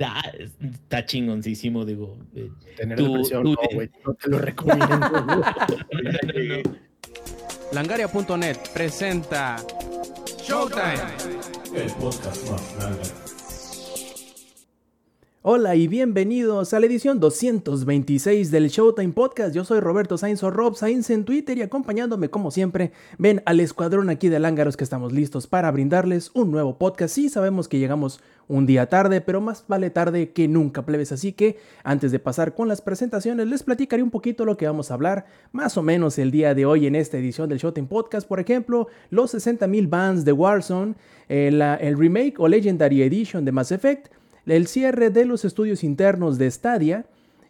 Ah, está chingoncísimo, digo. Eh, Tener depresión, no, güey, no te lo recomiendo. Langaria.net presenta Showtime. El podcast más Hola y bienvenidos a la edición 226 del Showtime Podcast. Yo soy Roberto Sainz o Rob Sainz en Twitter y acompañándome como siempre, ven al escuadrón aquí de Lángaros que estamos listos para brindarles un nuevo podcast. Sí, sabemos que llegamos un día tarde, pero más vale tarde que nunca, plebes. Así que antes de pasar con las presentaciones, les platicaré un poquito lo que vamos a hablar más o menos el día de hoy en esta edición del Showtime Podcast. Por ejemplo, los 60.000 bands de Warzone, el, eh, el remake o Legendary Edition de Mass Effect el cierre de los estudios internos de Stadia,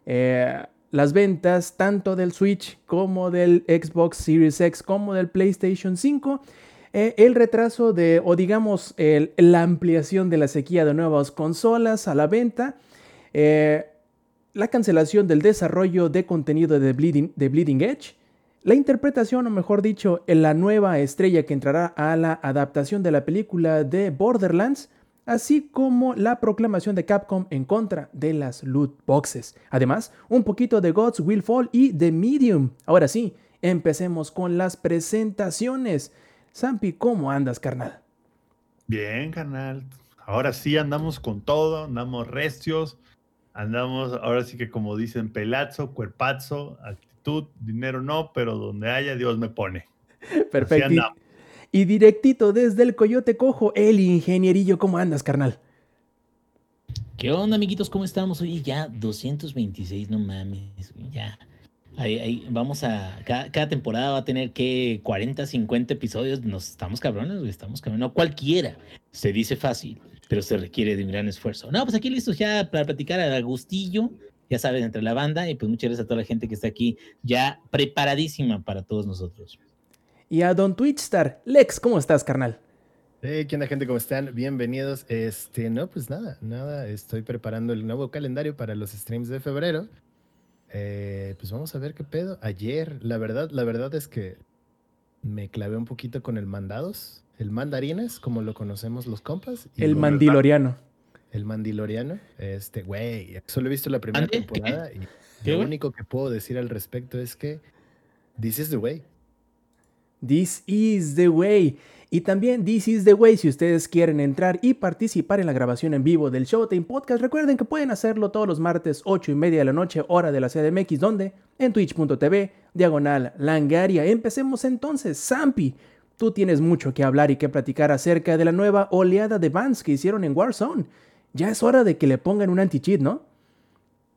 eh, las ventas tanto del Switch como del Xbox Series X como del PlayStation 5, eh, el retraso de, o digamos, la ampliación de la sequía de nuevas consolas a la venta, eh, la cancelación del desarrollo de contenido de Bleeding, de Bleeding Edge, la interpretación, o mejor dicho, la nueva estrella que entrará a la adaptación de la película de Borderlands, así como la proclamación de Capcom en contra de las loot boxes. Además, un poquito de Gods Will Fall y The Medium. Ahora sí, empecemos con las presentaciones. Sampi, ¿cómo andas, carnal? Bien, carnal. Ahora sí andamos con todo, andamos recios, andamos, ahora sí que como dicen, pelazo, cuerpazo, actitud, dinero no, pero donde haya Dios me pone. Perfecto. Y directito desde el Coyote Cojo, el ingenierillo, ¿cómo andas, carnal? ¿Qué onda, amiguitos? ¿Cómo estamos? Oye, ya 226, no mames, ya. Ahí, vamos a. Cada, temporada va a tener que 40, 50 episodios. Nos estamos cabrones. Estamos cabrones. No cualquiera. Se dice fácil, pero se requiere de un gran esfuerzo. No, pues aquí listos ya para platicar a gustillo. Ya sabes, entre la banda. Y pues muchas gracias a toda la gente que está aquí ya preparadísima para todos nosotros y a Don Twitchstar. Lex, ¿cómo estás, carnal? Hey, ¿qué onda, gente? ¿Cómo están? Bienvenidos. Este, no, pues nada, nada. Estoy preparando el nuevo calendario para los streams de febrero. Eh, pues vamos a ver qué pedo. Ayer, la verdad, la verdad es que me clavé un poquito con el mandados, el mandarines, como lo conocemos los compas. el mandiloriano. El mandiloriano. Este, güey, solo he visto la primera temporada y lo único que puedo decir al respecto es que this is the way. This is the way. Y también This is the way si ustedes quieren entrar y participar en la grabación en vivo del Showtime Podcast. Recuerden que pueden hacerlo todos los martes 8 y media de la noche, hora de la CDMX, donde en twitch.tv, diagonal langaria. Empecemos entonces, Zampi. Tú tienes mucho que hablar y que platicar acerca de la nueva oleada de bands que hicieron en Warzone. Ya es hora de que le pongan un anti-cheat, ¿no?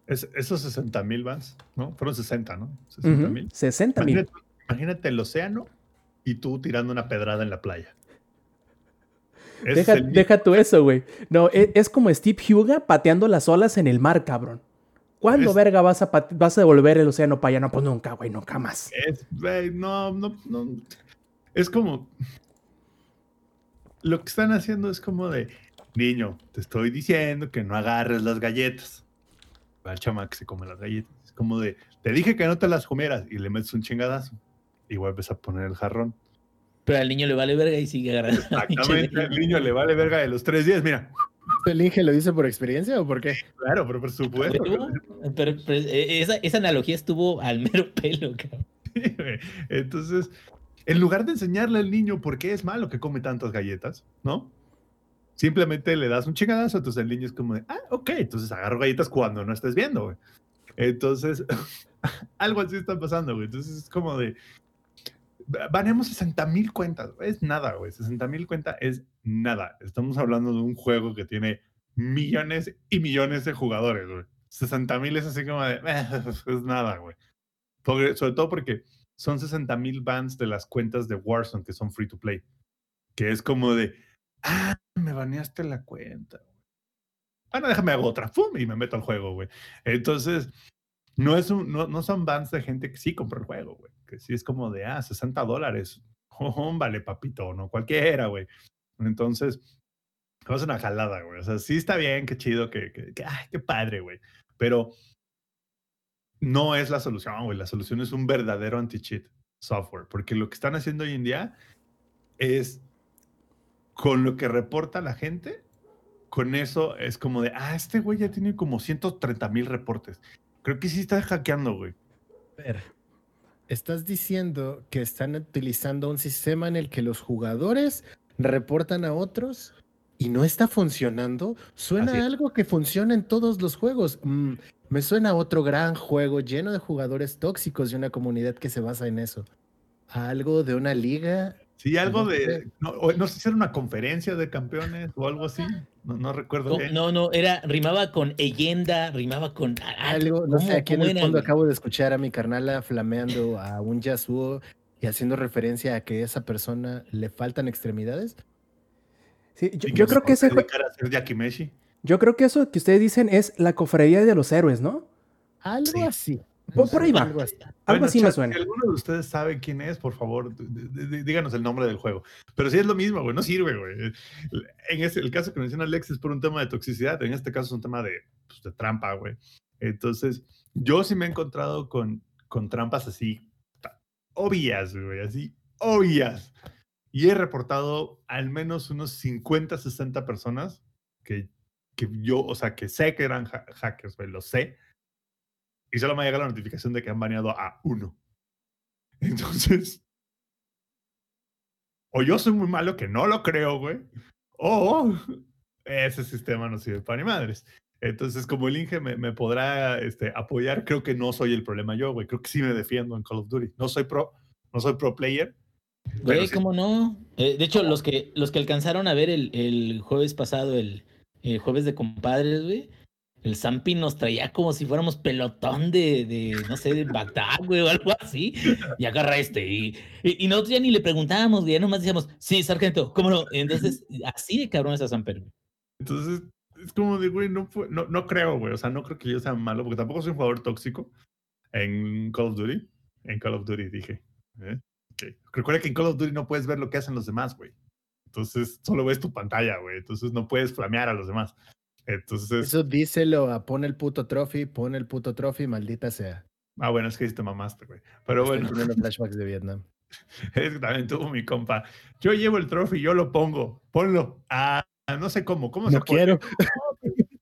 esos 60 mil bands, ¿no? Fueron 60, ¿no? 60 mil. 60 mil. imagínate el océano y tú tirando una pedrada en la playa. Deja, tú eso, güey. No, e, es, como Steve Huga pateando las olas en el mar, cabrón. ¿Cuándo, verga, vas a, vas a devolver el océano para allá? No, pues nunca, güey, nunca más. Es, no, no, no. Es como. Lo que están haciendo es como de. Niño, te estoy diciendo que no agarres las galletas. Va el chama que se come las galletas. Es como de. Te dije que no te las comieras y le metes un chingadazo y vuelves a poner el jarrón. Pero al niño le vale verga y sigue agarrando. Exactamente, al niño le vale verga de los tres días, mira. ¿El Inge lo dice por experiencia o por qué? Claro, pero por supuesto. Pero, eh, esa, esa, analogía estuvo al mero pelo, cabrón. Entonces, en lugar de enseñarle al niño por qué es malo que come tantas galletas, ¿no? Simplemente le das un chingadazo, entonces el niño es como de, ah, ok, entonces agarro galletas cuando no estés viendo, güey. Entonces, algo así está pasando, güey. Entonces es como de, Vanemos 60 mil cuentas, es nada, güey. 60 mil cuentas es nada. Estamos hablando de un juego que tiene millones y millones de jugadores, güey. 60 mil es así como de, es nada, güey. sobre todo porque son 60 mil bans de las cuentas de Warzone que son free to play. Que es como de, ah, me baneaste la cuenta. Bueno, déjame hago otra, ¡fum! y me meto al juego, güey. Entonces, no, es un, no, no son bans de gente que sí compró el juego, güey que sí es como de, ah, 60 dólares. Oh, vale, papito, no cualquiera, güey. Entonces, es una jalada, güey. O sea, sí está bien, qué chido, que, que, qué padre, güey. Pero no es la solución, güey. La solución es un verdadero anti-cheat software, porque lo que están haciendo hoy en día es con lo que reporta la gente, con eso es como de, ah, este güey ya tiene como 130 mil reportes. Creo que sí está hackeando, güey. Ver, estás diciendo que están utilizando un sistema en el que los jugadores reportan a otros y no está funcionando. Suena algo que funciona en todos los juegos. Mm, me suena a otro gran juego lleno de jugadores tóxicos y una comunidad que se basa en eso. A algo de una liga. Sí, algo de, sé. no, o- no sé si era una conferencia de campeones o algo así. No, no recuerdo No, bien. no, no, era, rimaba con leyenda, rimaba con ah, Algo, no sé, ¿cómo- aquí en el fondo acabo de escuchar a mi carnala flameando a un Yasuo y haciendo referencia a que a esa persona le faltan extremidades. Sí, yo, creo que ese yo creo que eso que ustedes dicen es la cofradía de los héroes, ¿no? Algo Sí. así. Por- por ahí va. Algo así. Algo Bueno, así me chat, suena. Si alguno de ustedes sabe quién es, por favor, díganos el nombre del juego. Pero sí es lo mismo, güey, no sirve, güey. En ese, el caso que menciona Alex es por un tema de toxicidad, en este caso es un tema de, pues, de trampa, güey. Entonces, yo sí me he encontrado con, con trampas así, obvias, güey, así, obvias. Y he reportado al menos unos 50, 60 personas que, que yo, o sea, que sé que eran ha- hackers, güey, lo sé. Y solo me llega la notificación de que han baneado a uno. Entonces, o yo soy muy malo que no lo creo, güey, o ese sistema no sirve para ni madres. Entonces, como el Inge me, me podrá este, apoyar, creo que no soy el problema yo, güey. Creo que sí me defiendo en Call of Duty. No soy pro, no soy pro player. Güey, sí. ¿cómo no? Eh, de hecho, los que, los que alcanzaron a ver el, el jueves pasado, el, el jueves de compadres, güey, el Zampi nos traía como si fuéramos pelotón de, de no sé, de Bagdad, güey, o algo así. Y agarra este. Y, y, nosotros ya ni le preguntábamos, ya nomás decíamos, sí, sargento, ¿cómo no? Entonces, así de cabrón es a güey. Entonces, es como de, güey, no, no, no creo, güey. O sea, no creo que yo sea malo, porque tampoco soy un jugador tóxico en Call of Duty. En Call of Duty dije. ¿eh? Recuerda que en Call of Duty no puedes ver lo que hacen los demás, güey. Entonces, solo ves tu pantalla, güey. Entonces, no puedes flamear a los demás. Entonces, Eso díselo a pon el puto trophy, pon el puto trophy, maldita sea. ah, bueno, es que ahí te mamaste, güey. Pero Estoy bueno, flashbacks de Vietnam. es que también tuvo mi compa. Yo llevo el trofeo y yo lo pongo. Ponlo. Ah, no sé cómo. ¿Cómo se No pone? quiero.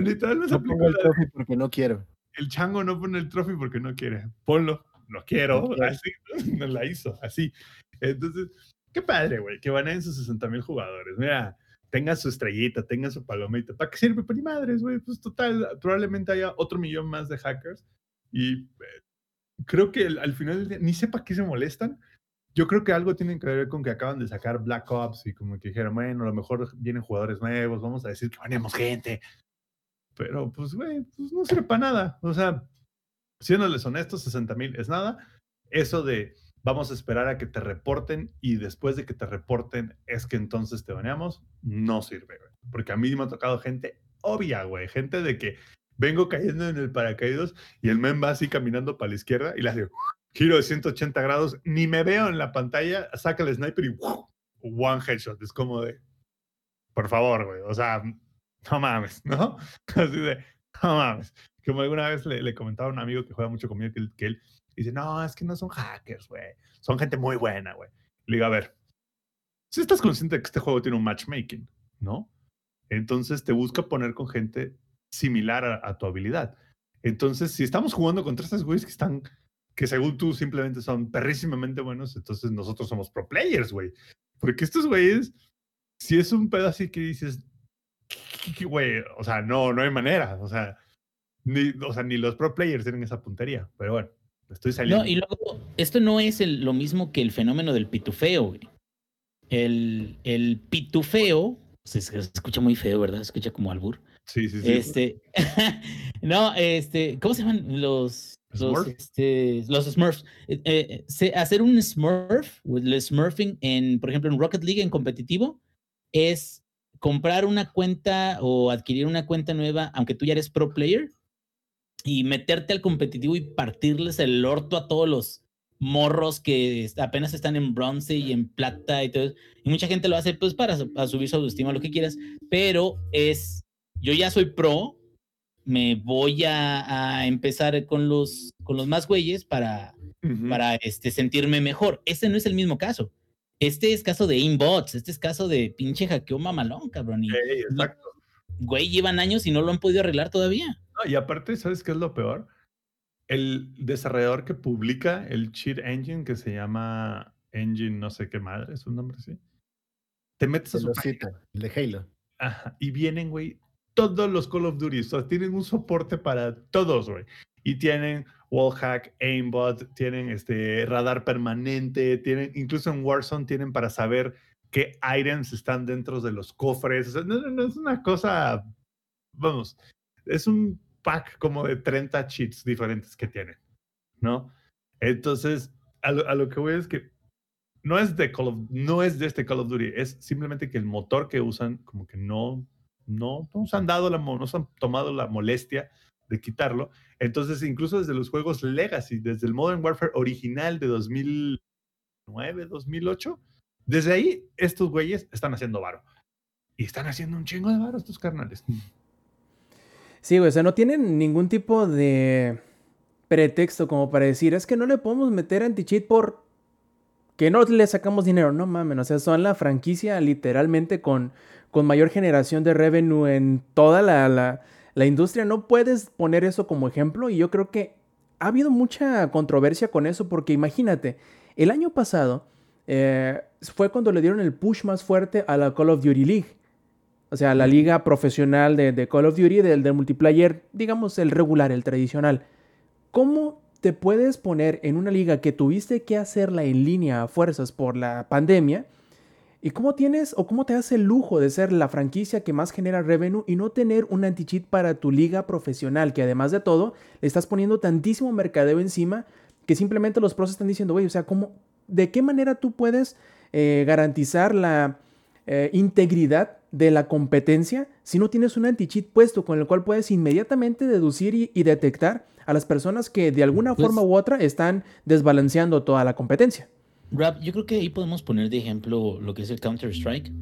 Literal, no se No aplica pongo el trophy porque no quiero. el chango no pone el trofeo porque no quiere. Ponlo, no quiero. No quiero. Así, no la hizo, así. Entonces, qué padre, güey, que baneen sus 60 mil jugadores. Mira, tengan su estrellita, tengan su palomita. ¿Para qué sirve? Para ni madres, güey. Pues total, probablemente haya otro millón más de hackers. Y eh, creo que el- al final del día, ni sepa qué se molestan. Yo creo que algo tiene que ver con que acaban de sacar Black Ops y como que dijeron, bueno, a lo mejor vienen jugadores nuevos, vamos a decir que banemos gente. Pero, pues, güey, pues no sirve para nada. O sea, siéndoles honestos, 60 mil es nada. Eso de vamos a esperar a que te reporten y después de que te reporten es que entonces te baneamos, no sirve, güey. Porque a mí me ha tocado gente obvia, güey. Gente de que vengo cayendo en el paracaídas y el men va así caminando para la izquierda y le hace giro de 180 grados, ni me veo en la pantalla, saca el sniper y one headshot. Es como de, por favor, güey. O sea, no mames, ¿no? Así de, no mames. Como alguna vez le, le comentaba a un amigo que juega mucho conmigo que que él dice, no, es que no son hackers, güey. Son gente muy buena, güey. Le digo, a ver, si estás consciente de que este juego tiene un matchmaking, ¿no? Entonces te busca poner con gente similar a, a tu habilidad. Entonces, si estamos jugando contra estos güeyes que están, que según tú simplemente son perrísimamente buenos, entonces nosotros somos pro players, güey. Porque estos güeyes, si es un pedo así que dices, "¿Qué- güey, o sea, no, no hay manera, o sea, ni, o sea, ni los pro players tienen esa puntería, pero bueno, estoy saliendo. No, y luego, esto no es el- lo mismo que el fenómeno del pitufeo, güey. El, el pitufeo, se, se escucha muy feo, ¿verdad? Se escucha como albur. sí, sí, sí. Este, no, este, ¿cómo se llaman los, los, este, los Smurfs? Eh, eh, se- hacer un Smurf, el Smurfing en, por ejemplo, en Rocket League en competitivo, es comprar una cuenta o adquirir una cuenta nueva, aunque tú ya eres pro player, y meterte al competitivo y partirles el orto a todos los morros que apenas están en bronce y en plata y todo. eso. Y mucha gente lo hace pues para, su- para subir su autoestima, lo que quieras, pero es, yo ya soy pro, me voy a, a empezar con los, con los más güeyes para, Ujú. para este, sentirme mejor. Ese no es el mismo caso. Este es caso de inbots, este es caso de pinche hackeo mamalón, cabrón. Y, Ey, exacto. güey, llevan años y no lo han podido arreglar todavía. Y aparte, ¿sabes qué es lo peor? El desarrollador que publica el cheat engine que se llama Engine no sé qué madre, es un nombre así. Te metes a su página el de Halo. ajá, y vienen, güey, todos los Call of Duty. O sea, tienen un soporte para todos, güey. Y tienen wallhack, aimbot, tienen este radar permanente, tienen, incluso en Warzone tienen para saber qué items están dentro de los cofres. O sea, no, no, no, es una cosa, vamos, es un pack como de 30 cheats diferentes que tienen, ¿no? Entonces, a lo, a lo que voy es que no es, de Call of, no es de este Call of Duty, es simplemente que el motor que usan como que no, no, no se han dado la, no se han tomado la molestia de quitarlo. Entonces, incluso desde los juegos Legacy, desde el Modern Warfare original de 2009, 2008, desde ahí estos güeyes están haciendo varo. Y están haciendo un chingo de varo estos carnales. Sí, güey, o sea, no tienen ningún tipo de pretexto como para decir, es que no le podemos meter anti-cheat por que no le sacamos dinero. No mames, o sea, son la franquicia literalmente con, con mayor generación de revenue en toda la, la, la industria. No puedes poner eso como ejemplo y yo creo que ha habido mucha controversia con eso porque imagínate, el año pasado eh, fue cuando le dieron el push más fuerte a la Call of Duty League. O sea, la liga profesional de, de Call of Duty, del, del multiplayer, digamos el regular, el tradicional. ¿Cómo te puedes poner en una liga que tuviste que hacerla en línea a fuerzas por la pandemia? ¿Y cómo tienes o cómo te hace el lujo de ser la franquicia que más genera revenue y no tener un anti-cheat para tu liga profesional? Que además de todo, le estás poniendo tantísimo mercadeo encima que simplemente los pros están diciendo, güey, o sea, ¿cómo, ¿de qué manera tú puedes eh, garantizar la eh, integridad de la competencia si no tienes un anti-cheat puesto con el cual puedes inmediatamente deducir y, y detectar a las personas que de alguna Pues- forma u otra están desbalanceando toda la competencia? Rap, yo creo que ahí podemos poner de ejemplo lo que es el Counter-Strike.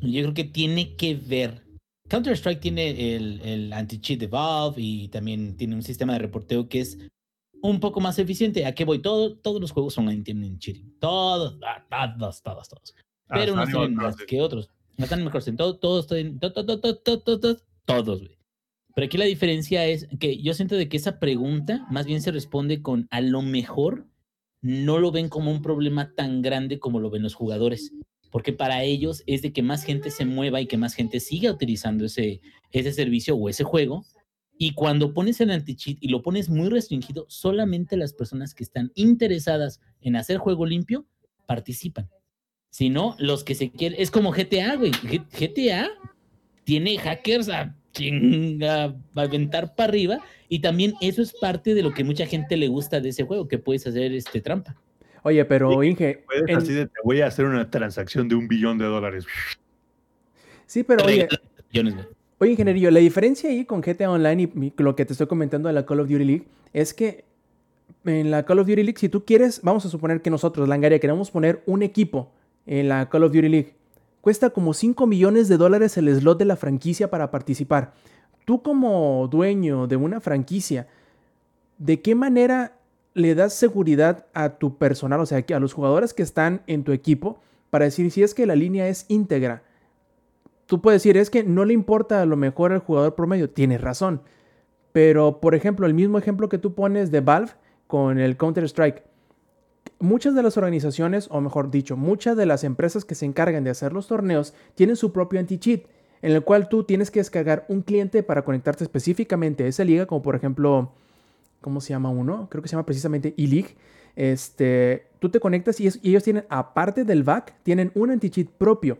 Yo creo que tiene que ver. Counter-Strike tiene el, el anti-cheat de Valve y también tiene un sistema de reporteo que es un poco más eficiente. ¿A qué voy? Todo, todos los juegos online tienen cheating. Todos, ah, todos, todos, todos. Pero Hasta unos Animal tienen más que otros. En todo, todos tienen, to- to- to- to- to- to- to- todos, güey. Pero aquí la diferencia es que yo siento de que esa pregunta más bien se responde con a lo mejor no lo ven como un problema tan grande como lo ven los jugadores. Porque para ellos es de que más gente se mueva y que más gente siga utilizando ese, ese servicio o ese juego. Y cuando pones el anti-cheat y lo pones muy restringido, solamente las personas que están interesadas en hacer juego limpio participan. Si no, los que se quieren. Es como GTA, güey. G- GTA tiene hackers a chinga, a aventar para arriba. Y también eso es parte de lo que mucha gente le gusta de ese juego, que puedes hacer este trampa. Oye, pero Inge, Puedes en- así de, te voy a hacer una transacción de un billón de dólares. sí, pero oye. Oye, ingenierillo, la diferencia ahí con GTA Online y lo que te estoy comentando de la Call of Duty League es que en la Call of Duty League, si tú quieres, vamos a suponer que nosotros, Langaria, queremos poner un equipo en la Call of Duty League. Cuesta como 5 millones de dólares el slot de la franquicia para participar. Tú como dueño de una franquicia, ¿de qué manera le das seguridad a tu personal, o sea, a los jugadores que están en tu equipo, para decir si es que la línea es íntegra? tú puedes decir, es que no le importa a lo mejor al jugador promedio. Tienes razón. Pero, por ejemplo, el mismo ejemplo que tú pones de Valve con el Counter-Strike. Muchas de las organizaciones, o mejor dicho, muchas de las empresas que se encargan de hacer los torneos tienen su propio anti-cheat, en el cual tú tienes que descargar un cliente para conectarte específicamente a esa liga, como por ejemplo, ¿cómo se llama uno? Creo que se llama precisamente E-League. Este, tú te conectas y, es- y ellos tienen, aparte del back, tienen un anti-cheat propio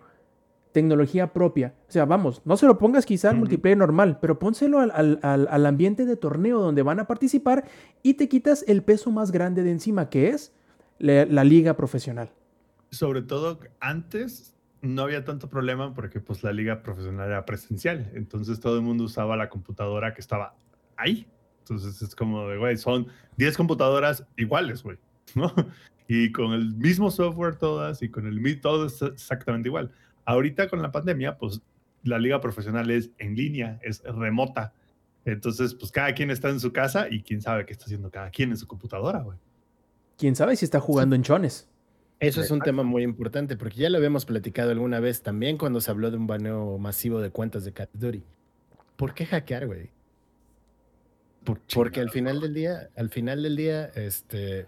tecnología propia. O sea, vamos, no se lo pongas quizá al multiplayer normal, pero pónselo al, al- al- al ambiente de torneo donde van a participar y te quitas el peso más grande de encima, que es la, liga profesional. Sobre todo antes no había tanto problema porque pues la liga profesional era presencial, entonces todo el mundo usaba la computadora que estaba ahí. Entonces es como de, güey, son 10 computadoras iguales, güey, ¿no? Y con el mismo software todas y con el mi- todo es exactamente igual. Ahorita con la pandemia, pues la liga profesional es en línea, es remota. Entonces, pues cada quien está en su casa y quién sabe qué está haciendo cada quien en su computadora, güey. Quién sabe si está jugando en chones. Eso es un tema muy importante, porque ya lo habíamos platicado alguna vez también cuando se habló de un baneo masivo de cuentas de Call of Duty. ¿Por qué hackear, güey? Por Porque al final del día, al final del día, este,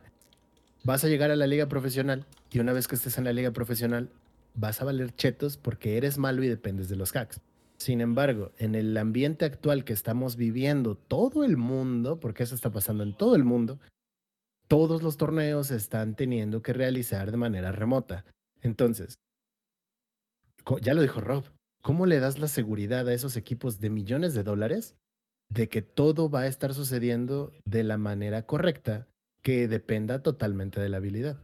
vas a llegar a la liga profesional y una vez que estés en la liga profesional, vas a valer chetos porque eres malo y dependes de los hacks. Sin embargo, en el ambiente actual que estamos viviendo, todo el mundo, porque eso está pasando en todo el mundo, todos los torneos se están teniendo que realizar de manera remota. Entonces, ya lo dijo Rob, ¿cómo le das la seguridad a esos equipos de millones de dólares de que todo va a estar sucediendo de la manera correcta que dependa totalmente de la habilidad?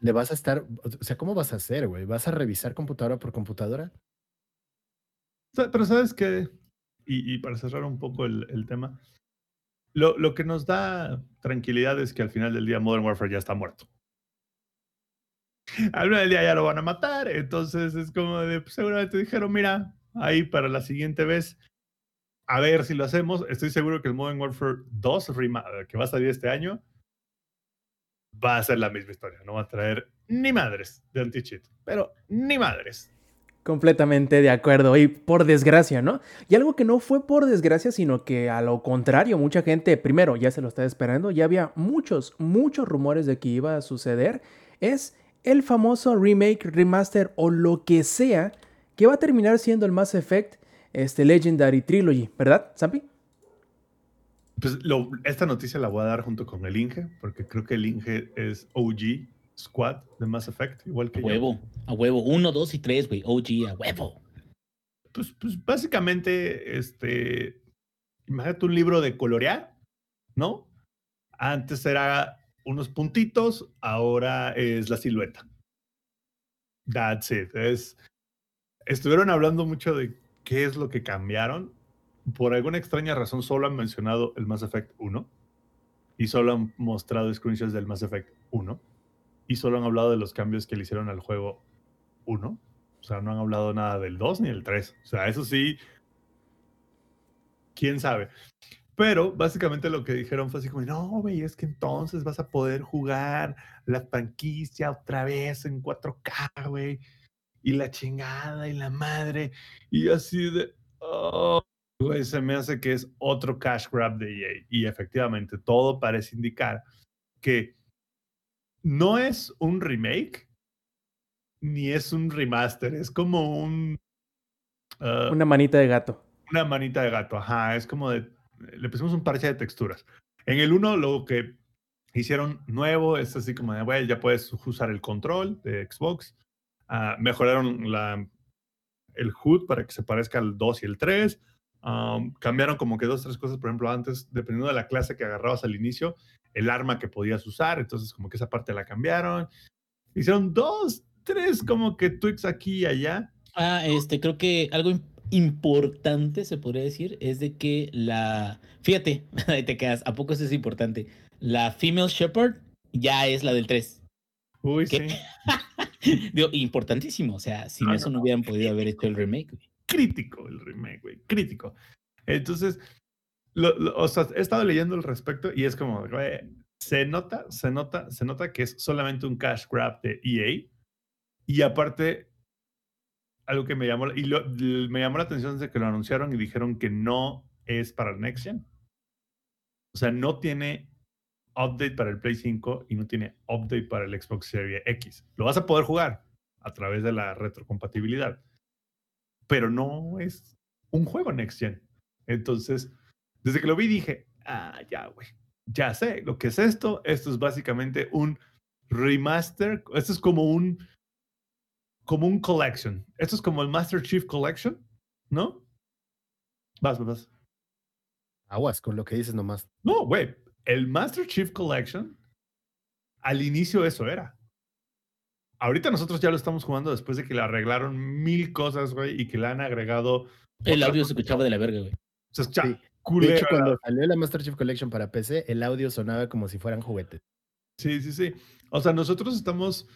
Le vas a estar, o sea, ¿cómo vas a hacer, güey? ¿Vas a revisar computadora por computadora? Pero sabes que, y, y para cerrar un poco el, el tema, lo, lo que nos da tranquilidad es que al final del día Modern Warfare ya está muerto. Al final del día ya lo van a matar, entonces es como de, pues, seguramente dijeron, mira, ahí para la siguiente vez, a ver si lo hacemos. Estoy seguro que el Modern Warfare 2, rema- que va a salir este año, va a ser la misma historia. No va a traer ni madres de anti-cheat, pero ni madres. Completamente de acuerdo. Y por desgracia, ¿no? Y algo que no fue por desgracia, sino que a lo contrario, mucha gente, primero, ya se lo estaba esperando, ya había muchos, muchos rumores de que iba a suceder, es el famoso remake, remaster o lo que sea que va a terminar siendo el Mass Effect este, Legendary Trilogy, ¿verdad, Zampi? Pues esta noticia la voy a dar junto con el Inge, porque creo que el Inge es OG Squad de Mass Effect, igual A que yo. huevo, a huevo. Uno, dos y tres, güey. OG, a huevo. Pues, pues básicamente, este, imagínate un libro de colorear, ¿no? Antes era unos puntitos, ahora es la silueta. That's it. Es, estuvieron hablando mucho de qué es lo que cambiaron. Por alguna extraña razón, solo han mencionado el Mass Effect 1 y solo han mostrado screenshots del Mass Effect 1 y solo han hablado de los cambios que le hicieron al juego 1. O sea, no han hablado nada del 2 ni del 3. O sea, eso sí, quién sabe. Pero básicamente lo que dijeron fue así como, no, güey, es que entonces vas a poder jugar la franquicia otra vez en 4K, güey. Y la chingada y la madre. Y así de, oh, güey, se me hace que es otro cash grab de EA. Y efectivamente, todo parece indicar que no es un remake, ni es un remaster, es como un... ah, Una manita de gato. una manita de gato, ajá, es como de, le pusimos un parche de texturas. En el 1 lo que hicieron nuevo es así como de, güey, ya puedes usar el control de Xbox, ah, mejoraron la, el HUD para que se parezca al 2 y el 3, um, cambiaron como que dos, tres cosas, por ejemplo, antes, dependiendo de la clase que agarrabas al inicio, el arma que podías usar, entonces como que esa parte la cambiaron. Hicieron dos, tres como que tweaks aquí y allá. Ah, este, creo que algo im- importante se podría decir es de que la. Fíjate, ahí te quedas. ¿A poco eso es importante? La Female Shepherd ya es la del 3. Uy, ¿Qué? sí. Digo, importantísimo. O sea, sin No, eso no, no hubieran podido haber hecho el remake. güey. crítico el remake, güey, crítico. Entonces, lo- lo- o sea, he estado leyendo al respecto y es como, güey, se nota, se nota, se nota que es solamente un cash grab de EA. Y aparte, algo que me llamó, y lo- me llamó la atención desde que lo anunciaron y dijeron que no es para el Next Gen. O sea, no tiene update para el Play 5 y no tiene update para el Xbox Series X. Lo vas a poder jugar a través de la retrocompatibilidad pero no es un juego Next Gen. Entonces, desde que lo vi dije, ah, ya, güey, ya sé lo que es esto. Esto es básicamente un remaster. Esto es como un, como un collection. Esto es como el Master Chief Collection, ¿no? Vas, vas, vas. Aguas con lo que dices nomás. No, güey, el Master Chief Collection, al inicio eso era. Ahorita nosotros ya lo estamos jugando después de que le arreglaron mil cosas, güey, y que le han agregado. El audio se escuchaba de la verga, güey. Se escucha Sí. De hecho, cuando salió la Master Chief Collection para PC, el audio sonaba como si fueran juguetes. Sí, sí, sí. O sea, nosotros estamos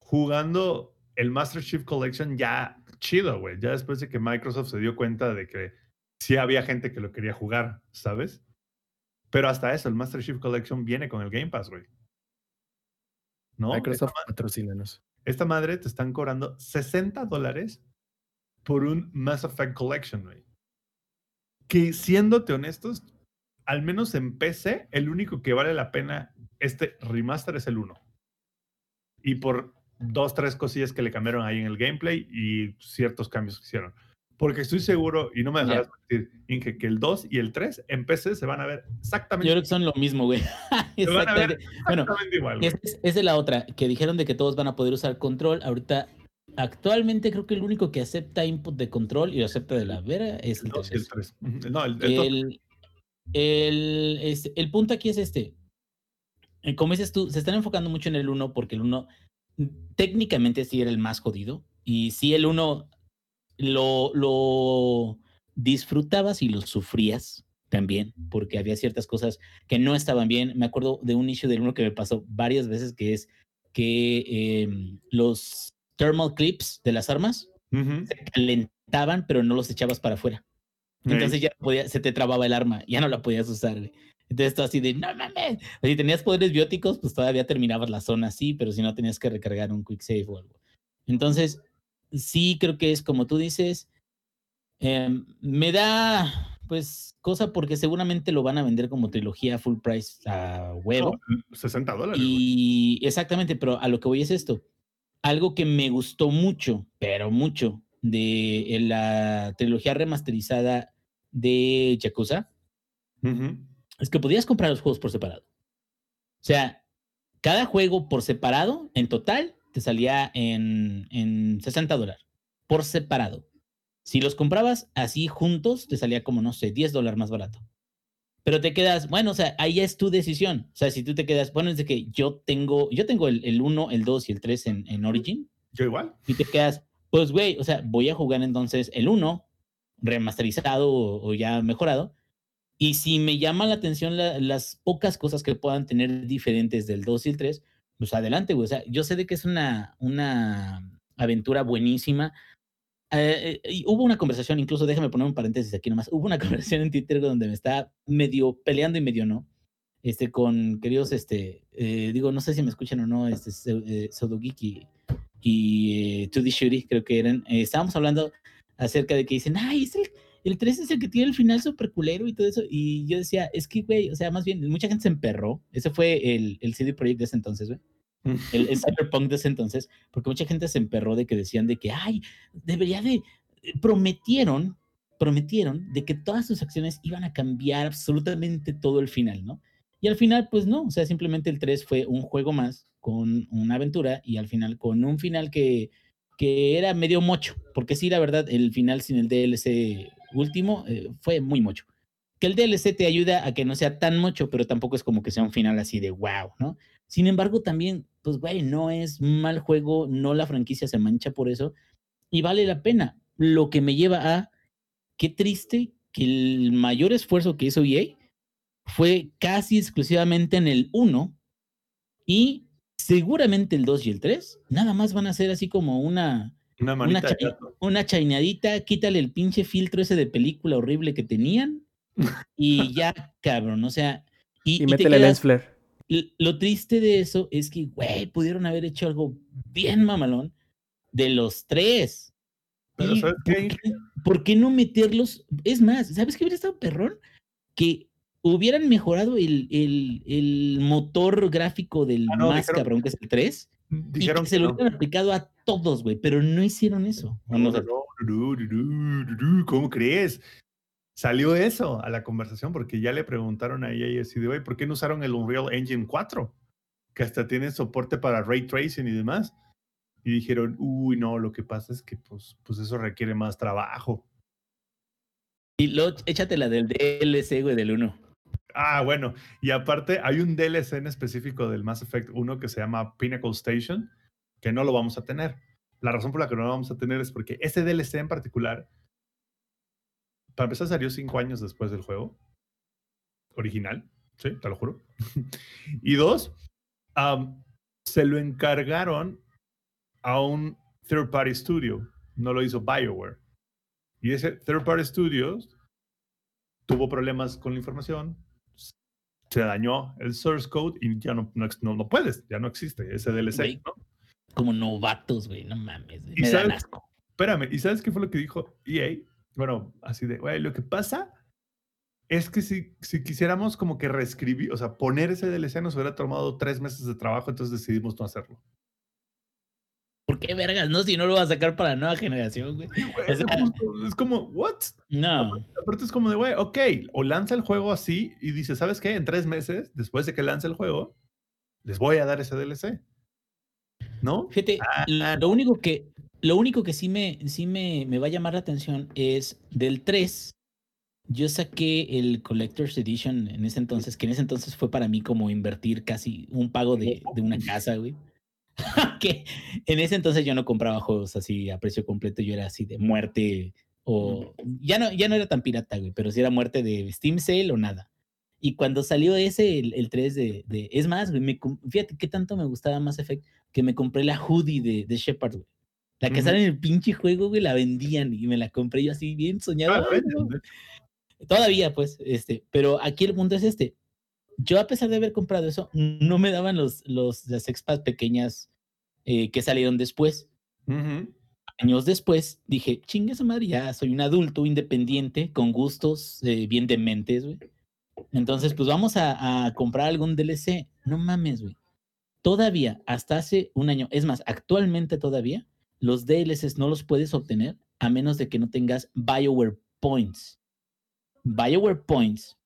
jugando el Master Chief Collection ya chido, güey. Ya después de que Microsoft se dio cuenta de que sí había gente que lo quería jugar, ¿sabes? Pero hasta eso, el Master Chief Collection viene con el Game Pass, güey. ¿no? Microsoft patrocínanos. esta madre te están cobrando 60 dólares por un Mass Effect Collection, güey. Que siéndote honestos, al menos en PC, el único que vale la pena este remaster es el 1. Y por dos, tres cosillas que le cambiaron ahí en el gameplay y ciertos cambios que hicieron. Porque estoy seguro, y no me dejarás mentir, Inge, que el 2 y el 3 en PC se van a ver exactamente, Yo creo que son lo mismo, güey. se van a ver Exactamente. Bueno, igual. Esa es, es la otra, que dijeron de que todos van a poder usar control. Ahorita, actualmente creo que el único que acepta input de control y lo acepta de la vera es el El 2 y el 3. 3. Ujú. No, el, el El, el, este, el punto aquí es este. Eh, Como dices tú, se están enfocando mucho en el 1 porque el 1 técnicamente sí era el más jodido. Y sí, el 1 lo, lo disfrutabas y lo sufrías también, porque había ciertas cosas que no estaban bien. Me acuerdo de un issue del 1 que me pasó varias veces, que es que em, los thermal clips de las armas Ujú. se calentaban, pero no los echabas para afuera. Entonces ya podía, se te trababa el arma, ya no la podías usar. Entonces tú así de, no mames. Si tenías poderes bióticos, pues todavía terminabas la zona así, pero si no tenías que recargar un quick save o algo. Entonces, sí creo que es como tú dices, em, me da pues cosa porque seguramente lo van a vender como trilogía full price a huevo. No, 60 dólares. Y exactamente, pero a lo que voy es esto. Algo que me gustó mucho, pero mucho, de eh, la trilogía remasterizada de Yakuza, es que podías comprar los juegos por separado. O sea, cada juego por separado, en total, te salía en, en 60 dólares. Por separado. Si los comprabas así juntos, te salía como, no sé, 10 dólares más barato. Pero te quedas, bueno, o sea, ahí es tu decisión. O sea, si tú te quedas, bueno, es de que yo tengo, yo tengo el, el 1, el 2 y el 3 en, en Origin, Yo igual. y te quedas, pues, güey, o sea, voy a jugar entonces el 1 remasterizado o, o ya mejorado. Y si me llama la atención la- las pocas cosas que puedan tener diferentes del 2 y el 3, pues adelante, güey. O sea, yo sé de que es una, una aventura buenísima. Eh, eh, y hubo una conversación, incluso déjame poner un paréntesis aquí nomás. Hubo una conversación en Twitter donde me estaba medio peleando y medio no. Este, con queridos, este, eh, digo, no sé si me escuchan o no, este, eh, Pseudogeek y, eh, 2D Shuri, creo que eran. eh, estábamos hablando acerca de que dicen, ay, es el, el 3 es el que tiene el final súper culero y todo eso. Y yo decía, es que, güey, o sea, más bien, mucha gente se emperró. Ese fue el, el CD Projekt de ese entonces, güey. El, el Cyberpunk de ese entonces, porque mucha gente se emperró de que decían de que, ay, debería de, prometieron, prometieron de que todas sus acciones iban a cambiar absolutamente todo el final, ¿no? Y al final, pues no, o sea, simplemente el 3 fue un juego más con una aventura y al final con un final que, que era medio mocho, porque sí, la verdad, el final sin el DLC último eh, fue muy mocho. Que el DLC te ayuda a que no sea tan mocho, pero tampoco es como que sea un final así de wow, ¿no? Sin embargo, también, pues, güey, no es mal juego, no la franquicia se mancha por eso y vale la pena. Lo que me lleva a, qué triste que el mayor esfuerzo que hizo EA fue casi exclusivamente en el 1 y seguramente el 2 y el 3 nada más van a ser así como una, Una una, una chainadita, quítale el pinche filtro ese de película horrible que tenían y ya, cabrón, o sea, y, Y, y te métele quedas- lens flare. Lo triste de eso es que, güey, pudieron haber hecho algo bien mamalón de los tres. Pero Y, ¿sabes ¿por, qué? qué, por qué no meterlos? Es más, ¿sabes qué hubiera estado perrón? Que hubieran mejorado el, el, el motor gráfico del Ah, no, más dijeron- cabrón que es el 3 y Dijeron que se lo no. hubieran aplicado a todos, güey, pero no hicieron eso. no, ¿Cómo crees? Salió eso a la conversación porque ya le preguntaron a ella y así de, ¿por qué no usaron el Unreal Engine 4? Que hasta tiene soporte para ray tracing y demás. Y dijeron, uy, no, lo que pasa es que pues, pues eso requiere más trabajo. Y luego échate la del DLC, güey, del 1. Ah, bueno, y aparte hay un DLC en específico del Mass Effect 1 que se llama Pinnacle Station, que no lo vamos a tener. La razón por la que no lo vamos a tener es porque ese DLC en particular, para empezar, salió cinco años después del juego original, sí, te lo juro. y dos, se lo encargaron a un third party studio, no lo hizo BioWare. Y ese third party studio tuvo problemas con la información, se dañó el source code y ya no, no, no, no puedes, ya no existe ese DLC. ¿no? Como novatos, güey, no mames. güey, ¿Y Me dan sabes? asco. Espérame, ¿y sabes qué fue lo que dijo EA? Bueno, así de, güey, lo que pasa es que si, si quisiéramos como que reescribir, o sea, poner ese DLC nos hubiera tomado tres meses de trabajo, entonces decidimos no hacerlo. ¿Por qué vergas? No, si no lo va a sacar para la nueva generación, güey. Sí, güey, O sea- es como, ¿what? No. Aparte es como de, güey, ok, o lanza el juego así y dice, ¿sabes qué? En tres meses, después de que lance el juego, les voy a dar ese DLC. ¿No? Fíjate, Ah, lo único que, lo único que sí me, sí me, me va a llamar la atención es del 3. Yo saqué el Collector's Edition en ese entonces, que en ese entonces fue para mí como invertir casi un pago de, de una casa, güey. que en ese entonces yo no compraba juegos así a precio completo, yo era así de muerte o ya no, ya no era tan pirata, güey, pero sí era muerte de Steam Sale o nada. Y cuando salió ese, el, el 3 de, de- Es más, güey, me fíjate qué tanto me gustaba Mass Effect que me compré la hoodie de, de Shepard, güey. La que Ujú. sale en el pinche juego, güey, la vendían y me la compré yo así bien soñado. Ah, Todavía, pues, este, pero aquí el punto es este. Yo, a pesar de haber comprado eso, no me daban los, los, las expas pequeñas eh, que salieron después. Años después, dije, chingue su madre, ya soy un adulto independiente, con gustos eh, bien dementes, güey. Entonces, pues vamos a, a comprar algún DLC. No mames, güey. Todavía, hasta hace un año, es más, actualmente todavía, los DLCs no los puedes obtener a menos de que no tengas BioWare Points. BioWare Points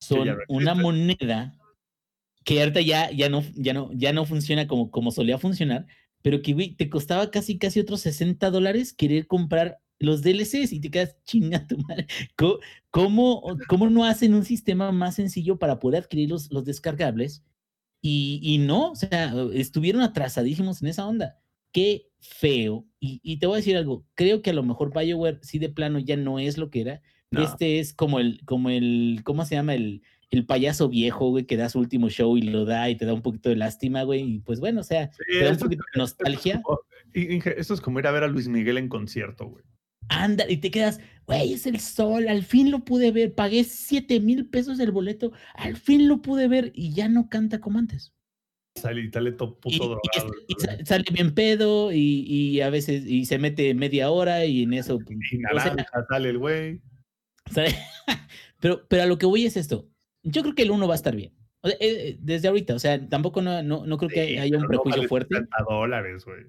son una moneda que ahorita ya, ya, no, ya, no, ya no funciona como, como solía funcionar, pero que güey, te costaba casi, casi otros 60 dólares querer comprar los DLCs y te quedas chinga tu madre. ¿Cómo, cómo, cómo no hacen un sistema más sencillo para poder adquirir los, los descargables? Y, y no, o sea, estuvieron atrasadísimos en esa onda. Qué feo. Y, y te voy a decir algo, creo que a lo mejor BioWare sí de plano ya no es lo que era. No. Este es como el, como el, ¿cómo se llama? El, el payaso viejo, güey, que da su último show y lo da y te da un poquito de lástima, güey. Y pues bueno, o sea, Sí, te da un poquito de nostalgia. Esto es como ir a ver a Luis Miguel en concierto, güey. Anda, y te quedas, güey, es el sol, al fin lo pude ver, pagué 7 mil pesos el boleto, al fin lo pude ver y ya no canta como antes. Sale y sale todo puto y drogado. y sale bien pedo y, y a veces y se mete media hora y en eso. pues, Y o sea, naranja sale el güey. pero, pero a lo que voy es esto. Yo creo que el 1 va a estar bien. O sea, eh, desde ahorita, o sea, tampoco no, no, no creo que haya un pero no prejuicio vale fuerte. 70 dólares, güey.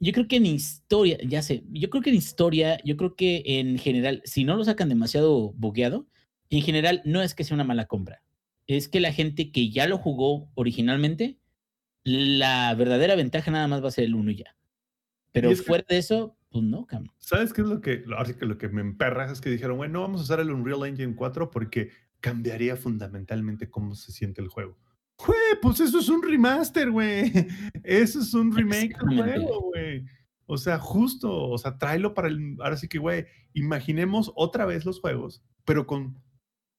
Yo creo que en historia, ya sé, yo creo que en historia, yo creo que en general, si no lo sacan demasiado bugueado, en general no es que sea una mala compra. Es que la gente que ya lo jugó originalmente, la verdadera ventaja nada más va a ser el 1 y ya. Pero Y es que- fuera de eso, pues no, cabrón. ¿Sabes qué es lo que, sí que lo que me emperra es que dijeron, bueno, no vamos a usar el Unreal Engine 4 porque cambiaría fundamentalmente cómo se siente el juego. Güey, pues eso es un remaster, güey. Eso es un remake del juego, güey. O sea, justo, o sea, tráelo para el. Ahora sí que, güey, imaginemos otra vez los juegos, pero con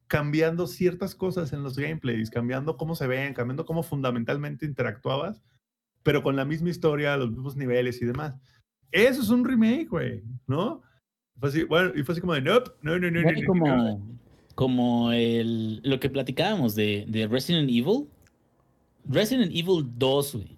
cambiando ciertas cosas en los gameplays, cambiando cómo se ven, cambiando cómo fundamentalmente interactuabas, pero con la misma historia, los mismos niveles y demás. Eso es un remake, güey, ¿no? Fue así, bueno, y fue así como de, nope, no, no, no, no, Güey, no, no". como, como el, lo que platicábamos de, de Resident Evil. Resident Evil 2, güey.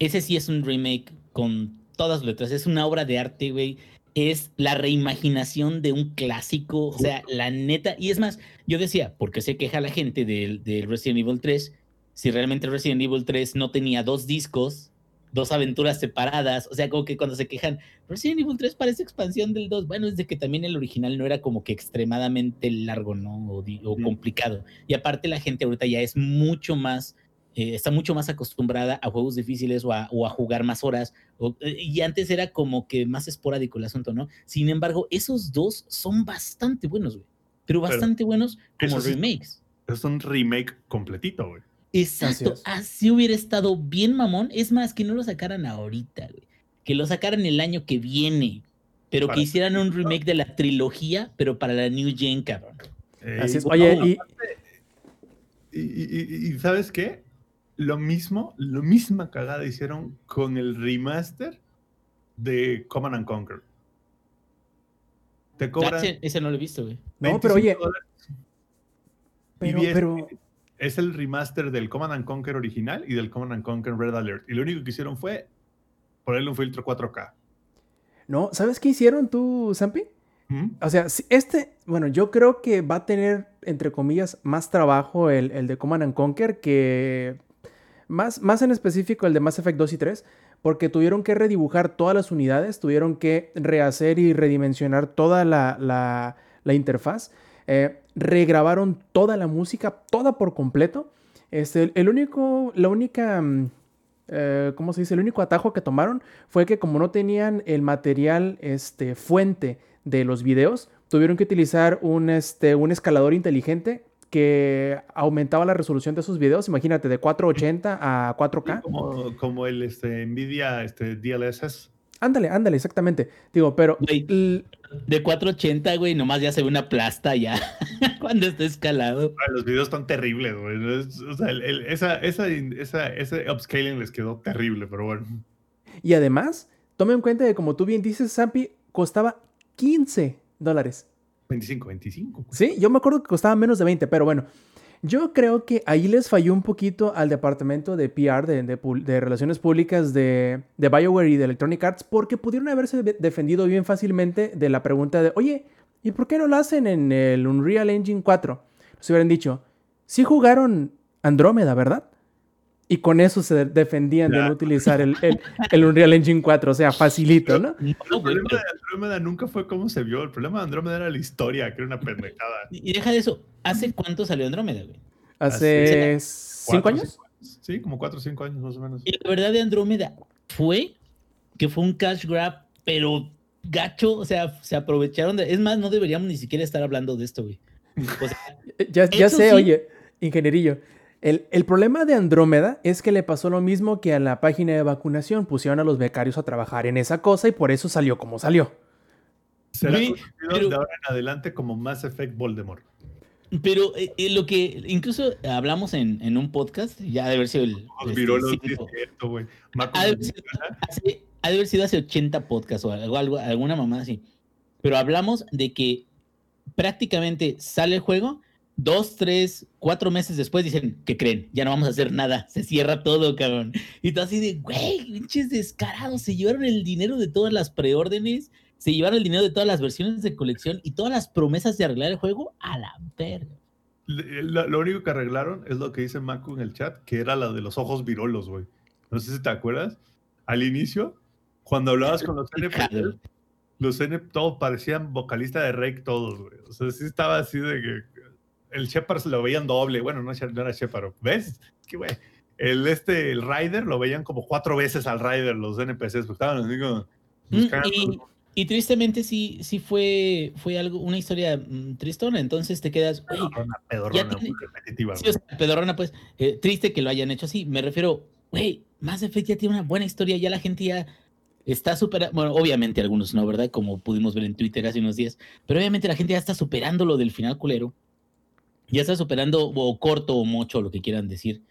Ese sí es un remake con todas letras. Es una obra de arte, güey. Es la reimaginación de un clásico. O sea, la neta. Y es más, yo decía, ¿por qué se queja la gente del, del Resident Evil 3? Si realmente Resident Evil 3 no tenía dos discos, dos aventuras separadas. O sea, como que cuando se quejan, Resident Evil 3 parece expansión del 2. Bueno, es de que también el original no era como que extremadamente largo, ¿no? O, o complicado. Y aparte la gente ahorita ya es mucho más, eh, está mucho más acostumbrada a juegos difíciles o a, o a jugar más horas. o- eh, y antes era como que más esporádico el asunto, ¿no? Sin embargo, esos dos son bastante buenos, güey. Pero Pero bastante buenos como eso sí- remakes. Es un remake completito, güey. Exacto, así hubiera estado bien mamón. Es más, que no lo sacaran ahorita, güey. Que lo sacaran el año que viene. Pero Para- que hicieran un remake de la trilogía, pero para la New Gen, cabrón. Así es. Oye, no, y Y, y- y- y ¿sabes qué? Lo mismo, lo misma cagada hicieron con el remaster de Command and Conquer. Te cobran ese, ese no lo he visto, güey. No, pero 25 oye, pero, es el remaster del Command and Conquer original y del Command and Conquer Red Alert. Y lo único que hicieron fue ponerle un filtro 4K. No, ¿sabes qué hicieron tú, Zampi? ¿Mm? O sea, este, bueno, yo creo que va a tener, entre comillas, más trabajo el, el de Command and Conquer que. Más, más en específico el de Mass Effect 2 y 3, porque tuvieron que redibujar todas las unidades, tuvieron que rehacer y redimensionar toda la, la- la interfaz, eh, regrabaron toda la música, toda por completo. Este, el único, la única, mm, eh, ¿cómo se dice? El único atajo que tomaron fue que como no tenían el material este, fuente de los videos, tuvieron que utilizar un, este, un escalador inteligente que aumentaba la resolución de sus videos, imagínate, de 480 a 4K. Como, como el este, Nvidia este, DLSS. Ándale, ándale, exactamente. Digo, pero Güey. De 480, güey, nomás ya se ve una plasta ya cuando está escalado. Ah, Los videos están terribles, güey. O sea, el- el- esa, esa, esa, ese upscaling les quedó terrible, pero bueno. y además, tome en cuenta que como tú bien dices, Zampi, costaba 15 dólares. 25, 25. güey. Sí, yo me acuerdo que costaba menos de 20, pero bueno, yo creo que ahí les falló un poquito al departamento de PR, de, de de Relaciones Públicas de, de BioWare y de Electronic Arts, porque pudieron haberse de- defendido bien fácilmente de la pregunta de, oye, ¿y por qué no lo hacen en el Unreal Engine 4? Nos hubieran dicho, sí jugaron Andrómeda, ¿verdad? Y con eso se defendían de no utilizar el, el- el Unreal Engine 4, o sea, facilito, ¿no? No, El problema de Andrómeda nunca fue cómo se vio. El problema de Andrómeda era la historia, que era una pendejada. y deja de eso. ¿Hace cuánto salió Andrómeda, güey? Hace cinco Cuatro, años. Sí, como 4 o 5 años más o menos. Y la verdad de Andrómeda fue que fue un cash grab, pero gacho, o sea, se aprovecharon de... Es más, no deberíamos ni siquiera estar hablando de esto, güey. O sea, Ya, ya sé, sí. oye, ingenierillo. El, el problema de Andrómeda es que le pasó lo mismo que a la página de vacunación. Pusieron a los becarios a trabajar en esa cosa y por eso salió como salió. Será conocido pero- de ahora en adelante como Mass Effect Voldemort. pero eh, eh, lo que incluso hablamos en, en un podcast, ya de haber sido el... Los este, virolos, sí es cinco- cierto, güey. Ha de haber nos sido hace- ha de haber sido hace 80 podcasts o algo, algo- alguna mamá así. Pero hablamos de que prácticamente sale el juego, dos, tres, cuatro meses después dicen, ¿qué creen? Ya no vamos a hacer nada, se cierra todo, cabrón. Y tú así de, güey, pinches descarados, se llevaron el dinero de todas las preórdenes, se llevaron el dinero de todas las versiones de colección y todas las promesas de arreglar el juego a la verga. le- Lo, lo único que arreglaron es lo que dice Macu en el chat, que era la de los ojos virolos, güey. No sé si te acuerdas. Al inicio, cuando hablabas con los NPCs, los N todos parecían vocalista de Rake todos, güey. O sea, sí estaba así de que el Shepard se lo veían doble. Bueno, no, no era Shepard. ¿Ves? Es que, güey. El, este, el Rider lo veían como cuatro veces al Rider los NPCs, porque estaban así como Mm, y, y tristemente sí, sí fue, fue algo, una historia mm, tristona, entonces te quedas, Pedorrona, pedorrona, tiene- repetitiva. Sí, o sea, pedorrona, pues, eh, triste que lo hayan hecho así. Me refiero, güey, Mass Effect ya tiene una buena historia, ya la gente ya está superando, bueno, obviamente algunos no, ¿verdad? Como pudimos ver en Twitter hace unos días, pero obviamente la gente ya está superando lo del final culero. Ya está superando o corto o mucho, lo que quieran decir.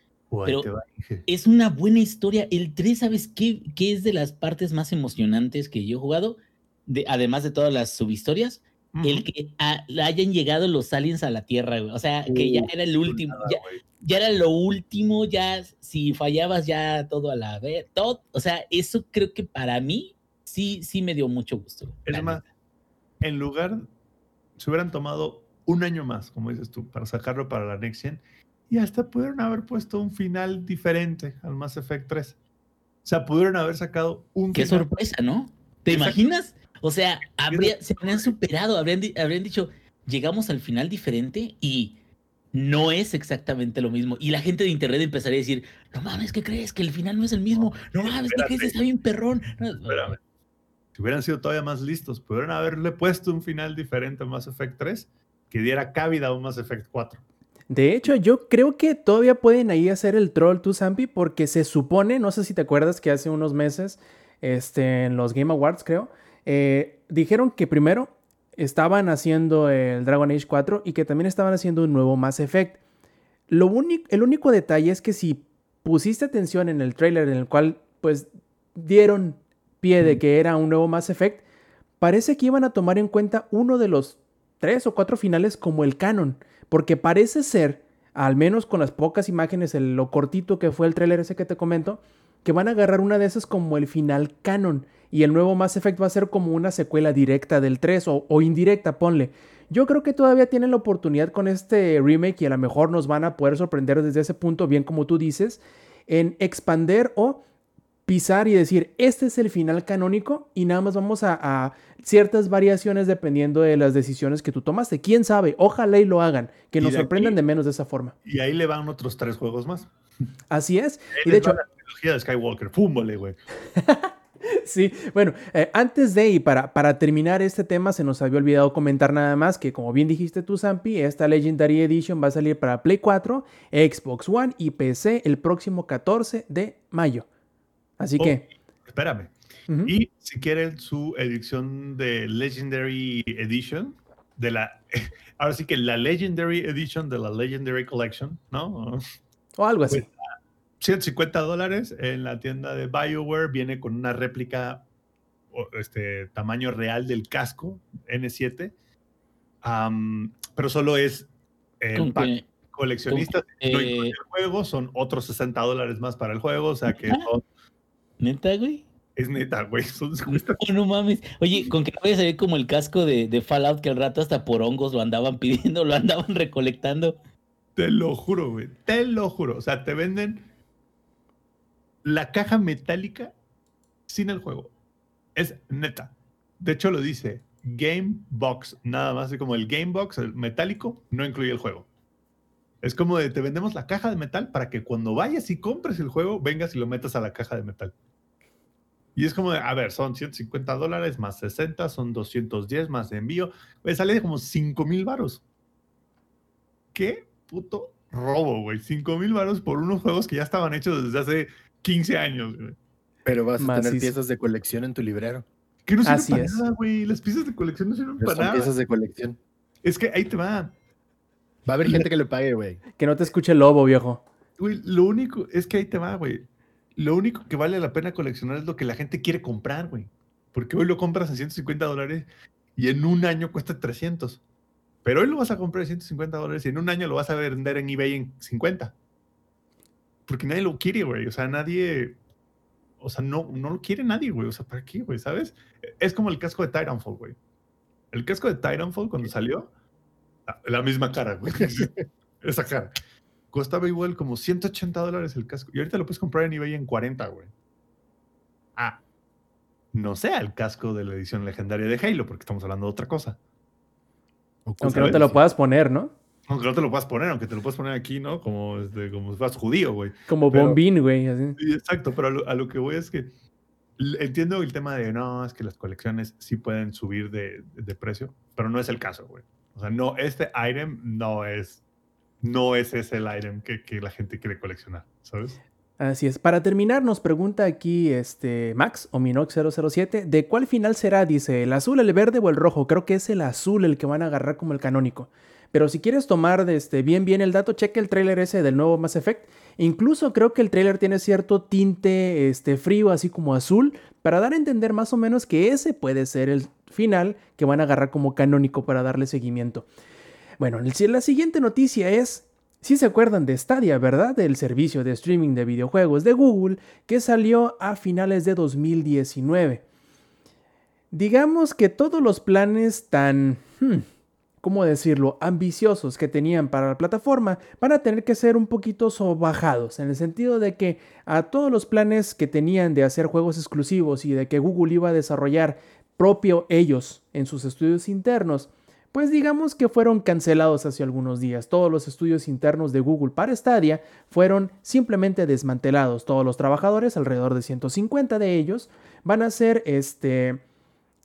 Pero-. Es una buena historia. El 3, ¿sabes qué, qué es de las partes más emocionantes que yo he jugado? De, además de todas las subhistorias, el que a- hayan llegado los aliens a la Tierra, güey. O sea, que ya era el último, Nada, ya, era lo último, ya si fallabas ya todo a la vez, todo, o sea, eso creo que para mí sí, sí me dio mucho gusto. Es más, en lugar, se hubieran tomado un año más, como dices tú, para sacarlo para la Next Gen, y hasta pudieron haber puesto un final diferente al Mass Effect 3. O sea, pudieron haber sacado un Qué final. sorpresa, ¿no? ¿Te Exacto. imaginas? O sea, habría, se habrían superado, habrían, habrían dicho, llegamos al final diferente y no es exactamente lo mismo. Y la gente de internet empezaría a decir, no mames, ¿qué crees? Que el final no es el mismo. No mames, ¿qué crees? Está bien perrón. No, Espérame. Si hubieran sido todavía más listos, pudieron haberle puesto un final diferente a Mass Effect 3 que diera cabida a un Mass Effect 4. De hecho, yo creo que todavía pueden ahí hacer el troll to Zampi porque se supone, no sé si te acuerdas que hace unos meses, este, en los Game Awards creo, eh, dijeron que primero estaban haciendo el Dragon Age 4 y que también estaban haciendo un nuevo Mass Effect. Lo único, el único detalle es que si pusiste atención en el trailer en el cual pues dieron pie de que era un nuevo Mass Effect, parece que iban a tomar en cuenta uno de los tres o cuatro finales como el canon, porque parece ser, al menos con las pocas imágenes, el- lo cortito que fue el tráiler ese que te comento, que van a agarrar una de esas como el final canon. Y el nuevo Mass Effect va a ser como una secuela directa del 3 o, o indirecta, ponle. Yo creo que todavía tienen la oportunidad con este remake y a lo mejor nos van a poder sorprender desde ese punto, bien como tú dices, en expander o pisar y decir, este es el final canónico y nada más vamos a, a ciertas variaciones dependiendo de las decisiones que tú tomaste. ¿Quién sabe? Ojalá y lo hagan, que nos de sorprendan aquí- de menos de esa forma. Y ahí le van otros tres juegos más. Así es. Y de hecho, la trilogía de Skywalker. Fúmbole, güey. Sí, bueno, eh, antes de y para, para terminar este tema, se nos había olvidado comentar nada más que, como bien dijiste tú, Zampi, esta Legendary Edition va a salir para Play 4, Xbox One y PC el próximo 14 de mayo. Así Oh, que. Espérame. Y si quieren su edición de Legendary Edition, de la. Ahora sí que la Legendary Edition de la Legendary Collection, ¿no? O algo así. Pues, 150 dólares en la tienda de BioWare. Viene con una réplica, este tamaño real del casco N7. Am, pero solo es el Con pack que- coleccionista. con- eh, el juego, son otros 60 dólares más para el juego. O sea que son- ¿Neta, güey? es neta, güey. Son, Oh, no mames. Oye, con que vaya a salir como el casco de, de Fallout que al rato hasta por hongos lo andaban pidiendo, lo andaban recolectando. Te lo juro, güey. Te lo juro. O sea, te venden la caja metálica sin el juego. Es neta. De hecho, lo dice Game Box. Nada más. Así como el Game Box, el metálico, no incluye el juego. Es como de te vendemos la caja de metal para que cuando vayas y compres el juego, vengas y lo metas a la caja de metal. Y es como de, a ver, son 150 dólares más 60, son 210 más de envío. Güey, sale como 5 mil varos. ¿Qué puto robo, güey? 5 mil varos por unos juegos que ya estaban hechos desde hace 15 años, güey. Pero vas a tener piezas de colección en tu librero. Que no sirven Así para es. nada, güey. Las piezas de colección no sirven Pero para son nada. piezas de colección. Es que ahí te va. Va a haber gente que lo pague, güey. Que no te escuche el lobo, viejo. Güey, lo único, es que ahí te va, güey. Lo único que vale la pena coleccionar es lo que la gente quiere comprar, güey. Porque hoy lo compras a 150 dólares y en un año cuesta 300. Pero hoy lo vas a comprar a 150 dólares y en un año lo vas a vender en eBay en 50. Porque nadie lo quiere, güey. O sea, nadie. O sea, no, no lo quiere nadie, güey. O sea, ¿para qué, güey? ¿Sabes? Es como el casco de Titanfall, güey. El casco de Titanfall cuando salió, la misma cara, güey. Esa cara. Costaba igual como 180 dólares el casco. Y ahorita lo puedes comprar en eBay en 40, güey. Ah, no sea el casco de la edición legendaria de Halo, porque estamos hablando de otra cosa. Aunque no te lo puedas poner, ¿no? Aunque no te lo puedas poner, aunque te lo puedas poner aquí, ¿no? Como, este, como si fueras judío, güey. Como Pero- bombín, güey. Sí, exacto, pero a lo, a lo que voy es que entiendo el tema de no, es que las colecciones sí pueden subir de, de precio, pero no es el caso, güey. O sea, no, este item no es, no es ese el item que, la gente quiere coleccionar, ¿sabes? Así es. Para terminar, nos pregunta aquí este Max o Minox007, ¿de cuál final será? Dice, ¿el azul, el verde o el rojo? Creo que es el azul el que van a agarrar como el canónico. Pero si quieres tomar este, bien bien el dato, cheque el tráiler ese del nuevo Mass Effect. Incluso creo que el tráiler tiene cierto tinte este, frío, así como azul, para dar a entender más o menos que ese puede ser el final que van a agarrar como canónico para darle seguimiento. Bueno, la siguiente noticia es si se acuerdan de Stadia, ¿verdad? Del servicio de streaming de videojuegos de Google que salió a finales de 2019. Digamos que todos los planes tan, hmm, ¿cómo decirlo?, ambiciosos que tenían para la plataforma van a tener que ser un poquito sobajados, en el sentido de que a todos los planes que tenían de hacer juegos exclusivos y de que Google iba a desarrollar propio ellos en sus estudios internos, pues digamos que fueron cancelados hace algunos días. Todos los estudios internos de Google para Stadia fueron simplemente desmantelados. Todos los trabajadores, alrededor de 150 de ellos, van a ser este,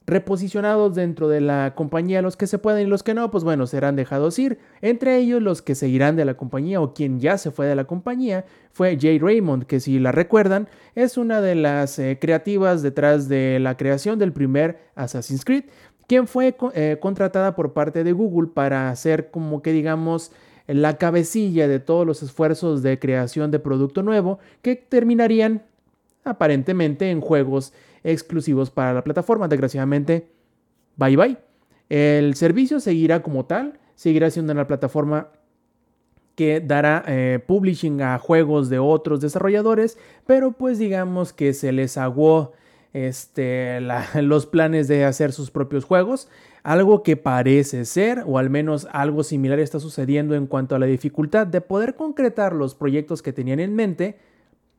reposicionados dentro de la compañía. Los que se pueden y los que no, pues bueno, serán dejados ir. Entre ellos, los que se irán de la compañía o quien ya se fue de la compañía fue Jay Raymond, que si la recuerdan, es una de las eh, creativas detrás de la creación del primer Assassin's Creed quien fue eh, contratada por parte de Google para hacer como que digamos la cabecilla de todos los esfuerzos de creación de producto nuevo que terminarían aparentemente en juegos exclusivos para la plataforma. Desgraciadamente, bye bye. El servicio seguirá como tal, seguirá siendo una plataforma que dará eh, publishing a juegos de otros desarrolladores, pero pues digamos que se les aguó este, los planes de hacer sus propios juegos. Algo que parece ser, o al menos algo similar está sucediendo en cuanto a la dificultad de poder concretar los proyectos que tenían en mente,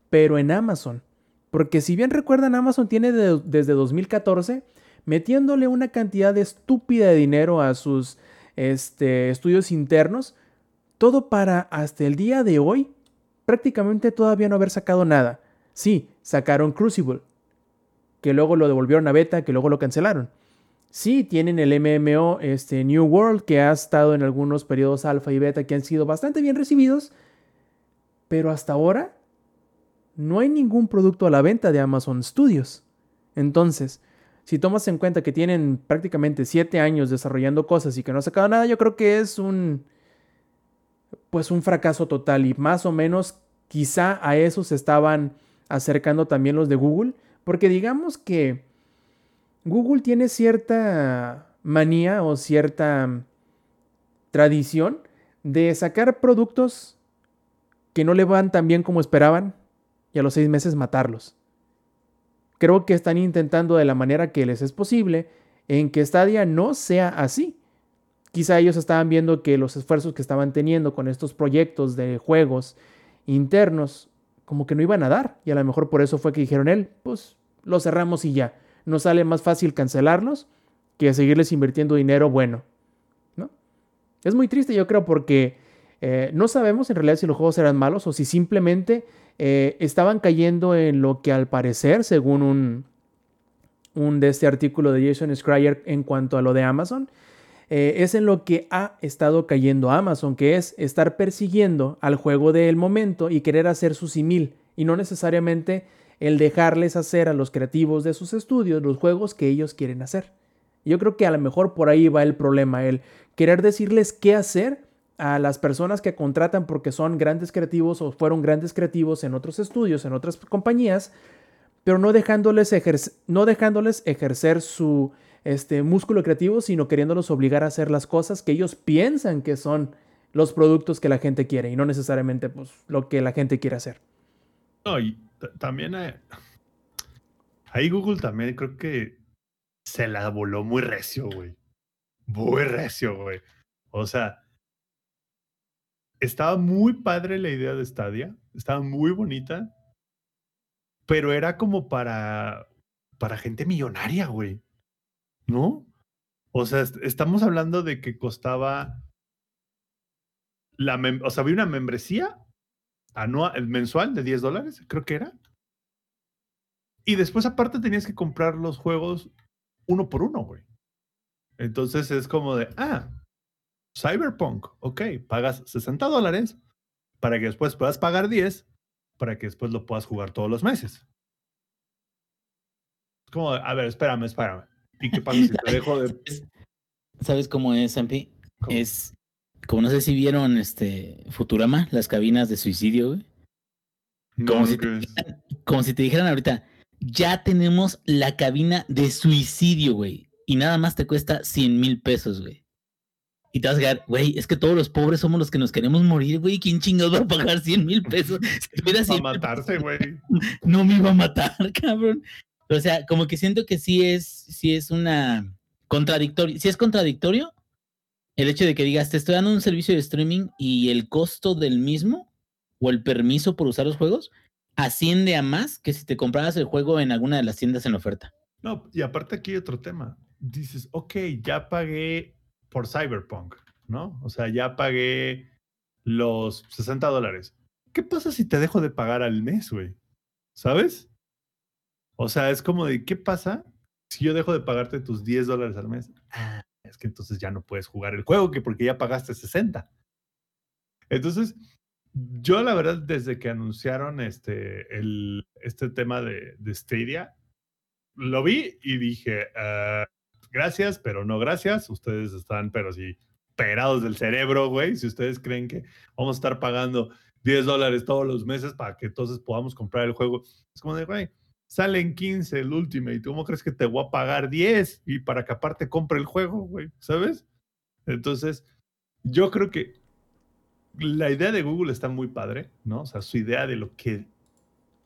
pero en Amazon. Porque si bien recuerdan, Amazon tiene desde 2014 metiéndole una cantidad estúpida de dinero a sus este, estudios internos, todo para hasta el día de hoy prácticamente todavía no haber sacado nada. Sí, sacaron Crucible, que luego lo devolvieron a beta, que luego lo cancelaron. Sí, tienen el MMO este, New World, que ha estado en algunos periodos alfa y beta que han sido bastante bien recibidos, pero hasta ahora no hay ningún producto a la venta de Amazon Studios. Entonces, si tomas en cuenta que tienen prácticamente 7 años desarrollando cosas y que no ha sacado nada, yo creo que es un pues un fracaso total y más o menos quizá a eso se estaban acercando también los de Google, porque digamos que Google tiene cierta manía o cierta tradición de sacar productos que no le van tan bien como esperaban y a los seis meses matarlos. Creo que están intentando de la manera que les es posible en que Stadia no sea así. Quizá ellos estaban viendo que los esfuerzos que estaban teniendo con estos proyectos de juegos internos como que no iban a dar. Y a lo mejor por eso fue que dijeron él, pues lo cerramos y ya. Nos sale más fácil cancelarlos que seguirles invirtiendo dinero bueno. ¿no? Es muy triste, yo creo, porque eh, no sabemos en realidad si los juegos eran malos o si simplemente eh, estaban cayendo en lo que al parecer, según un, un de este artículo de Jason Schreier en cuanto a lo de Amazon, eh, es en lo que ha estado cayendo Amazon, que es estar persiguiendo al juego del momento y querer hacer su simil, y no necesariamente el dejarles hacer a los creativos de sus estudios los juegos que ellos quieren hacer. Yo creo que a lo mejor por ahí va el problema, el querer decirles qué hacer a las personas que contratan porque son grandes creativos o fueron grandes creativos en otros estudios, en otras compañías, pero no dejándoles, no dejándoles ejercer su este, músculo creativo, sino queriéndolos obligar a hacer las cosas que ellos piensan que son los productos que la gente quiere y no necesariamente pues, lo que la gente quiere hacer. No, y también eh, ahí Google también creo que se la voló muy recio, güey. Muy recio, güey. O sea, estaba muy padre la idea de Stadia, estaba muy bonita, pero era como para, para gente millonaria, güey. ¿No? O sea, estamos hablando de que costaba la, o sea, había una membresía anual, mensual de 10 dólares, creo que era. Y después aparte tenías que comprar los juegos uno por uno, güey. Entonces es como de, ah, Cyberpunk, ok, pagas 60 dólares para que después puedas pagar 10 para que después lo puedas jugar todos los meses. Es como, a ver, espérame, espérame. ¿Y qué pasa si te dejo de.? ¿Sabes cómo es, Sampi? Es. Como no sé si vieron este Futurama, las cabinas de suicidio, güey. Como, si te dijeran, como si te dijeran ahorita, ya tenemos la cabina de suicidio, güey. Y nada más te cuesta 100 mil pesos, güey. Y te vas a quedar, güey, es que todos los pobres somos los que nos queremos morir, güey. ¿Quién chingados va a pagar 100 mil pesos? Si a matarse, güey. No me iba a matar, cabrón. O sea, como que siento que sí es, sí es una contradictorio. Si es contradictorio el hecho de que digas, te estoy dando un servicio de streaming y el costo del mismo o el permiso por usar los juegos asciende a más que si te comprabas el juego en alguna de las tiendas en oferta. No, y aparte aquí hay otro tema. Dices, ok, ya pagué por Cyberpunk, ¿no? O sea, ya pagué los 60 dólares. ¿Qué pasa si te dejo de pagar al mes, güey? ¿Sabes? O sea, es como de, ¿qué pasa si yo dejo de pagarte tus 10 dólares al mes? Ah, es que entonces ya no puedes jugar el juego, que porque ya pagaste 60. Entonces, yo la verdad, desde que anunciaron este, el, este tema de, de Stadia, lo vi y dije, ah, gracias, pero no gracias. Ustedes están, pero sí, perados del cerebro, güey. Si ustedes creen que vamos a estar pagando 10 dólares todos los meses para que entonces podamos comprar el juego, es como de, güey, salen 15 el Ultimate. ¿Cómo crees que te voy a pagar 10? Y para que aparte compre el juego, güey, ¿sabes? Entonces, yo creo que la idea de Google está muy padre, ¿no? O sea, su idea de lo que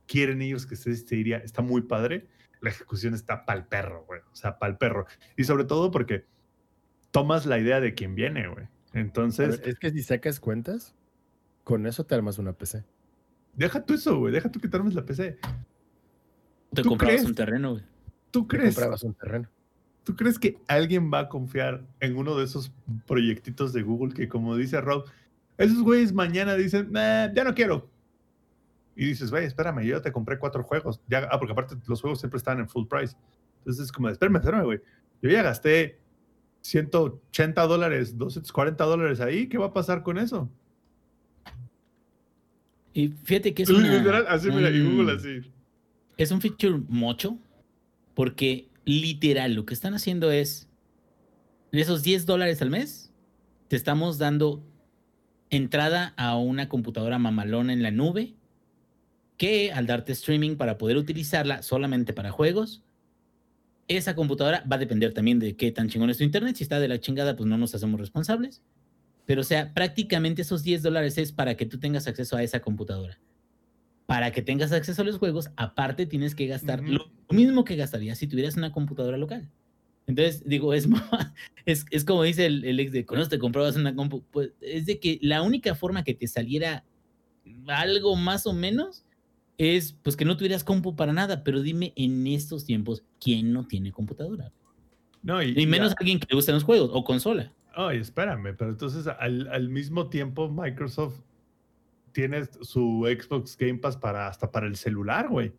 quieren ellos que se diría está muy padre. La ejecución está pa'l perro, güey. O sea, pa'l perro. Y sobre todo porque tomas la idea de quién viene, güey. Entonces. es que si sacas cuentas, con eso te armas una PC. Deja tú eso, güey. Deja tú que te armes la PC. Te comprabas un terreno, güey. ¿Tú crees? Te comprabas un terreno. ¿Tú crees que alguien va a confiar en uno de esos proyectitos de Google que, como dice Rob, esos güeyes mañana dicen, ya no quiero? Y dices, güey, espérame, yo ya te compré cuatro juegos. Ya, ah, porque aparte los juegos siempre están en full price. Entonces es como, espérame, espérame, güey. Yo ya gasté 180 dólares, 240 dólares ahí. ¿Qué va a pasar con eso? Y fíjate que es una, así, mira, y Google así. Es un feature mucho, porque literal lo que están haciendo es, de esos 10 dólares al mes, te estamos dando entrada a una computadora mamalona en la nube, que al darte streaming para poder utilizarla solamente para juegos, esa computadora va a depender también de qué tan chingón es tu internet. Si está de la chingada, pues no nos hacemos responsables. Pero o sea, prácticamente esos 10 dólares es para que tú tengas acceso a esa computadora para que tengas acceso a los juegos, aparte tienes que gastar lo mismo que gastarías si tuvieras una computadora local. Entonces, digo, es, es, es como dice el, ex de, cuando te comprabas una compu, pues es de que la única forma que te saliera algo más o menos es pues que no tuvieras compu para nada, pero dime en estos tiempos, ¿quién no tiene computadora? No, y, y menos alguien que le gusten los juegos o consola. Ay, espérame, pero entonces al, al mismo tiempo Microsoft tienes su Xbox Game Pass para hasta para el celular, güey.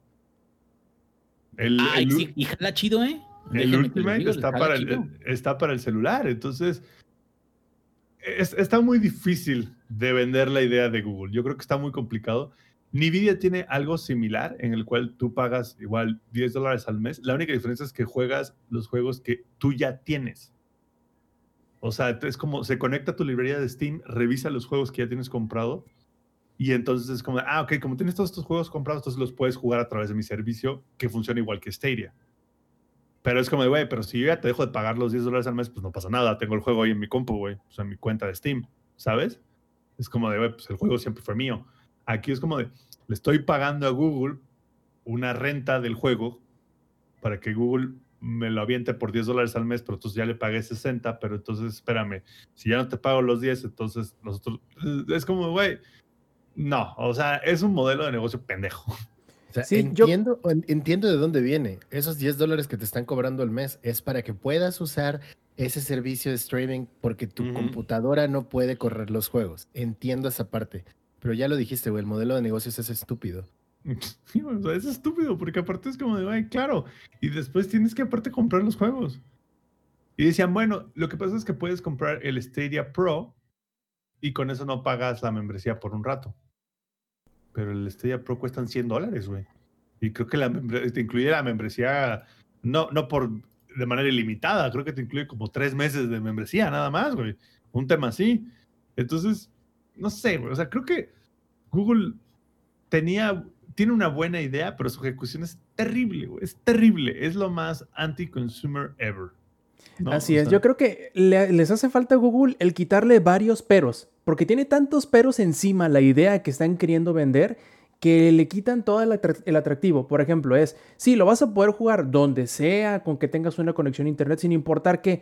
El, sí, y jala chido, ¿eh? el Ultimate está, para el, está para el celular, entonces está muy difícil de vender la idea de Google. Yo creo que está muy complicado. Nvidia tiene algo similar en el cual tú pagas igual 10 dólares al mes. La única diferencia es que juegas los juegos que tú ya tienes. O sea, es como se conecta a tu librería de Steam, revisa los juegos que ya tienes comprado y entonces es como, ah, ok, como tienes todos estos juegos comprados, entonces los puedes jugar a través de mi servicio que funciona igual que Stadia. Pero es como de, güey, pero si yo ya te dejo de pagar los 10 dólares al mes, pues no pasa nada. Tengo el juego ahí en mi compu, güey. O sea, en mi cuenta de Steam, ¿sabes? Es como de, güey, pues el juego siempre fue mío. Aquí es como de, le estoy pagando a Google una renta del juego para que Google me lo aviente por 10 dólares al mes, pero entonces ya le pagué 60, pero entonces espérame, si ya no te pago los 10, entonces los otros... Es como, güey, no, o sea, es un modelo de negocio pendejo. entiendo, entiendo de dónde viene. Esos 10 dólares que te están cobrando al mes es para que puedas usar ese servicio de streaming porque tu computadora no puede correr los juegos. Entiendo esa parte. Pero ya lo dijiste, güey, el modelo de negocios es estúpido. es estúpido porque aparte es como de, claro, y después tienes que aparte comprar los juegos. Y decían, bueno, lo que pasa es que puedes comprar el Stadia Pro y con eso no pagas la membresía por un rato. Pero el Stadia Pro cuestan 100 dólares, güey. Y creo que la te incluye la membresía, no, no por de manera ilimitada, creo que te incluye como tres meses de membresía, nada más, güey. Un tema así. Entonces, no sé, güey. O sea, creo que Google tenía, tiene una buena idea, pero su ejecución es terrible, güey. Es terrible. Es lo más anti-consumer ever. Así es, yo creo que les hace falta a Google el quitarle varios peros, porque tiene tantos peros encima la idea que están queriendo vender que le quitan todo el, atractivo. Por ejemplo, es, sí, lo vas a poder jugar donde sea, con que tengas una conexión a internet, sin importar que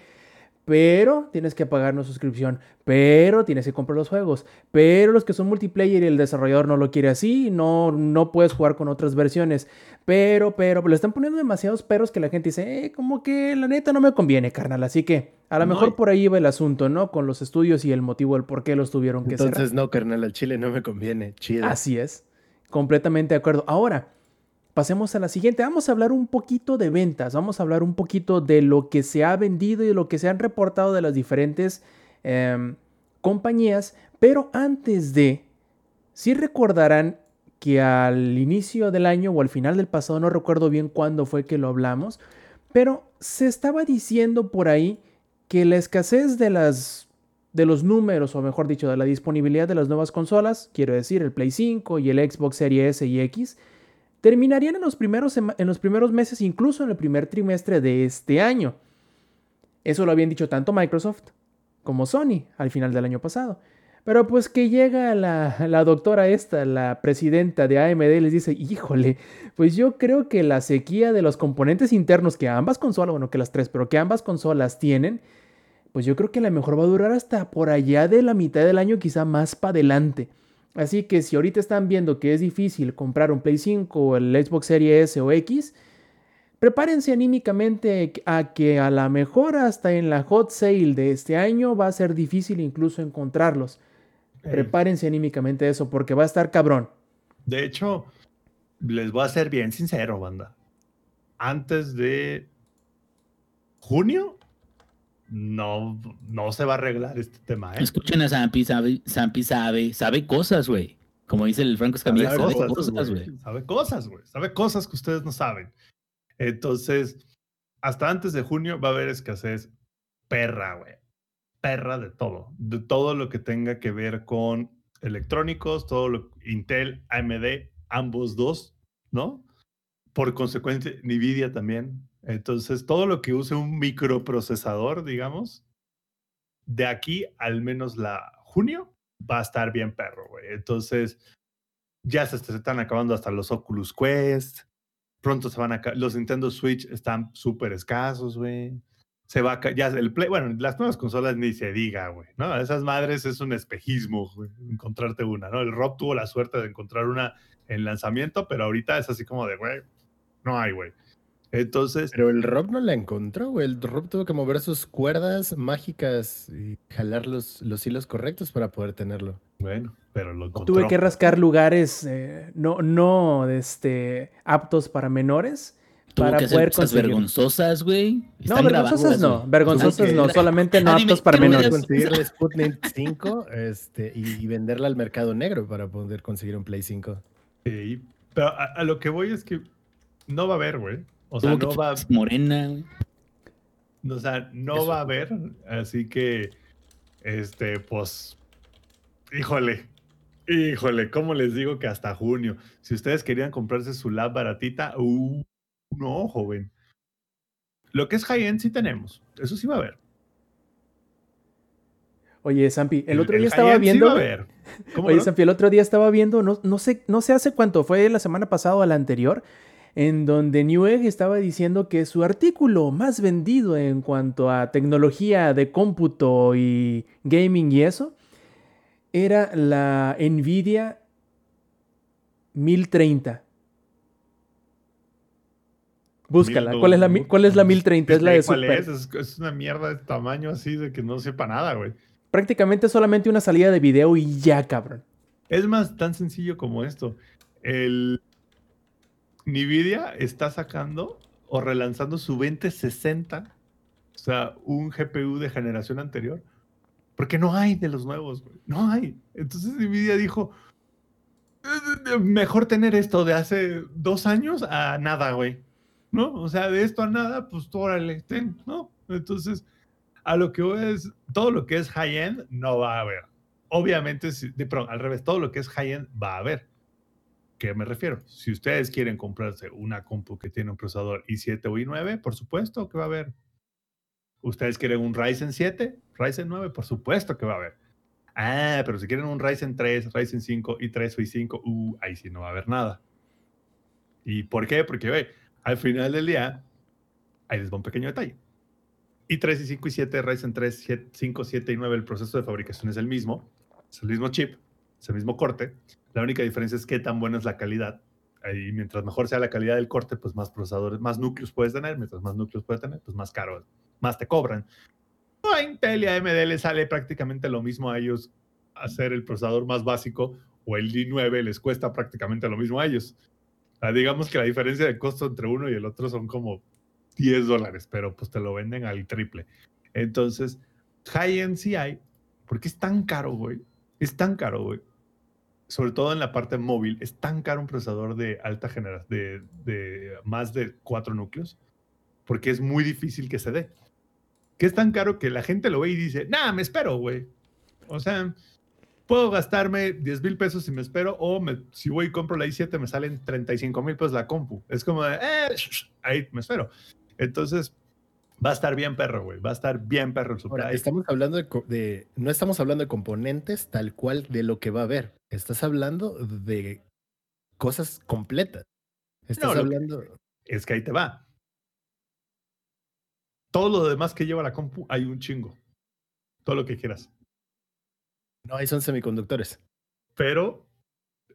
pero tienes que pagar una suscripción, pero tienes que comprar los juegos, pero los que son multiplayer y el desarrollador no lo quiere así, no, no puedes jugar con otras versiones, pero, pero, le están poniendo demasiados peros que la gente dice, eh, como que la neta no me conviene, carnal, así que a lo mejor por ahí va el asunto, ¿no? Con los estudios y el motivo del por qué los tuvieron que hacer. Entonces, no, carnal, al chile no me conviene, chido. Así es, completamente de acuerdo. Ahora, pasemos a la siguiente. Vamos a hablar un poquito de ventas, vamos a hablar un poquito de lo que se ha vendido y lo que se han reportado de las diferentes em, compañías. Pero antes de, si recordarán que al inicio del año o al final del pasado, no recuerdo bien cuándo fue que lo hablamos, pero se estaba diciendo por ahí que la escasez de las de los números, o mejor dicho, de la disponibilidad de las nuevas consolas, quiero decir el Play 5 y el Xbox Series S y X, terminarían en los, primeros en los primeros meses, incluso en el primer trimestre de este año. Eso lo habían dicho tanto Microsoft como Sony al final del año pasado. Pero pues que llega la, la, doctora esta, la presidenta de AMD, les dice, híjole, pues yo creo que la sequía de los componentes internos que ambas consolas, bueno, que las tres, pero que ambas consolas tienen, pues yo creo que la mejor va a durar hasta por allá de la mitad del año, quizá más para adelante. Así que si ahorita están viendo que es difícil comprar un Play 5 o el Xbox Series S o X, prepárense anímicamente a que a la mejor hasta en la hot sale de este año va a ser difícil incluso encontrarlos. Prepárense anímicamente a eso porque va a estar cabrón. De hecho, les voy a ser bien sincero, banda. Antes de junio, no, no se va a arreglar este tema. ¿eh? Escuchen a Zampi, sabe, Zampi sabe, sabe cosas, güey. Como dice el Franco Escamilla, sabe, cosas, güey. Sabe cosas, güey. Sabe cosas que ustedes no saben. Entonces, hasta antes de junio va a haber escasez perra, güey perra de todo, de todo lo que tenga que ver con electrónicos, todo lo Intel, AMD, ambos dos, ¿no? Por consecuencia, Nvidia también. Entonces, todo lo que use un microprocesador, digamos, de aquí al menos la junio va a estar bien perro, güey. Entonces, ya se, están acabando hasta los Oculus Quest. Pronto se van a... Los Nintendo Switch están súper escasos, güey se va a, ya el play, bueno, las nuevas consolas ni se diga, güey, ¿no? Esas madres es un espejismo, encontrarte una, ¿no? El Rob tuvo la suerte de encontrar una en lanzamiento, pero ahorita es así como de, güey, no hay, güey. Entonces. Pero el Rob no la encontró, güey. El Rob tuvo que mover sus cuerdas mágicas y jalar los, los hilos correctos para poder tenerlo. Bueno, pero lo encontró. Tuve que rascar lugares eh, no, no este, aptos para menores para poder conseguir. vergonzosas, güey. No, vergonzosas no, vergonzosas no, solamente no aptos para menores. conseguir el Sputnik 5 este, y, venderla al mercado negro para poder conseguir un Play 5. Sí, pero a, lo que voy es que no va a haber, güey. O sea, no va Morena, O sea, no va a haber, así que, este, pues, híjole, híjole, ¿cómo les digo que hasta junio? Si ustedes querían comprarse su lab baratita, uh, no, joven. Lo que es high-end sí tenemos. Eso sí va a haber. Oye, Sampi, el otro día estaba viendo. Oye, Sampi, el otro día estaba viendo, no, no, sé, no sé hace cuánto, fue la semana pasada o la anterior, en donde Newegg estaba diciendo que su artículo más vendido en cuanto a tecnología de cómputo y gaming y eso era la Nvidia 1030. Búscala. ¿Cuál es, la, ¿Cuál es la 1030? Es la de ¿Cuál Es? es? una mierda de tamaño así de que no sepa nada, güey. Prácticamente solamente una salida de video y ya, cabrón. Es más tan sencillo como esto. El Nvidia está sacando o relanzando su 2060, o sea, un GPU de generación anterior, porque no hay de los nuevos, güey. No hay. Entonces Nvidia dijo, mejor tener esto de hace dos años a nada, güey. ¿no? O sea, de esto a nada, pues órale, ten, ¿no? Entonces, a lo que es, todo lo que es high-end no va a haber. Obviamente, de, pronto, al revés, todo lo que es high-end va a haber. ¿Qué me refiero? Si ustedes quieren comprarse una compu que tiene un procesador i7 o i9, por supuesto que va a haber. ¿Ustedes quieren un Ryzen 7? Ryzen 9, por supuesto que va a haber. Ah, pero si quieren un Ryzen 3, Ryzen 5, i3 o i5, uh, ahí sí no va a haber nada. ¿Y por qué? Porque, ve, al final del día, ahí les va un pequeño detalle. Y 3 y 5 y 7, Ryzen 3, 5, 7 y 9, el proceso de fabricación es el mismo. Es el mismo chip, es el mismo corte. La única diferencia es qué tan buena es la calidad. Y mientras mejor sea la calidad del corte, pues más procesadores, más núcleos puedes tener. Mientras más núcleos puedes tener, pues más caro, más te cobran. A Intel y a AMD le sale prácticamente lo mismo a ellos hacer el procesador más básico o el i9 les cuesta prácticamente lo mismo a ellos digamos que la diferencia de costo entre uno y el otro son como 10 dólares, pero pues te lo venden al triple. Entonces, high-end hay, porque es tan caro, güey. Es tan caro, güey. Sobre todo en la parte móvil, es tan caro un procesador de alta generación, de, más de cuatro núcleos, porque es muy difícil que se dé. Que es tan caro que la gente lo ve y dice, nah, me espero, güey. O sea, puedo gastarme 10 mil pesos si me espero, o si voy y compro la i7 me salen 35 mil pesos la compu. Es como de, eh, ahí me espero. Entonces, Va a estar bien perro, güey. Va a estar bien perro el supply. Ahora, estamos hablando de, no estamos hablando de componentes tal cual de lo que va a haber. Estás hablando de cosas completas. Estás No, lo que- hablando. Es que ahí te va. Todo lo demás que lleva la compu, hay un chingo. Todo lo que quieras. No, ahí son semiconductores. Pero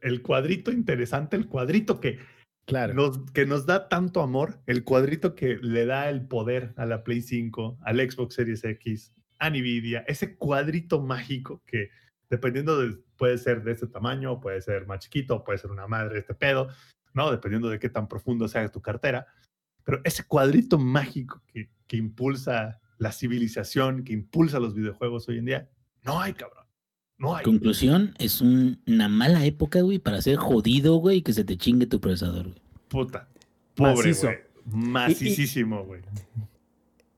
el cuadrito interesante, el cuadrito que Claro. que nos da tanto amor, el cuadrito que le da el poder a la Play 5, al Xbox Series X, a Nvidia, ese cuadrito mágico que dependiendo de, puede ser de este tamaño, puede ser más chiquito, puede ser una madre este pedo, ¿no? Dependiendo de qué tan profundo sea tu cartera. Pero ese cuadrito mágico que, que impulsa la civilización, que impulsa los videojuegos hoy en día, no hay, cabrón. No hay. Conclusión, es un- una mala época, güey, para ser jodido, güey, y que se te chingue tu procesador, güey. Puta. Pobre, Macizo. güey. Macicísimo, güey.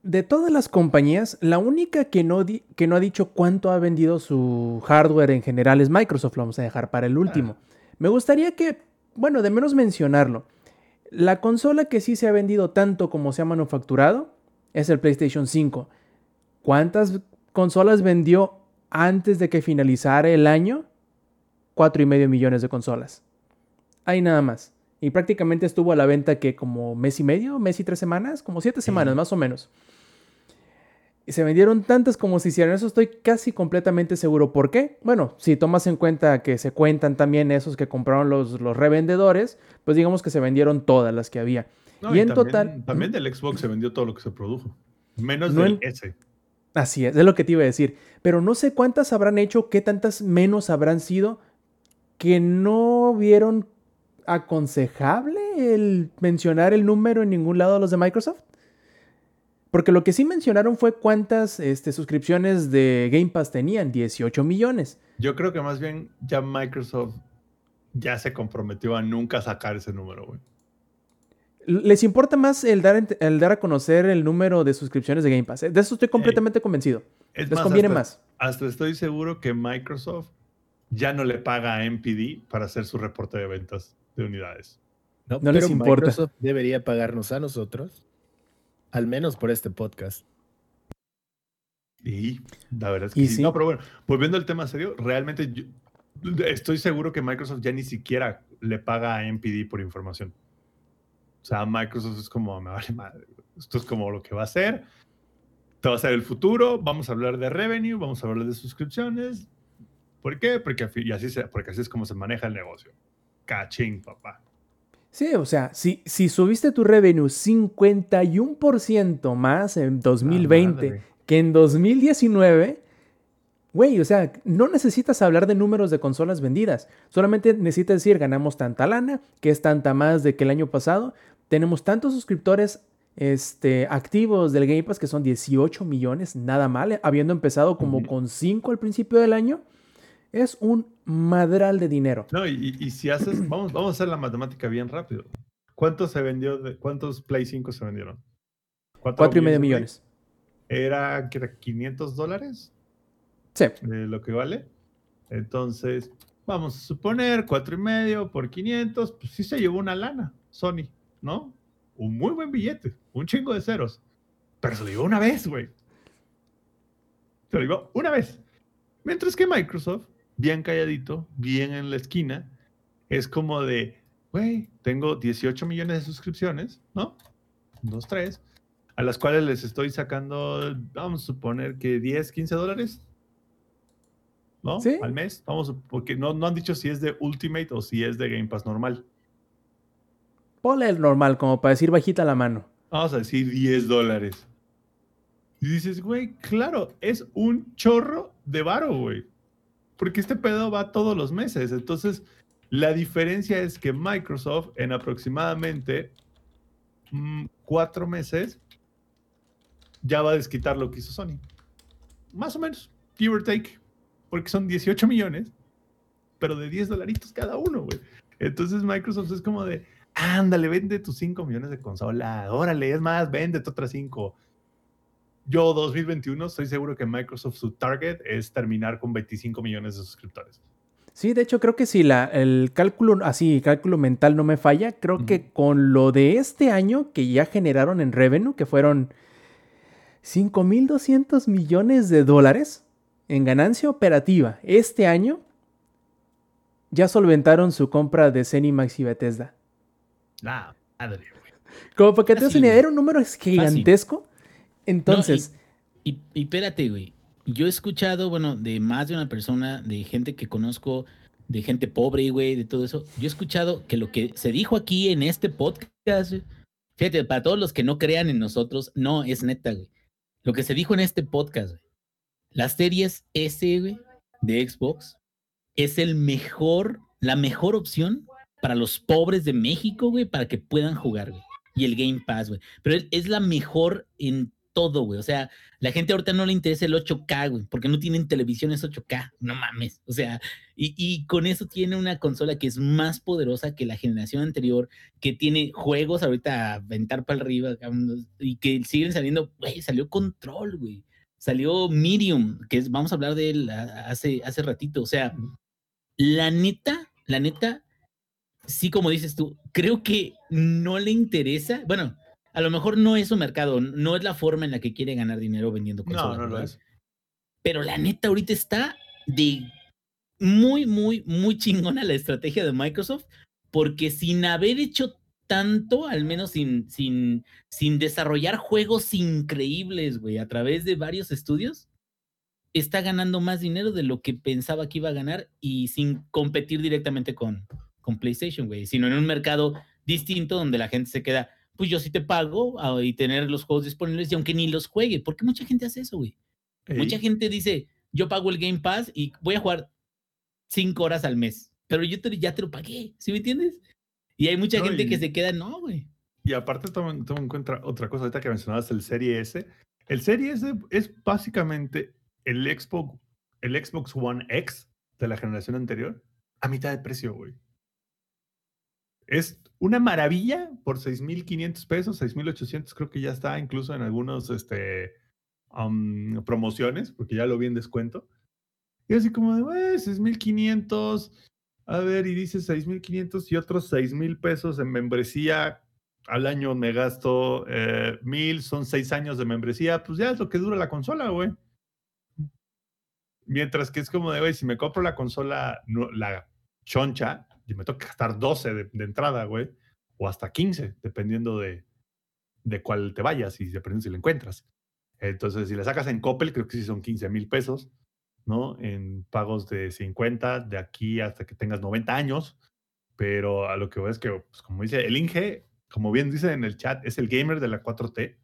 De todas las compañías, la única que no, di- que no ha dicho cuánto ha vendido su hardware en general es Microsoft. Lo vamos a dejar para el último. Me gustaría que, bueno, de menos mencionarlo. La consola que sí se ha vendido tanto como se ha manufacturado es el PlayStation 5. ¿Cuántas consolas vendió antes de que finalizara el año? Cuatro y medio millones de consolas. Ahí nada más. Y prácticamente estuvo a la venta que como mes y medio, mes y tres semanas, como siete semanas más o menos. Y se vendieron tantas como se hicieron. Eso estoy casi completamente seguro. ¿Por qué? Bueno, si tomas en cuenta que se cuentan también esos que compraron los, los revendedores, pues digamos que se vendieron todas las que había. No, y en también- total- También del Xbox se vendió todo lo que se produjo. Menos No del en- S. Así es, es lo que te iba a decir. Pero no sé cuántas habrán hecho, qué tantas menos habrán sido que no vieron aconsejable el mencionar el número en ningún lado de los de Microsoft. Porque lo que sí mencionaron fue cuántas este, suscripciones de Game Pass tenían, 18 millones. Yo creo que más bien ya Microsoft ya se comprometió a nunca sacar ese número, güey. Les importa más el dar, el dar a conocer el número de suscripciones de Game Pass. ¿eh? De eso estoy completamente convencido. Es Les conviene hasta- más. Hasta estoy seguro que Microsoft ya no le paga a MPD para hacer su reporte de ventas de unidades. No, No les importa. Microsoft debería pagarnos a nosotros, al menos por este podcast. Y la verdad es que Y sí. sí. No, pero bueno, volviendo al tema serio, realmente yo estoy seguro que Microsoft ya ni siquiera le paga a MPD por información. O sea, Microsoft es como, me vale madre. Esto es como lo que va a ser. Te va a ser el futuro. Vamos a hablar de revenue, vamos a hablar de suscripciones. ¿Por qué? Porque, y así, se- porque así es como se maneja el negocio. Cachín, papá. Sí, o sea, si, si subiste tu revenue 51% más en 2020 madre. que en 2019, güey, o sea, no necesitas hablar de números de consolas vendidas. Solamente necesitas decir, ganamos tanta lana, que es tanta más de que el año pasado. Tenemos tantos suscriptores este, activos del Game Pass que son 18 millones, nada mal, eh, habiendo empezado como con 5 al principio del año. Es un madral de dinero. No, y, y si haces, vamos, vamos a hacer la matemática bien rápido. ¿Cuántos se vendió? De, ¿Cuántos Play 5 se vendieron? Cuatro y medio millones. Era, ¿qué era 500 dólares Sí. eh, lo que vale. Entonces, vamos a suponer cuatro y medio por 500, pues sí se llevó una lana, Sony, ¿no? Un muy buen billete, un chingo de ceros. Pero se lo llevó una vez, güey. Se lo llevó una vez. Mientras que Microsoft, bien calladito, bien en la esquina, es como de, güey, tengo 18 millones de suscripciones, ¿no? Dos, tres, a las cuales les estoy sacando, vamos a suponer que 10, 15 dólares, ¿no? Sí. Al mes, vamos, porque no, no han dicho si es de Ultimate o si es de Game Pass normal. Ponle el normal, como para decir bajita la mano. Vamos a decir 10 dólares. Y dices, güey, claro, es un chorro de varo, güey. Porque este pedo va todos los meses. Entonces, la diferencia es que Microsoft en aproximadamente mm, cuatro meses ya va a desquitar lo que hizo Sony. Más o menos, give or take. Porque son 18 millones, pero de 10 dolaritos cada uno, güey. Entonces Microsoft es como de, ándale, vende tus 5 millones de consola, órale, es más, vende otras 5. Yo 2021 estoy seguro que Microsoft su target es terminar con 25 millones de suscriptores. Sí, de hecho creo que si la, el cálculo, así, cálculo mental no me falla, creo que con lo de este año que ya generaron en revenue, que fueron 5.200 millones de dólares en ganancia operativa este año ya solventaron su compra de Cenimax y Bethesda. La madre, güey. Como para que te una idea, era un número gigantesco. Entonces, Y, y espérate, güey. Yo he escuchado, bueno, de más de una persona, de gente que conozco, de gente pobre, güey, de todo eso. Yo he escuchado que lo que se dijo aquí en este podcast, fíjate, para todos los que no crean en nosotros, no, es neta, güey. Lo que se dijo en este podcast, güey. Las series S, güey, de Xbox, es el mejor, la mejor opción para los pobres de México, güey, para que puedan jugar, güey. Y el Game Pass, güey. Pero es- la mejor en todo, güey. O sea, la gente ahorita no le interesa el 8K, güey, porque no tienen televisiones 8K. No mames. O sea, y, y con eso tiene una consola que es más poderosa que la generación anterior, que tiene juegos ahorita a aventar para arriba, y que siguen saliendo, güey, salió Control, güey. Salió Medium, que es, vamos a hablar de él hace, hace ratito. O sea, la neta, la neta, sí, como dices tú, creo que no le interesa. Bueno, a lo mejor no es su mercado, no es la forma en la que quiere ganar dinero vendiendo No, consolas. no lo ¿verdad? es. Pero la neta ahorita está de muy, muy, muy chingona la estrategia de Microsoft, porque sin haber hecho tanto, al menos sin, sin, sin desarrollar juegos increíbles, güey, a través de varios estudios, está ganando más dinero de lo que pensaba que iba a ganar y sin competir directamente con, con PlayStation, güey, sino en un mercado distinto donde la gente se queda, pues yo sí te pago ah, y tener los juegos disponibles y aunque ni los juegue, porque mucha gente hace eso, güey. Mucha Ey, gente dice, yo pago el Game Pass y voy a jugar cinco horas al mes, pero yo te- ya te lo pagué, ¿sí me entiendes? Y hay mucha No, gente que y- se queda, no, güey. Y aparte, toma, toma en cuenta otra cosa, ahorita que mencionabas el Serie S. El Serie S es básicamente el Xbox, el Xbox One X de la generación anterior a mitad de precio, güey. Es una maravilla por 6.500 pesos, 6.800 creo que ya está incluso en algunos este, promociones, porque ya lo vi en descuento. Y así como de, "Güey, 6.500, a ver, y dice 6.500 y otros 6.000 pesos en membresía. Al año me gasto eh, 1.000, son 6 años de membresía, pues ya es lo que dura la consola, güey. Mientras que es como de, güey, si me compro la consola, la choncha, y me toca gastar 12 de, de entrada, güey, o hasta 15, dependiendo de, de cuál te vayas y dependiendo si la encuentras. Entonces, si la sacas en Coppel, creo que sí son 15 mil pesos, ¿no? En pagos de 50, de aquí hasta que tengas 90 años. Pero a lo que voy es que, pues, como dice el Inge, como bien dice en el chat, es el gamer de la 4T.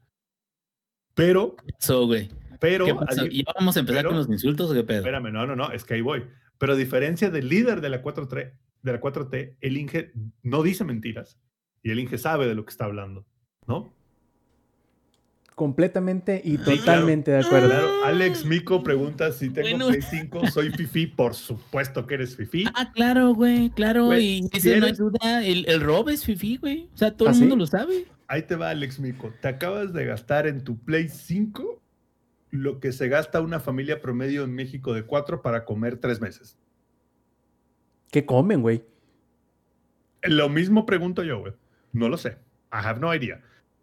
Pero, So, güey. pero, ¿Ya vamos a empezar pero- con los insultos o qué pedo? Espérame, no, no, no, es que ahí voy. Pero a diferencia del líder de la 4T, de la 4T, el Inge no dice mentiras y el Inge sabe de lo que está hablando, ¿no? completamente y totalmente de acuerdo. Claro, Alex Mico pregunta si tengo Bueno. Play 5, soy Fifi, por supuesto que eres Fifi. Ah, claro, güey, claro. Güey, y si eso no hay duda. El, el Rob es fifi, güey. O sea, todo ¿Ah, el mundo sí? lo sabe. Ahí te va Alex Mico. Te acabas de gastar en tu Play 5 lo que se gasta una familia promedio en México de 4 para comer 3 meses. ¿Qué comen, güey? Lo mismo pregunto yo, güey. No lo sé. I have no idea.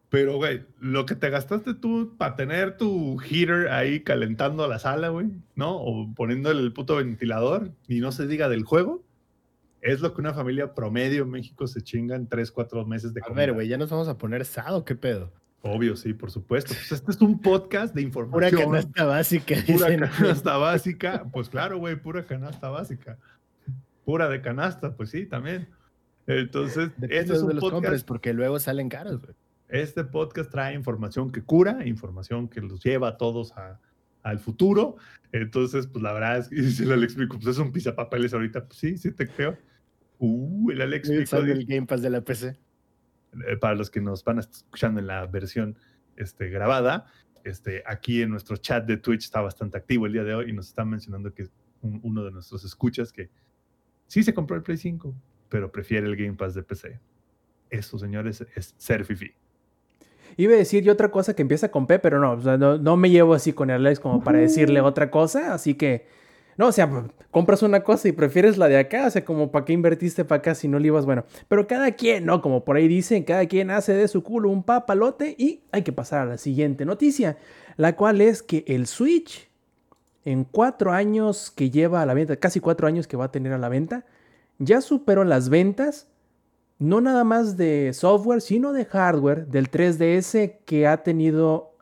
Pero, güey, lo que te gastaste tú para tener tu heater ahí calentando la sala, güey, ¿no? O poniéndole el puto ventilador y no se diga del juego, es lo que una familia promedio en México se chinga en 3, 4 meses de A comida. ver, güey, ya nos vamos a poner sado, ¿qué pedo? Obvio, sí, por supuesto. Pues este es un podcast de Pura información. canasta básica. Pura dicen. canasta básica. Pues claro, güey, pura canasta básica. Pura de canasta, pues sí, también. Entonces, Depende este de es un los podcast. compres, porque luego salen caros, güey. Este podcast trae información que cura, información que los lleva a todos a- al futuro. Entonces, pues la verdad es que si el Alex Mico, pues es un pisapapeles ahorita. Pues sí, sí te creo. Uh, el Alex dice- el Game Pass de la PC. eh, para los que nos van a estar escuchando en la versión este, grabada, este, aquí en nuestro chat de Twitch está bastante activo el día de hoy y nos están mencionando que un- uno de nuestros escuchas que sí se compró el Play 5, pero prefiere el Game Pass de PC. Eso, señores, es ser fifi. Iba a decir yo otra cosa que empieza con P, pero no, o sea, no, no me llevo así con el Alex como para decirle otra cosa, así que, no, o sea, compras una cosa y prefieres la de acá, o sea, como para qué invertiste para acá si no le ibas, bueno, pero cada quien, ¿no? Como por ahí dicen, cada quien hace de su culo un papalote y hay que pasar a la siguiente noticia. la cual es que el Switch, en cuatro años que lleva a la venta, casi cuatro años que va a tener a la venta, ya superó las ventas, no nada más de software, sino de hardware del 3DS que ha tenido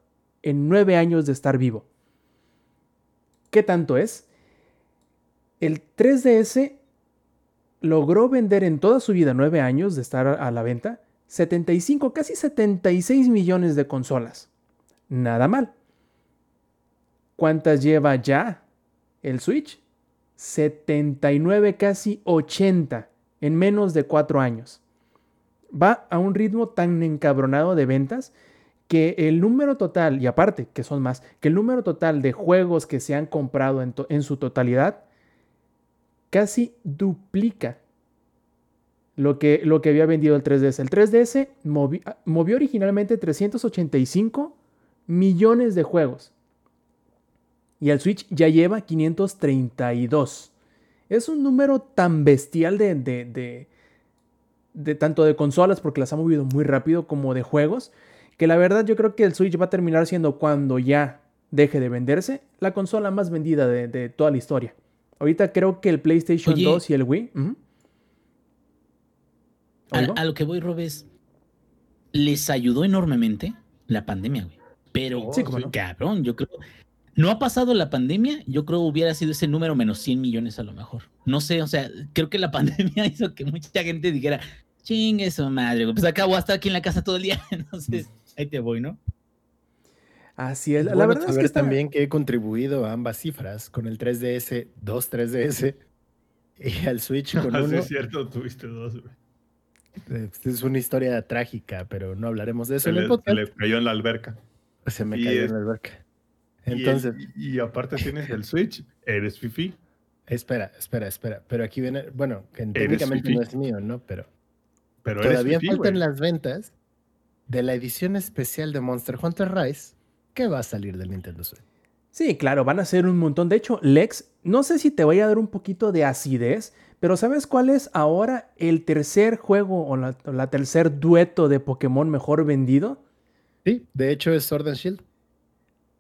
en nueve años de estar vivo. ¿Qué tanto es? El 3DS logró vender en toda su vida, nueve años de estar a la venta, 75, casi 76 millones de consolas. Nada mal. ¿Cuántas lleva ya el Switch? 79, casi 80 en menos de cuatro años. Va a un ritmo tan encabronado de ventas que el número total, y aparte que son más, que el número total de juegos que se han comprado en, su totalidad casi duplica lo que, lo que había vendido el 3DS. El 3DS movió originalmente 385 millones de juegos. Y el Switch ya lleva 532. Es un número tan bestial de, de, de, tanto de consolas, porque las ha movido muy rápido, como de juegos, que la verdad yo creo que el Switch va a terminar siendo cuando ya deje de venderse, la consola más vendida de, toda la historia. Ahorita creo que el PlayStation 2 y el Wii. A, lo que voy, Robes, les ayudó enormemente la pandemia, güey. Pero, sí, cabrón, yo creo. No ha pasado la pandemia, yo creo hubiera sido ese número menos 100 millones a lo mejor. No sé, o sea, creo que la pandemia hizo que mucha gente dijera, ching, eso madre. Pues acabo a estar aquí en la casa todo el día. Entonces, ahí te voy, ¿no? Así es. La verdad es que también que he contribuido a ambas cifras con el 3DS, dos 3DS y al Switch con uno. Sí, es cierto, tuviste dos, güey. Es una historia trágica, pero no hablaremos de eso. Se, le, se le, cayó en la alberca. Se me cayó en la alberca. Entonces. Y, aparte tienes el Switch, eres Fifi. Espera, espera, espera. Pero aquí viene, bueno, que técnicamente no es mío, ¿no? Pero, pero todavía faltan las ventas de la edición especial de Monster Hunter Rise que va a salir del Nintendo Switch. Sí, claro, van a ser un montón. De hecho, Lex, no sé si te voy a dar un poquito de acidez, pero ¿sabes cuál es ahora el tercer juego o la, tercer dueto de Pokémon mejor vendido? Sí, de hecho es Sword and Shield.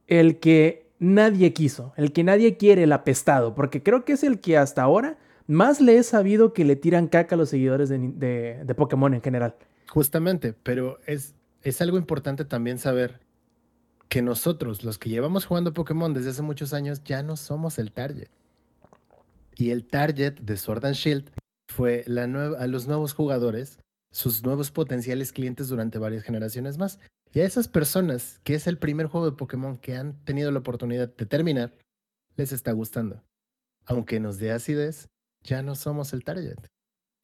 El que nadie quiso, el que nadie quiere, el apestado, porque creo que es el que hasta ahora más le he sabido que le tiran caca a los seguidores de, de, Pokémon en general. Justamente, pero es, es algo importante también saber que nosotros, los que llevamos jugando Pokémon desde hace muchos años, ya no somos el target. Y el target de Sword and Shield fue a los nuevos jugadores, sus nuevos potenciales clientes durante varias generaciones más. Y a esas personas, que es el primer juego de Pokémon que han tenido la oportunidad de terminar, les está gustando. Aunque nos dé acidez, ya no somos el target.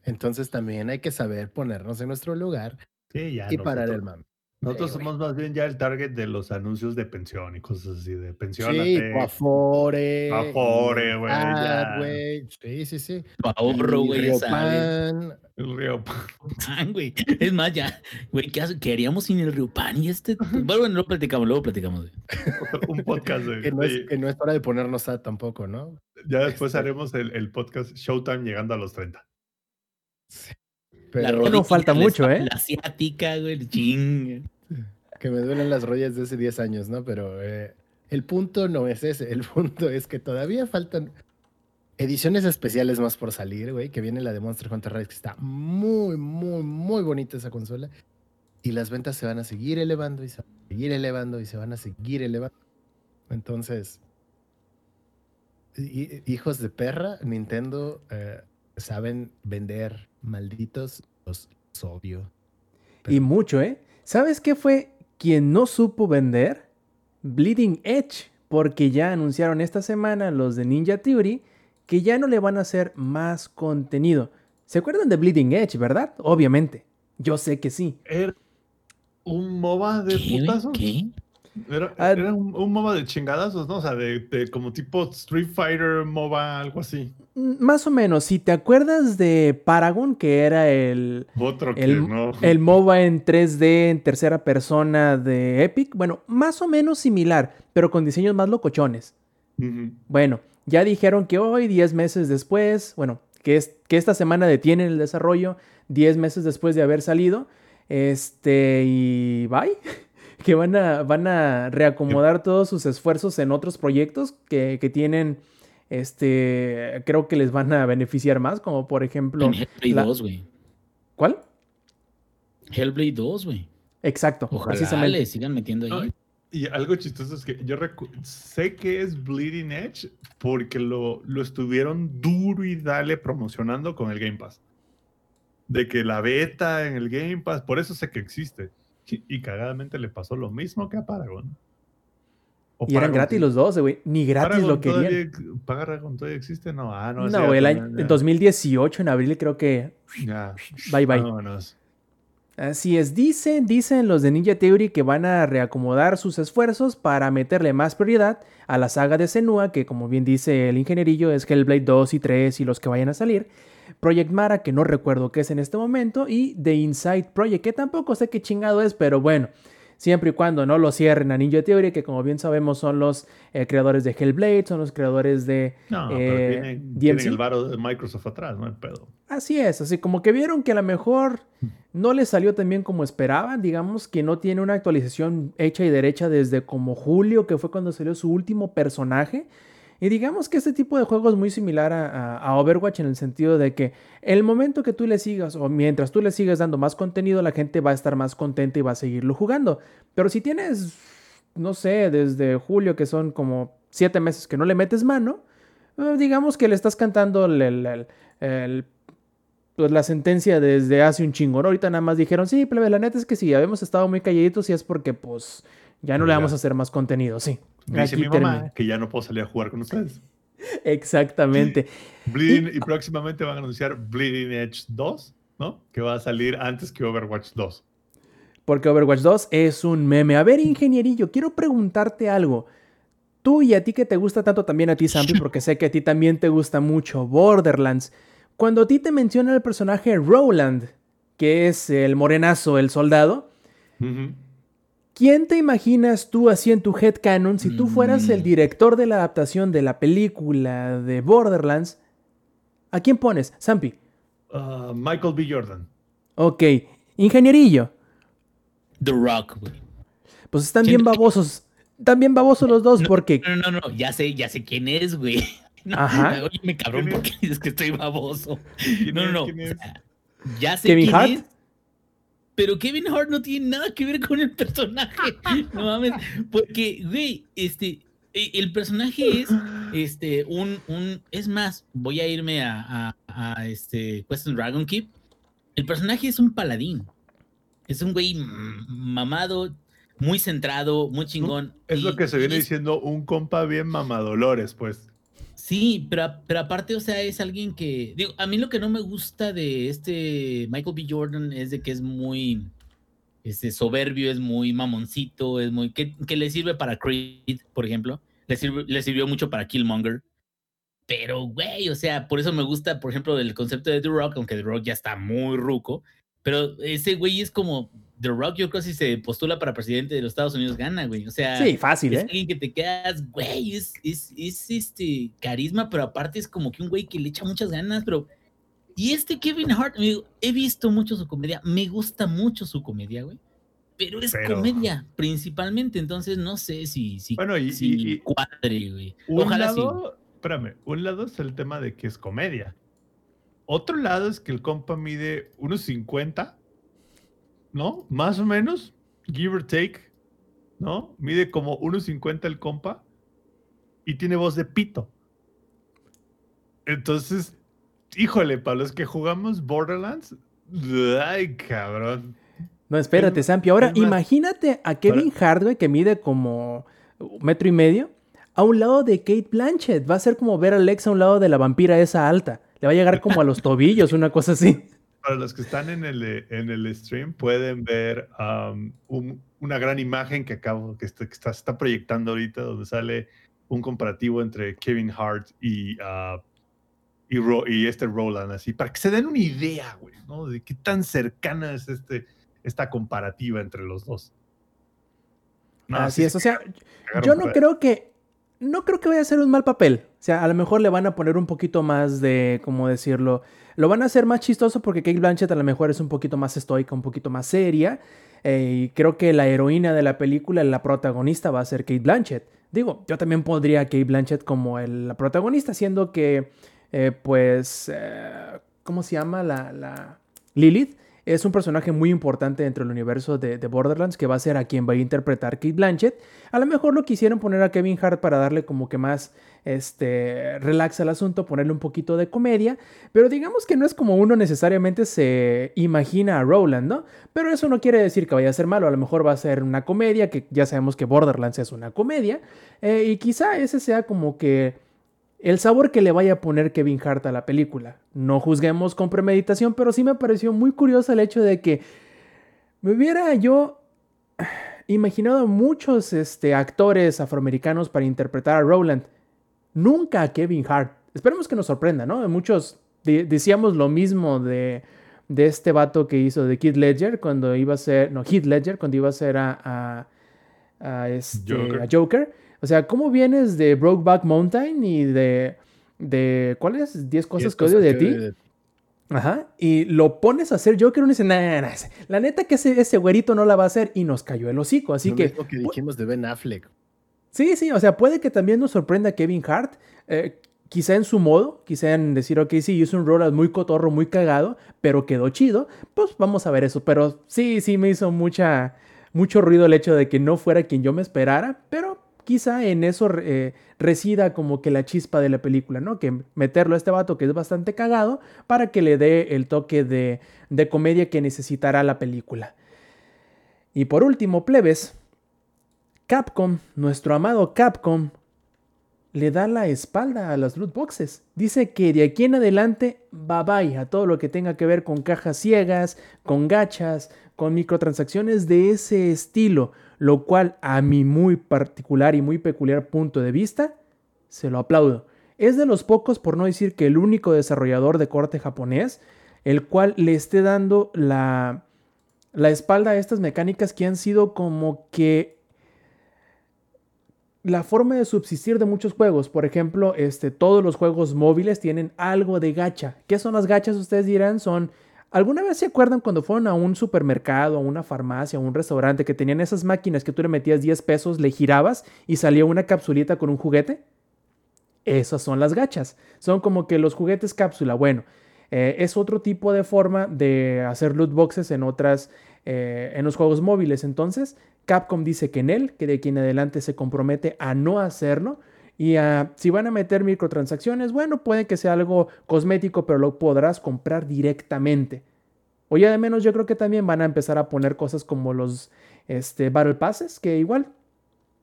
Entonces también hay que saber ponernos en nuestro lugar y parar el mame. Nosotros somos más bien ya el target de los anuncios de pensión y cosas así, de pensión. Sí, Afore. Afore, güey. Güey. Sí, sí, sí. ahorro, güey. El Río Pan, güey. Es más, ya, güey, ¿qué, ¿qué, haríamos sin el Río Pan? Y este. Bueno, no lo platicamos, luego platicamos. Un podcast, güey. Que, no es, que no es hora de ponernos a tampoco, ¿no? Ya después este haremos el, el podcast Showtime llegando a los 30. Sí. Pero no falta mucho, ¿eh? La asiática, güey, el ching que me duelen las rodillas de hace 10 años, ¿no? Pero eh, el punto no es ese, el punto es que todavía faltan ediciones especiales más por salir, güey, que viene la de Monster Hunter Rise, que está muy, muy, muy bonita esa consola. Y las ventas se van a seguir elevando y se van a seguir elevando y se van a seguir elevando. Entonces, hijos de perra, Nintendo eh, saben vender malditos los obvio. Y mucho, ¿eh? ¿Sabes qué fue quien no supo vender, Bleeding Edge, porque ya anunciaron esta semana los de Ninja Theory que ya no le van a hacer más contenido. ¿Se acuerdan de Bleeding Edge, verdad? Obviamente. Yo sé que sí. ¿Era un MOBA de. Era, ah, un, MOBA de chingadazos, ¿no? O sea, de, como tipo Street Fighter, MOBA, algo así. Mm, más o menos. Si te acuerdas de Paragon, que era el. Otro que el, no. El MOBA en 3D, en tercera persona de Epic. Bueno, más o menos similar, pero con diseños más locochones. Bueno, ya dijeron que hoy, 10 meses después, bueno, que, es, que esta semana detienen el desarrollo, 10 meses después de haber salido. Este, y bye. que van a, van a reacomodar todos sus esfuerzos en otros proyectos que, que tienen, este, creo que les van a beneficiar más, como por ejemplo... En Hellblade la- 2, güey. ¿Cuál? Hellblade 2, güey. Exacto, Ojalá precisamente. le sigan metiendo ahí. Y algo chistoso es que yo recu- sé que es Bleeding Edge porque lo, lo estuvieron duro y dale promocionando con el Game Pass. De que la beta en el Game Pass, por eso sé que existe. Y, cagadamente le pasó lo mismo que a Paragon. O Y eran Paragon gratis los dos, güey. Ni gratis Paragon lo querían. todavía ¿Paragon todavía existe? No, ah, no. No, ya el año, en 2018, en abril, creo que. Ya. Bye, bye. Vámonos. Así es, dicen, dicen los de Ninja Theory que van a reacomodar sus esfuerzos para meterle más prioridad a la saga de Senua, que como bien dice el ingenierillo es Hellblade 2 y 3 y los que vayan a salir. Project Mara, que no recuerdo qué es en este momento, y The Inside Project, que tampoco sé qué chingado es, pero bueno, siempre y cuando no lo cierren a Ninja Theory, que como bien sabemos son los eh, creadores de Hellblade, son los creadores de No, eh, pero tienen, el varo de Microsoft atrás, no hay pedo. Así es, así como que vieron que a lo mejor no les salió tan bien como esperaban, digamos que no tiene una actualización hecha y derecha desde como julio, que fue cuando salió su último personaje. Y digamos que este tipo de juego es muy similar a, Overwatch en el sentido de que el momento que tú le sigas o mientras tú le sigas dando más contenido, la gente va a estar más contenta y va a seguirlo jugando. Pero si tienes, no sé, desde julio, que son como siete meses que no le metes mano, eh, digamos que le estás cantando el, pues, la sentencia desde hace un chingo. Ahorita nada más dijeron, sí, plebe, la neta es que sí, habíamos estado muy calladitos y es porque pues ya no le vamos a hacer más contenido, sí. Dice Aquí mi mamá termina. que ya no puedo salir a jugar con ustedes. Exactamente. Bleeding, y próximamente van a anunciar Bleeding Edge 2, ¿no? Que va a salir antes que Overwatch 2. Porque Overwatch 2 es un meme. A ver, ingenierillo, quiero preguntarte algo. Tú y a ti que te gusta tanto también a ti, Zampi, porque sé que a ti también te gusta mucho Borderlands. Cuando a ti te menciona el personaje Roland, que es el morenazo, el soldado, ¿quién te imaginas tú así en tu headcanon si tú fueras el Mm. director de la adaptación de la película de Borderlands? ¿A quién pones? Zampi. Ah, Michael B. Jordan. Ok. Ingenierillo. The Rock, güey. Pues están bien no- babosos. Están bien babosos los dos porque... No, no, no, ya sé, ya sé quién es, güey. No, Ajá. Oye, cabrón, ¿Quién ¿por qué dices que estoy baboso? ¿Quién No, no, no. ¿Quién o sea, ya sé ¿Kevin quién Hart? es, pero Kevin Hart no tiene nada que ver con el personaje. No mames. Porque, güey, este, e- el personaje es este un, un es más, voy a irme a, a, a, este Question Dragon Keep. El personaje es un paladín. Es un güey mamado, muy centrado, muy chingón. Es y- lo que se viene es- diciendo un compa bien mamadolores, pues. Sí, pero, pero aparte, o sea, es alguien que. Digo, a mí lo que no me gusta de este Michael B. Jordan es de que es muy este, soberbio, es muy mamoncito, es muy. que, que le sirve para Creed, por ejemplo. Le, le sirvió mucho para Killmonger. Pero, güey, o sea, por eso me gusta, por ejemplo, el concepto de The Rock, aunque The Rock ya está muy ruco. Pero ese güey es como. The Rock, yo creo que si se postula para presidente de los Estados Unidos, gana, güey. O sea. Sí, fácil, Es ¿eh? alguien que te quedas, güey, es, es, es este carisma, pero aparte es como que un güey que le echa muchas ganas, pero... Y este Kevin Hart, amigo, he visto mucho su comedia, me gusta mucho su comedia, güey, pero es Pero- comedia principalmente, entonces no sé si, si, Bueno, y- si y- y- cuadre, güey. Un Ojalá sí. lado, espérame, un lado es el tema de que es comedia. Otro lado es que el compa mide unos 50, ¿no? Más o menos, give or take, ¿no? Mide como unos 50 el compa y tiene voz de pito. Entonces, híjole, para los que jugamos Borderlands, ay, cabrón. No, espérate, Es- Sampi. Ahora, imagínate a Kevin güey, que mide como metro y medio, a un lado de Kate Blanchett. Va a ser como ver a Alex a un lado de la vampira esa alta. Le va a llegar como a los tobillos, una cosa así. Para los que están en el, eh, en el stream, pueden ver un- una gran imagen que acabo, que, está, que está, está proyectando ahorita, donde sale un comparativo entre Kevin Hart y, ah, y, Ro- y este Roland, así, para que se den una idea, güey, ¿no? De qué tan cercana es este, esta comparativa entre los dos. No, Así sí es, o sea, yo no creo que. No creo que vaya a ser un mal papel. O sea, a lo mejor le van a poner un poquito más de. ¿Cómo decirlo? Lo van a hacer más chistoso porque Kate Blanchett a lo mejor es un poquito más estoica, un poquito más seria. Eh, y creo que la heroína de la película, la protagonista, va a ser Kate Blanchett. Digo, yo también pondría a Kate Blanchett como el, la protagonista, siendo que, eh, pues, eh, ¿cómo se llama? La, la Lilith es un personaje muy importante dentro del universo de, Borderlands que va a ser a quien va a interpretar Kate Blanchett. A lo mejor lo quisieron poner a Kevin Hart para darle como que más este, relax al asunto, ponerle un poquito de comedia, pero digamos que no es como uno necesariamente se imagina a Roland, ¿no? Pero eso no quiere decir que vaya a ser malo, a lo mejor va a ser una comedia, que ya sabemos que Borderlands es una comedia, eh, y quizá ese sea como que el sabor que le vaya a poner Kevin Hart a la película. No juzguemos con premeditación, pero sí me pareció muy curioso el hecho de que me hubiera yo imaginado muchos este, actores afroamericanos para interpretar a Roland. Nunca a Kevin Hart. Esperemos que nos sorprenda, ¿no? Muchos decíamos lo mismo de, de, este vato que hizo de Kid Ledger cuando iba a ser, no, Heath Ledger cuando iba a ser a, a, este, a Joker o sea, ¿cómo vienes de Brokeback Mountain y de, de ¿cuáles? 10 cosas que odio de ti. Ajá. Y lo pones a hacer Joker y uno dice, nah, nah, la neta que ese, ese güerito no la va a hacer y nos cayó el hocico. Así que. Lo que dijimos de Ben Affleck. Sí, sí, o sea, puede que también nos sorprenda Kevin Hart. Eh, quizá en su modo, quizá en decir, ok, sí, hizo un rol muy cotorro, muy cagado, pero quedó chido. Pues vamos a ver eso. Pero sí, sí me hizo mucha, mucho ruido el hecho de que no fuera quien yo me esperara. Pero quizá en eso eh, resida como que la chispa de la película, ¿no? Que meterlo a este vato que es bastante cagado para que le dé el toque de, de comedia que necesitará la película. Y por último, plebes, Capcom, nuestro amado Capcom, le da la espalda a las loot boxes. Dice que de aquí en adelante, bye bye a todo lo que tenga que ver con cajas ciegas, con gachas, con microtransacciones de ese estilo lo cual a mi muy particular y muy peculiar punto de vista, se lo aplaudo. Es de los pocos, por no decir que el único desarrollador de corte japonés, el cual le esté dando la, la espalda a estas mecánicas que han sido como que la forma de subsistir de muchos juegos. Por ejemplo, este, todos los juegos móviles tienen algo de gacha. ¿Qué son las gachas? Ustedes dirán, son ¿Alguna vez se acuerdan cuando fueron a un supermercado, a una farmacia, a un restaurante que tenían esas máquinas que tú le metías 10 pesos, le girabas y salía una capsulita con un juguete? Esas son las gachas. Son como que los juguetes cápsula. Bueno, eh, es otro tipo de forma de hacer loot boxes en otras, eh, en los juegos móviles. Entonces, Capcom dice que en él, que de aquí en adelante se compromete a no hacerlo. Y si van a meter microtransacciones, bueno, puede que sea algo cosmético, pero lo podrás comprar directamente. O ya de menos, yo creo que también van a empezar a poner cosas como los este, Battle Passes, que igual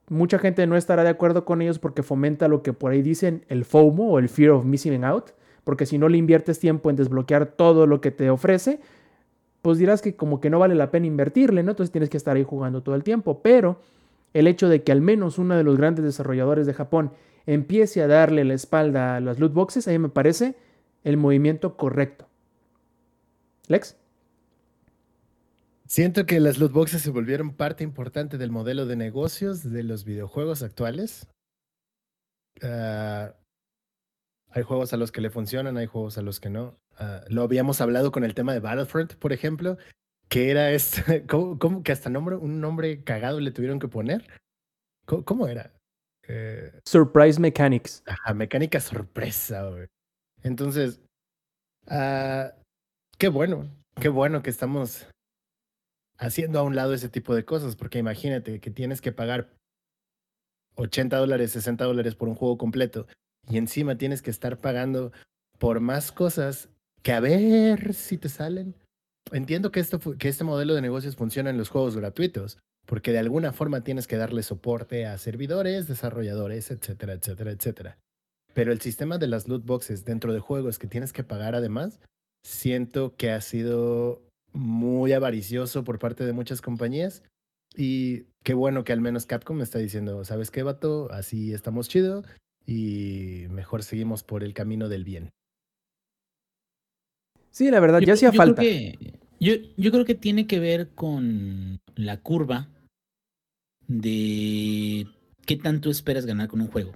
mucha gente no estará de acuerdo con ellos porque fomenta lo que por ahí dicen el FOMO o el Fear of Missing Out. Porque si no le inviertes tiempo en desbloquear todo lo que te ofrece, pues dirás que como que no vale la pena invertirle, ¿no? Entonces tienes que estar ahí jugando todo el tiempo. Pero el hecho de que al menos uno de los grandes desarrolladores de Japón empiece a darle la espalda a las loot boxes, a mí me parece el movimiento correcto. Lex. Siento que las loot boxes se volvieron parte importante del modelo de negocios de los videojuegos actuales. Ah, hay juegos a los que le funcionan, hay juegos a los que no. Ah, lo habíamos hablado con el tema de Battlefront, por ejemplo, que era este, ¿cómo, que hasta nombre, un nombre cagado le tuvieron que poner? ¿Cómo, era? Eh, Surprise Mechanics. Ajá, mecánica sorpresa, güey. Entonces, uh, qué bueno, qué bueno que estamos haciendo a un lado ese tipo de cosas, porque imagínate que tienes que pagar 80 dólares, 60 dólares por un juego completo y encima tienes que estar pagando por más cosas que a ver si te salen entiendo que, esto, que este modelo de negocios funciona en los juegos gratuitos, porque de alguna forma tienes que darle soporte a servidores, desarrolladores, etcétera, etcétera, etcétera. Pero el sistema de las loot boxes dentro de juegos que tienes que pagar además, siento que ha sido muy avaricioso por parte de muchas compañías. Y qué bueno que al menos Capcom me está diciendo, ¿sabes qué, vato? Así estamos chido y mejor seguimos por el camino del bien. Sí, la verdad, ya hacía falta. yo, yo creo que tiene que ver con la curva de qué tanto esperas ganar con un juego.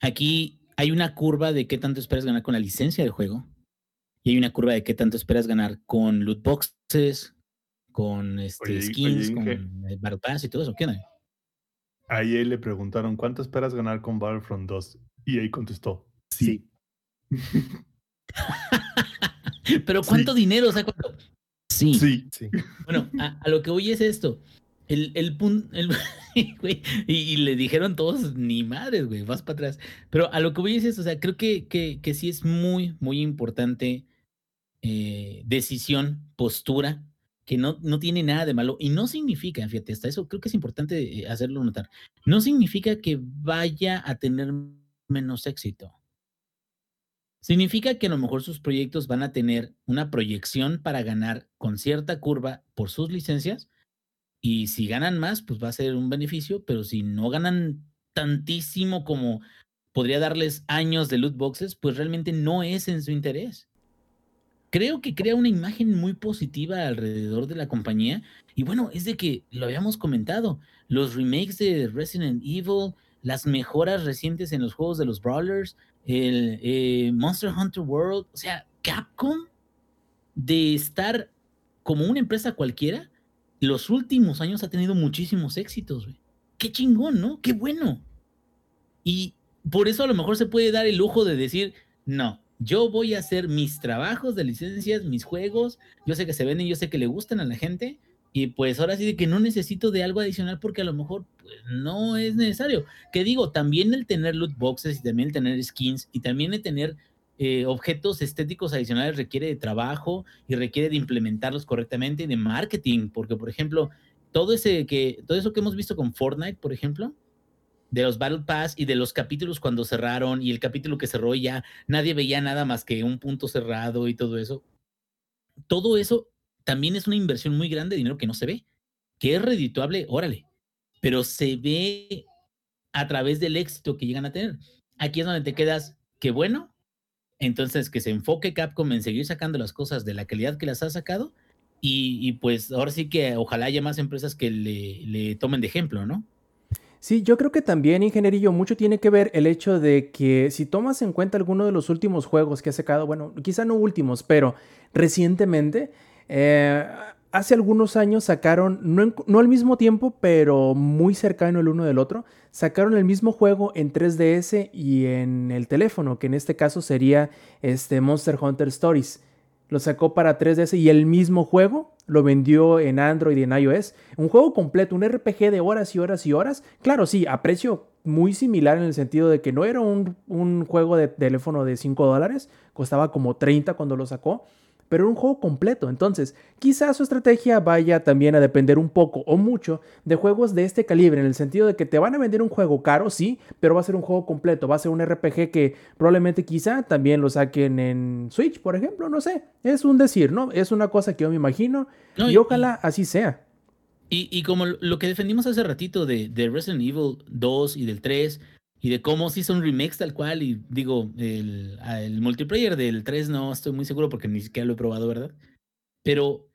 Aquí hay una curva de qué tanto esperas ganar con la licencia del juego y hay una curva de qué tanto esperas ganar con loot boxes, con este, Oye, skins, oye, con Inge. eh, Battle Pass y todo eso. ¿Qué onda? A EA le preguntaron, ¿cuánto esperas ganar con Battlefront 2? Y EA contestó, sí. Pero ¿cuánto dinero? O sea, ¿cuánto? Sí. Sí. Sí. Bueno, a, a lo que voy es esto. El, el punto. y, y le dijeron todos, ni madres, güey, vas para atrás. Pero a lo que voy es esto. O sea, creo que, que, que sí es muy, muy importante eh, decisión, postura, que no, no tiene nada de malo. Y no significa, fíjate, hasta eso creo que es importante eh, hacerlo notar. No significa que vaya a tener menos éxito. Significa que a lo mejor sus proyectos van a tener una proyección para ganar con cierta curva por sus licencias. Y si ganan más, pues va a ser un beneficio, pero si no ganan tantísimo como podría darles años de loot boxes, pues realmente no es en su interés. Creo que crea una imagen muy positiva alrededor de la compañía. Y bueno, es de que lo habíamos comentado, los remakes de Resident Evil, las mejoras recientes en los juegos de los Brawlers, el eh, Monster Hunter World, o sea, Capcom, de estar como una empresa cualquiera, los últimos años ha tenido muchísimos éxitos, güey. Qué chingón, ¿no? Qué bueno. Y por eso a lo mejor se puede dar el lujo de decir, no, yo voy a hacer mis trabajos de licencias, mis juegos, yo sé que se venden, yo sé que le gustan a la gente, y pues ahora sí de que no necesito de algo adicional porque a lo mejor pues, no es necesario. Que digo, también el tener loot boxes y también el tener skins y también el tener eh, objetos estéticos adicionales requiere de trabajo y requiere de implementarlos correctamente y de marketing, porque por ejemplo, todo ese que todo eso que hemos visto con Fortnite, por ejemplo, de los Battle Pass y de los capítulos cuando cerraron y el capítulo que cerró y ya nadie veía nada más que un punto cerrado y todo eso. Todo eso también es una inversión muy grande de dinero que no se ve, que es redituable, órale, pero se ve a través del éxito que llegan a tener. Aquí es donde te quedas, qué bueno, entonces que se enfoque Capcom en seguir sacando las cosas de la calidad que las ha sacado y, y pues ahora sí que ojalá haya más empresas que le, le tomen de ejemplo, ¿no? Sí, yo creo que también, ingenierillo, mucho tiene que ver el hecho de que si tomas en cuenta alguno de los últimos juegos que ha sacado, bueno, quizá no últimos, pero recientemente, eh, hace algunos años sacaron, no, no al mismo tiempo, pero muy cercano el uno del otro, sacaron el mismo juego en 3DS y en el teléfono, que en este caso sería este Monster Hunter Stories. Lo sacó para 3DS y el mismo juego lo vendió en Android y en iOS. Un juego completo, un RPG de horas y horas y horas. Claro, sí, a precio muy similar en el sentido de que no era un, un juego de teléfono de 5 dólares, costaba como 30 cuando lo sacó, pero era un juego completo. Entonces, quizás su estrategia vaya también a depender un poco o mucho de juegos de este calibre, en el sentido de que te van a vender un juego caro, sí, pero va a ser un juego completo, va a ser un RPG que probablemente quizá también lo saquen en Switch, por ejemplo, no sé, es un decir, ¿no? Es una cosa que yo me imagino No, y y- ojalá así sea. Y, y como lo que defendimos hace ratito de, de Resident Evil 2 y del 3, y de cómo sí son remakes tal cual, y digo, el, a- el multiplayer del 3 no estoy muy seguro porque ni siquiera lo he probado, ¿verdad? Pero,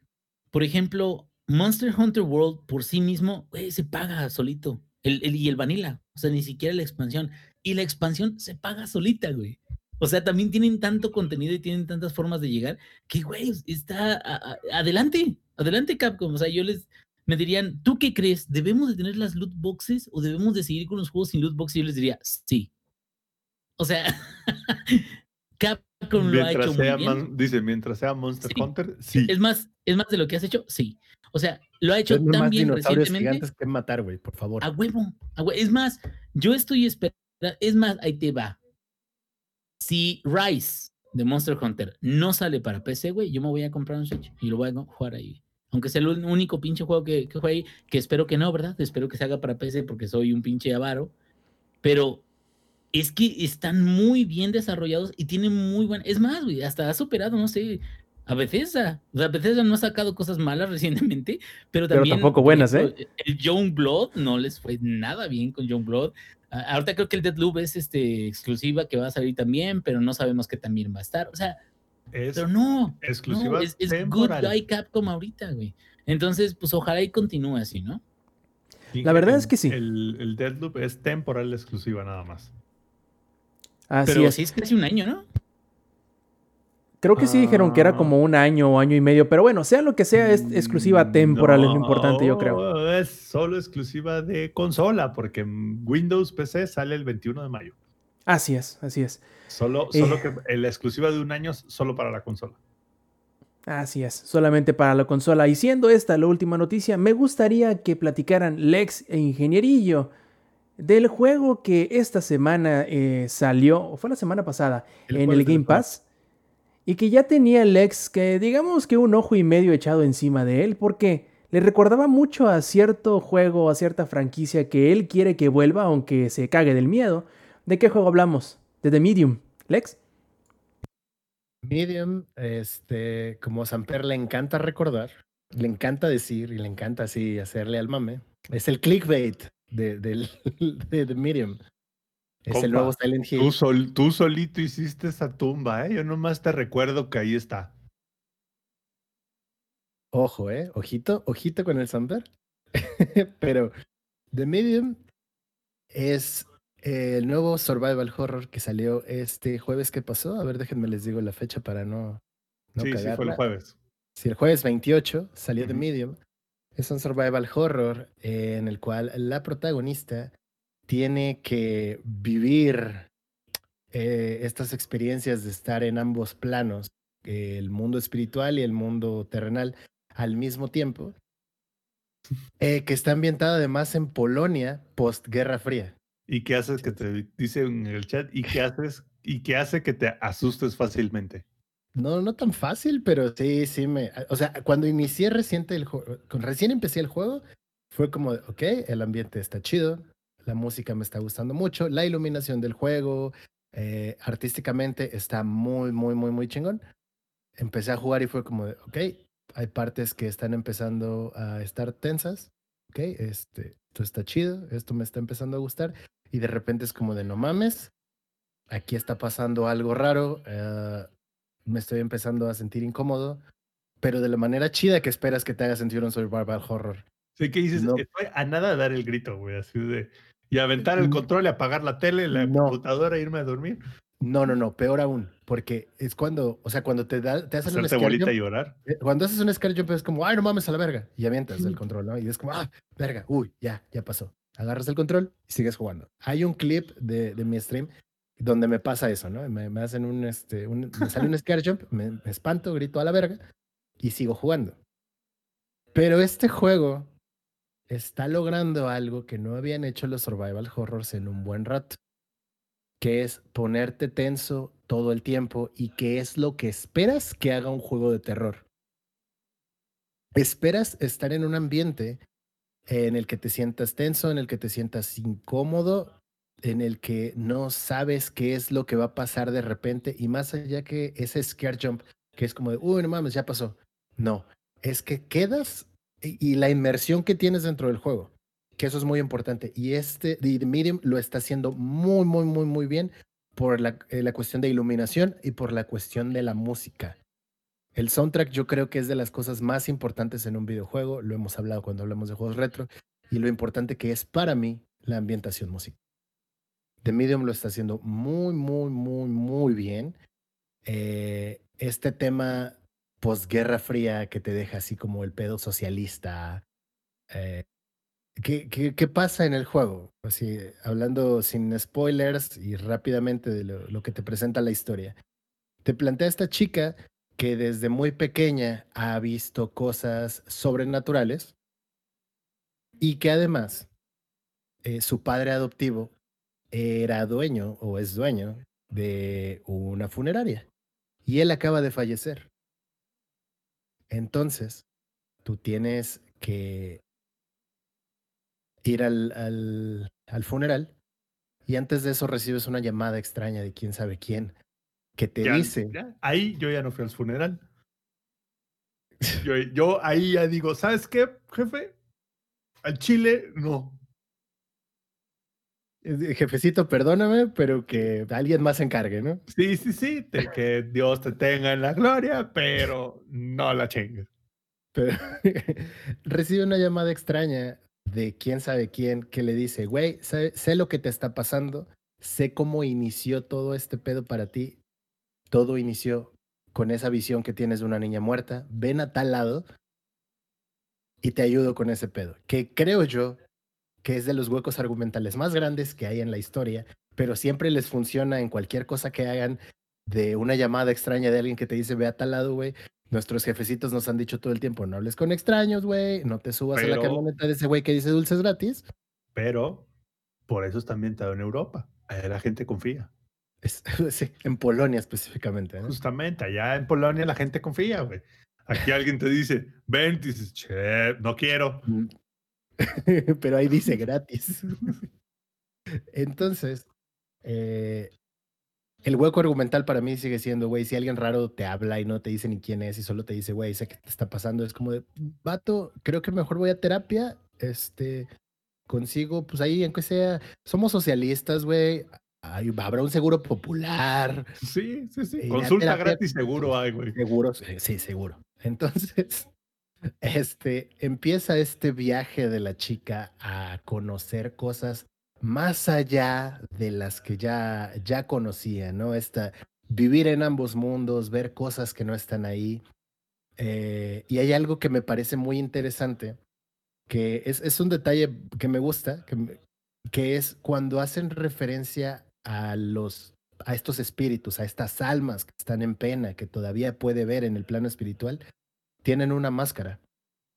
por ejemplo, Monster Hunter World por sí mismo, güey, se paga solito. El, el- y el Vanilla, o sea, ni siquiera la expansión. Y la expansión se paga solita, güey. O sea, también tienen tanto contenido y tienen tantas formas de llegar que, güey, está a- a- adelante, adelante Capcom. O sea, yo les, me dirían, ¿tú qué crees? ¿Debemos de tener las loot boxes o debemos de seguir con los juegos sin loot boxes? Y yo les diría, sí. O sea, Capcom lo ha hecho Mientras muy sea, bien. man- dice, mientras sea Monster Sí. Hunter, sí. Es más, es más de lo que has hecho, sí. O sea, lo ha hecho Denme tan más bien recientemente. gigantes que matar, güey, por favor. A huevo, a Es más, yo estoy esperando. Es más, ahí te va. Si Rise de Monster Hunter no sale para PC, güey, yo me voy a comprar un Switch y lo voy a jugar ahí. Aunque sea el único pinche juego que, que juegue ahí, que espero que no, ¿verdad? Espero que se haga para PC porque soy un pinche avaro. Pero es que están muy bien desarrollados y tienen muy buen. Es más, güey, hasta ha superado, no sé, a Bethesda. O sea, Bethesda no ha sacado cosas malas recientemente, pero Pero también. tampoco por buenas, ¿eh? El Young Blood no les fue nada bien con Young Blood. Ahorita creo que el Deadloop es este, exclusiva que va a salir también, pero no sabemos qué también va a estar. O sea, Es pero no. exclusiva no, es, es good guy Capcom ahorita, güey. Entonces, pues ojalá y continúe así, ¿no? La verdad es que sí. El, el Deadloop es temporal exclusiva nada más. Así pero es. sí es casi un año, ¿no? Creo que sí dijeron que era como un año o año y medio, pero bueno, sea lo que sea, es exclusiva Mm, temporal, es lo importante, yo creo. No, Es solo exclusiva de consola, porque Windows PC sale el 21 de mayo. Así es, así es. Solo, Eh. solo que la exclusiva de un año solo para la consola. Así es, solamente para la consola. Y siendo esta la última noticia, me gustaría que platicaran Lex e Ingenierillo del juego que esta semana eh, salió, o fue la semana pasada, El en el Game. Pass. Y que ya tenía Lex que digamos que un ojo y medio echado encima de él porque le recordaba mucho a cierto juego, a cierta franquicia que él quiere que vuelva aunque se cague del miedo. ¿De qué juego hablamos? De The Medium. Lex. Medium, este, como a Samper le encanta recordar, le encanta decir y le encanta así hacerle al mame, es el clickbait de, del- de, The Medium. Es Compa, el nuevo Silent Hill. Tú, sol- tú solito hiciste esa tumba, ¿eh? Yo nomás te recuerdo que ahí está. Ojo, eh, ojito, ojito con el Samper. Pero The Medium es el nuevo survival horror que salió este jueves que pasó. A ver, déjenme les digo la fecha para no, no sí, sí, fue el jueves. Sí, el jueves 28 salió Ujú. Medium. Es un survival horror eh, en el cual la protagonista tiene que vivir eh, estas experiencias de estar en ambos planos, eh, el mundo espiritual y el mundo terrenal, al mismo tiempo, eh, que está ambientada además en Polonia post-Guerra Fría. ¿Y qué haces que te dice en el chat? ¿Y qué haces? ¿Y qué hace que te asustes fácilmente? No, no tan fácil, pero sí, sí me. O sea, cuando inicié reciente el juego, recién empecé el juego, fue como, ok, el ambiente está chido, la música me está gustando mucho, la iluminación del juego, eh, artísticamente está muy, muy, muy, muy chingón. Empecé a jugar y fue como de, ok, hay partes que están empezando a estar tensas, ok, este, esto está chido, esto me está empezando a gustar, y de repente es como de, no mames, aquí está pasando algo raro. eh, me estoy empezando a sentir incómodo, pero de la manera chida que esperas que te haga sentir un survival horror. Sí, que dices, No. estoy a nada de dar el grito, güey, así de... Y aventar el control y apagar la tele, la No. computadora e irme a dormir. No, no, no, peor aún, porque es cuando, o sea, cuando te, da, te hacen un Hacerte scare bolita y llorar. eh, cuando haces un scare jump es como, ay, no mames a la verga, y avientas el control, ¿no? Y es como, ah, verga, uy, ya, ya pasó. Agarras el control y sigues jugando. Hay un clip de, de mi stream donde me pasa eso, ¿no? Me, me hacen un, este, un, me sale un scare jump, me, me espanto, grito a la verga y sigo jugando. Pero este juego está logrando algo que no habían hecho los survival horrors en un buen rato, que es ponerte tenso todo el tiempo y que es lo que esperas que haga un juego de terror. Esperas estar en un ambiente en el que te sientas tenso, en el que te sientas incómodo, en el que no sabes qué es lo que va a pasar de repente y más allá que ese scare jump, que es como de, uy, no mames, ya pasó. No, es que quedas y, la inmersión que tienes dentro del juego, que eso es muy importante. Y este, The Medium lo está haciendo muy, muy, muy, muy bien por eh, la cuestión de iluminación y por la cuestión de la música. El soundtrack yo creo que es de las cosas más importantes en un videojuego, lo hemos hablado cuando hablamos de juegos retro, y lo importante que es para mí la ambientación musical. The Medium lo está haciendo muy, muy, muy, muy bien. Eh, este tema posguerra fría que te deja así como el pedo socialista. eh, ¿qué, pasa en el juego? Así, hablando sin spoilers y rápidamente de lo que te presenta la historia. Te plantea esta chica que desde muy pequeña ha visto cosas sobrenaturales y que además eh, su padre adoptivo era dueño o es dueño de una funeraria y él acaba de fallecer. Entonces, tú tienes que ir al, al, al funeral y antes de eso recibes una llamada extraña de quién sabe quién que te Ya- dice, ya, ahí yo ya no fui al funeral. Yo, yo ahí ya digo, ¿sabes qué, jefe? Al Chile, no. "Eh, jefecito, perdóname, pero que alguien más se encargue, ¿no? Sí, sí, sí, te- que Dios te tenga en la gloria, pero no la chingues. Pero recibe una llamada extraña de quién sabe quién que le dice, güey, sé, sé lo que te está pasando, sé cómo inició todo este pedo para ti. Todo inició con esa visión que tienes de una niña muerta, ven a tal lado y te ayudo con ese pedo. Que creo yo que es de los huecos argumentales más grandes que hay en la historia, pero siempre les funciona en cualquier cosa que hagan de una llamada extraña de alguien que te dice ve a tal lado, güey. Nuestros jefecitos nos han dicho todo el tiempo, no hables con extraños, güey, no te subas a la camioneta de ese güey que dice dulces gratis. Pero por eso está ambientado en Europa. La gente confía. Es- sí, en Polonia específicamente. Justamente, allá en Polonia la gente confía, güey. Aquí alguien te dice, ven, y dices, che, no quiero. Mm. Pero ahí dice gratis. Entonces, eh, el hueco argumental para mí sigue siendo, güey, si alguien raro te habla y no te dice ni quién es y solo te dice, güey, sé que te está pasando, es como de, vato, creo que mejor voy a terapia, este, consigo, pues ahí, aunque sea, somos socialistas, güey, hay- habrá un seguro popular, Sí, sí, sí. La Consulta terapia- gratis seguro hay, güey. Seguro, sí, seguro. Entonces, este, empieza este viaje de la chica a conocer cosas más allá de las que ya, ya conocía, ¿no? Esta, vivir en ambos mundos, ver cosas que no están ahí. Eh, y hay algo que me parece muy interesante, que es, es un detalle que me gusta, que, que es cuando hacen referencia a los a estos espíritus, a estas almas que están en pena, que todavía puede ver en el plano espiritual, tienen una máscara.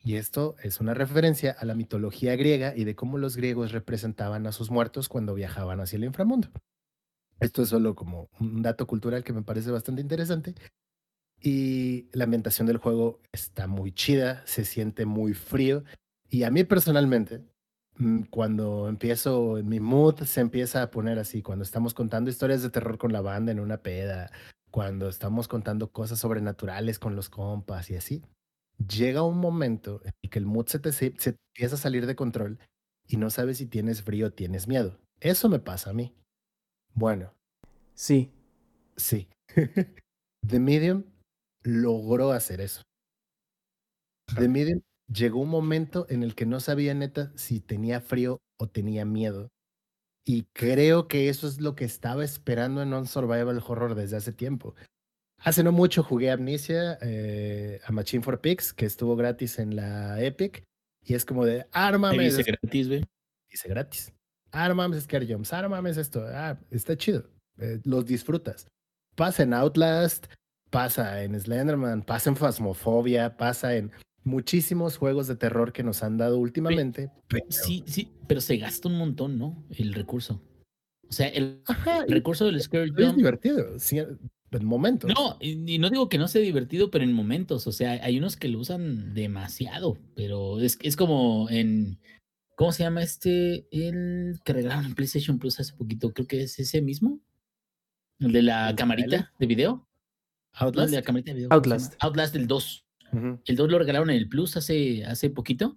Y esto es una referencia a la mitología griega y de cómo los griegos representaban a sus muertos cuando viajaban hacia el inframundo. Esto es solo como un dato cultural que me parece bastante interesante. Y la ambientación del juego está muy chida, se siente muy frío. Y a mí personalmente, cuando empiezo, mi mood se empieza a poner así, cuando estamos contando historias de terror con la banda en una peda, cuando estamos contando cosas sobrenaturales con los compas y así, llega un momento en el que el mood se te se, se empieza a salir de control y no sabes si tienes frío o tienes miedo. Eso me pasa a mí. Bueno, Sí. sí. The Medium logró hacer eso. The Medium llegó un momento en el que no sabía neta si tenía frío o tenía miedo. Y creo que eso es lo que estaba esperando en Non-Survival Horror desde hace tiempo. Hace no mucho jugué Amnesia eh, a Machine for Pigs, que estuvo gratis en la Epic. Y es como de, mames, dice gratis, güey. dice gratis. Mames, Scare Jumps. Mames, esto. Ah, está chido. Eh, los disfrutas. Pasa en Outlast, pasa en Slenderman, pasa en Phasmophobia, pasa en muchísimos juegos de terror que nos han dado últimamente. pero- Sí, sí, pero se gasta un montón, ¿no? El recurso. O sea, el Ajá, recurso del Scare es Jump. divertido. sí, en momentos. No, y y no digo que no sea divertido, pero en momentos. O sea, hay unos que lo usan demasiado, pero es, es como en. ¿Cómo se llama este? El que regalaron en PlayStation Plus hace poquito. Creo que es ese mismo. El de la ¿El de camarita de video. No, el Outlast. de la camarita de video. Outlast. Outlast del 2. El 2 lo regalaron en el Plus hace, hace poquito.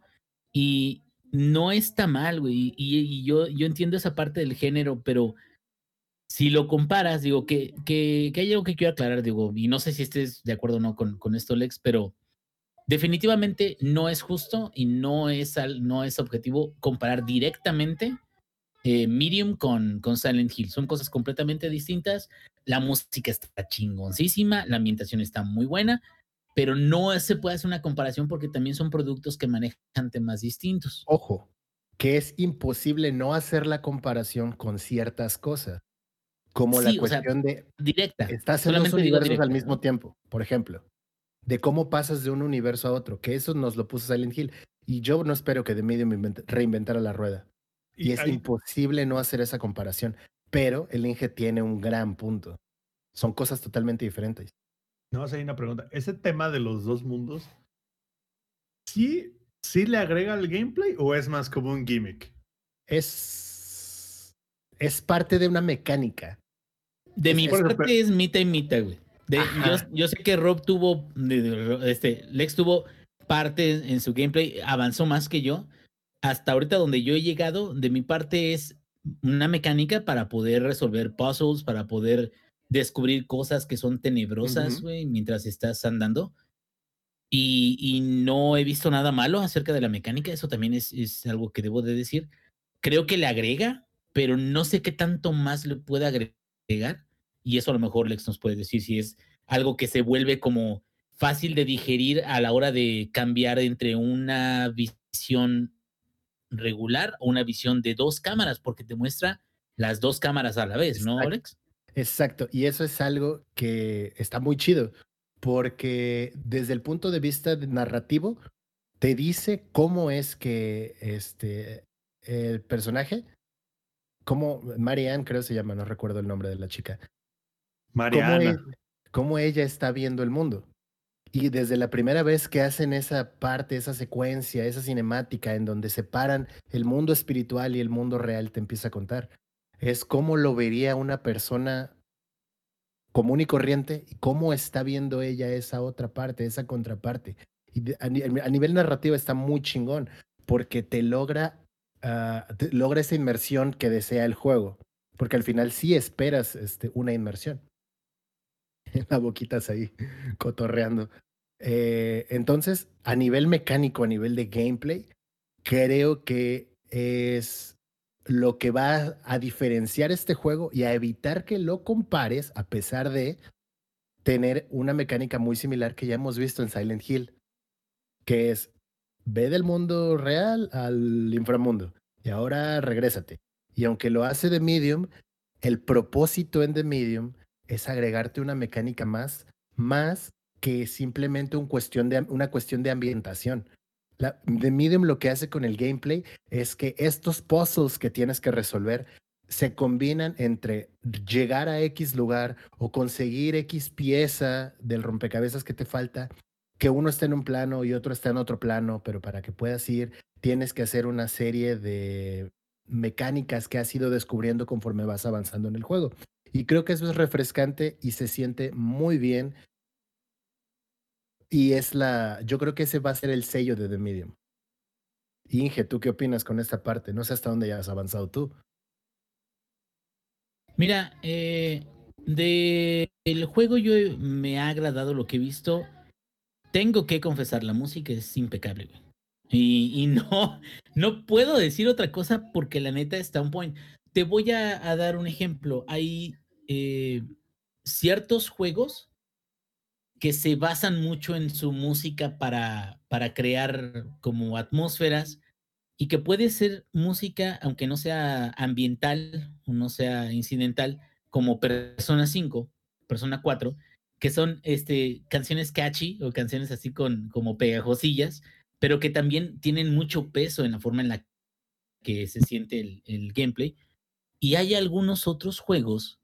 Y no está mal, güey. Y, yo, yo entiendo esa parte del género, pero si lo comparas, digo, que, que, que hay algo que quiero aclarar, digo, y no sé si estés de acuerdo o no con, con esto, Lex, pero definitivamente no es justo y no es, al- no es objetivo comparar directamente eh, Medium con, con Silent Hill. Son cosas completamente distintas. La música está chingoncísima, la ambientación está muy buena, pero no se puede hacer una comparación porque también son productos que manejan temas distintos. Ojo, que es imposible no hacer la comparación con ciertas cosas. Como la Sí, o sea, cuestión de Directa. Estás en dos universos al mismo tiempo, por ejemplo. De cómo pasas de un universo a otro, que eso nos lo puso Silent Hill. Y yo no espero que The Medium invent- reinventara la rueda. Y, es imposible no hacer esa comparación. Pero el Inge tiene un gran punto. Son cosas totalmente diferentes. No, hay una pregunta. ¿Ese tema de los dos mundos, sí, sí le agrega al gameplay o es más como un gimmick? Es, es parte de una mecánica. De mi parte es mitad y mitad, güey. De- yo, yo sé que Rob tuvo, este, Lex tuvo parte en, en su gameplay, avanzó más que yo. Hasta ahorita donde yo he llegado, de mi parte es una mecánica para poder resolver puzzles, para poder descubrir cosas que son tenebrosas, güey, mientras estás andando. Y, y no he visto nada malo acerca de la mecánica, eso también es, es algo que debo de decir. Creo que le agrega, pero no sé qué tanto más le puede agregar. Y eso a lo mejor Lex nos puede decir si es algo que se vuelve como fácil de digerir a la hora de cambiar entre una visión regular o una visión de dos cámaras, porque te muestra las dos cámaras a la vez, ¿no, Alex? Exacto, y eso es algo que está muy chido, porque desde el punto de vista narrativo, te dice cómo es que este, el personaje, como Marianne creo se llama, no recuerdo el nombre de la chica. Mariana. cómo ella está viendo el mundo. Y desde la primera vez que hacen esa parte, esa secuencia, esa cinemática en donde separan el mundo espiritual y el mundo real, te empieza a contar. Es cómo lo vería una persona común y corriente y cómo está viendo ella esa otra parte, esa contraparte. Y a, nivel narrativo está muy chingón porque te logra, ah, logra esa inmersión que desea el juego. Porque al final sí esperas este, una inmersión. la boquitas ahí cotorreando. Eh, entonces, a nivel mecánico, a nivel de gameplay, creo que es lo que va a diferenciar este juego y a evitar que lo compares, a pesar de tener una mecánica muy similar que ya hemos visto en Silent Hill, que es ve del mundo real al inframundo y ahora regrésate. Y aunque lo hace de Medium, el propósito en The Medium es agregarte una mecánica más, más que simplemente cuestión de, una cuestión de ambientación. La, The Medium lo que hace con el gameplay es que estos puzzles que tienes que resolver se combinan entre llegar a X lugar o conseguir X pieza del rompecabezas que te falta, que uno está en un plano y otro está en otro plano, pero para que puedas ir tienes que hacer una serie de mecánicas que has ido descubriendo conforme vas avanzando en el juego. Y creo que eso es refrescante y se siente muy bien. Y es la, yo creo que ese va a ser el sello de The Medium. Inge, ¿tú qué opinas con esta parte? No sé hasta dónde ya has avanzado tú. Mira, eh, de el juego yo me ha agradado lo que he visto. Tengo que confesar, la música es impecable. Y, y, no, no puedo decir otra cosa porque la neta está un point. Te voy a, a dar un ejemplo. Hay eh, ciertos juegos que se basan mucho en su música para, para crear como atmósferas y que puede ser música, aunque no sea ambiental o no sea incidental, como Persona 5, Persona 4, que son este, canciones catchy o canciones así con, como pegajosillas, pero que también tienen mucho peso en la forma en la que se siente el, el gameplay. Y hay algunos otros juegos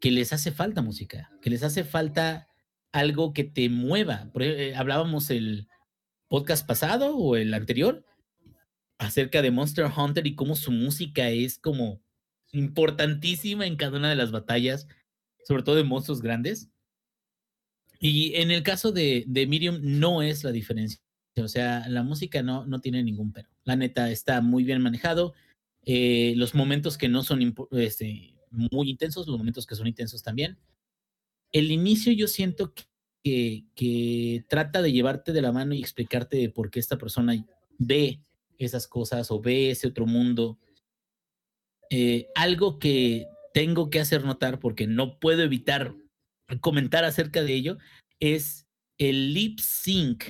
que les hace falta música, que les hace falta algo que te mueva. Eh, hablábamos el podcast pasado o el anterior acerca de Monster Hunter y cómo su música es como importantísima en cada una de las batallas, sobre todo de monstruos grandes. Y en el caso de, de Miriam no es la diferencia. O sea, la música no, no tiene ningún pero. La neta está muy bien manejado. Eh, los momentos que no son este, muy intensos, los momentos que son intensos también. El inicio yo siento que, que trata de llevarte de la mano y explicarte por qué esta persona ve esas cosas o ve ese otro mundo. Eh, algo que tengo que hacer notar porque no puedo evitar comentar acerca de ello es el lip sync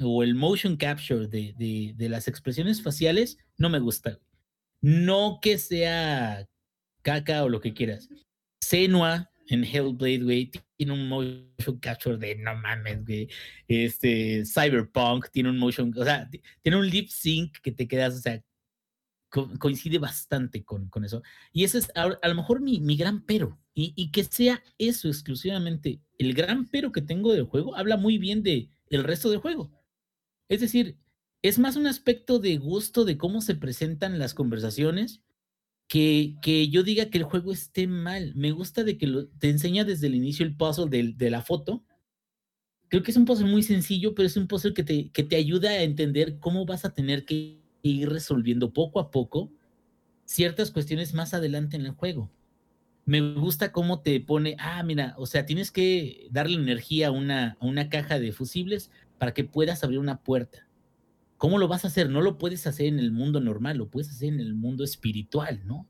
o el motion capture de, de, las expresiones faciales no me gusta. No que sea caca o lo que quieras. Senua en Hellblade, güey, tiene un motion capture de no mames, güey. Este, Cyberpunk tiene un motion, o sea, tiene un lip sync que te quedas, o sea, coincide bastante con, con eso. Y ese es a, lo mejor mi, mi gran pero. Y, y, que sea eso exclusivamente el gran pero que tengo del juego, habla muy bien de el resto del juego. Es decir, es más un aspecto de gusto de cómo se presentan las conversaciones que, que yo diga que el juego esté mal. Me gusta de que te enseña desde el inicio el puzzle de, de, la foto. Creo que es un puzzle muy sencillo, pero es un puzzle que te, que te ayuda a entender cómo vas a tener que ir resolviendo poco a poco ciertas cuestiones más adelante en el juego. Me gusta cómo te pone, ah, mira, o sea, tienes que darle energía a una, a una caja de fusibles para que puedas abrir una puerta ¿Cómo lo vas a hacer? No lo puedes hacer en el mundo normal, lo puedes hacer en el mundo espiritual, ¿no?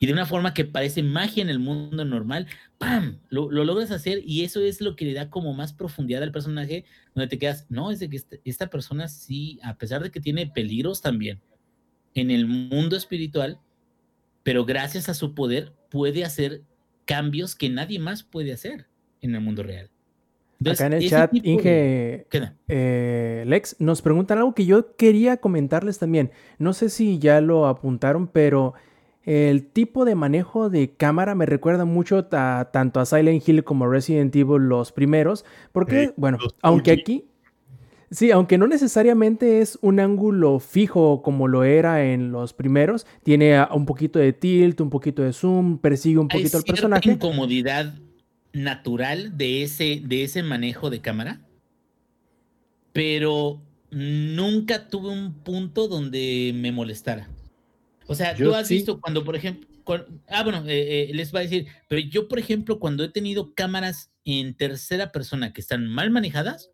y de una forma que parece magia en el mundo normal, ¡pam! Lo, lo, logras hacer y eso es lo que le da como más profundidad al personaje, donde te quedas, no, es de que este, esta persona sí, a pesar de que tiene peligros también en el mundo espiritual, pero gracias a su poder puede hacer cambios que nadie más puede hacer en el mundo real. Acá en el chat, Inge, eh, Lex, nos preguntan algo que yo quería comentarles también. No sé si ya lo apuntaron, pero el tipo de manejo de cámara me recuerda mucho tanto a Silent Hill como Resident Evil los primeros, porque, bueno, aunque aquí, sí, aunque no necesariamente es un ángulo fijo como lo era en los primeros, tiene un poquito de tilt, un poquito de zoom, persigue un poquito al personaje. incomodidad natural de ese, de ese manejo de cámara, pero nunca tuve un punto donde me molestara. O sea, tú has visto cuando, por ejemplo, ah, bueno, eh, eh, les va a decir, pero yo, por ejemplo, cuando he tenido cámaras en tercera persona que están mal manejadas,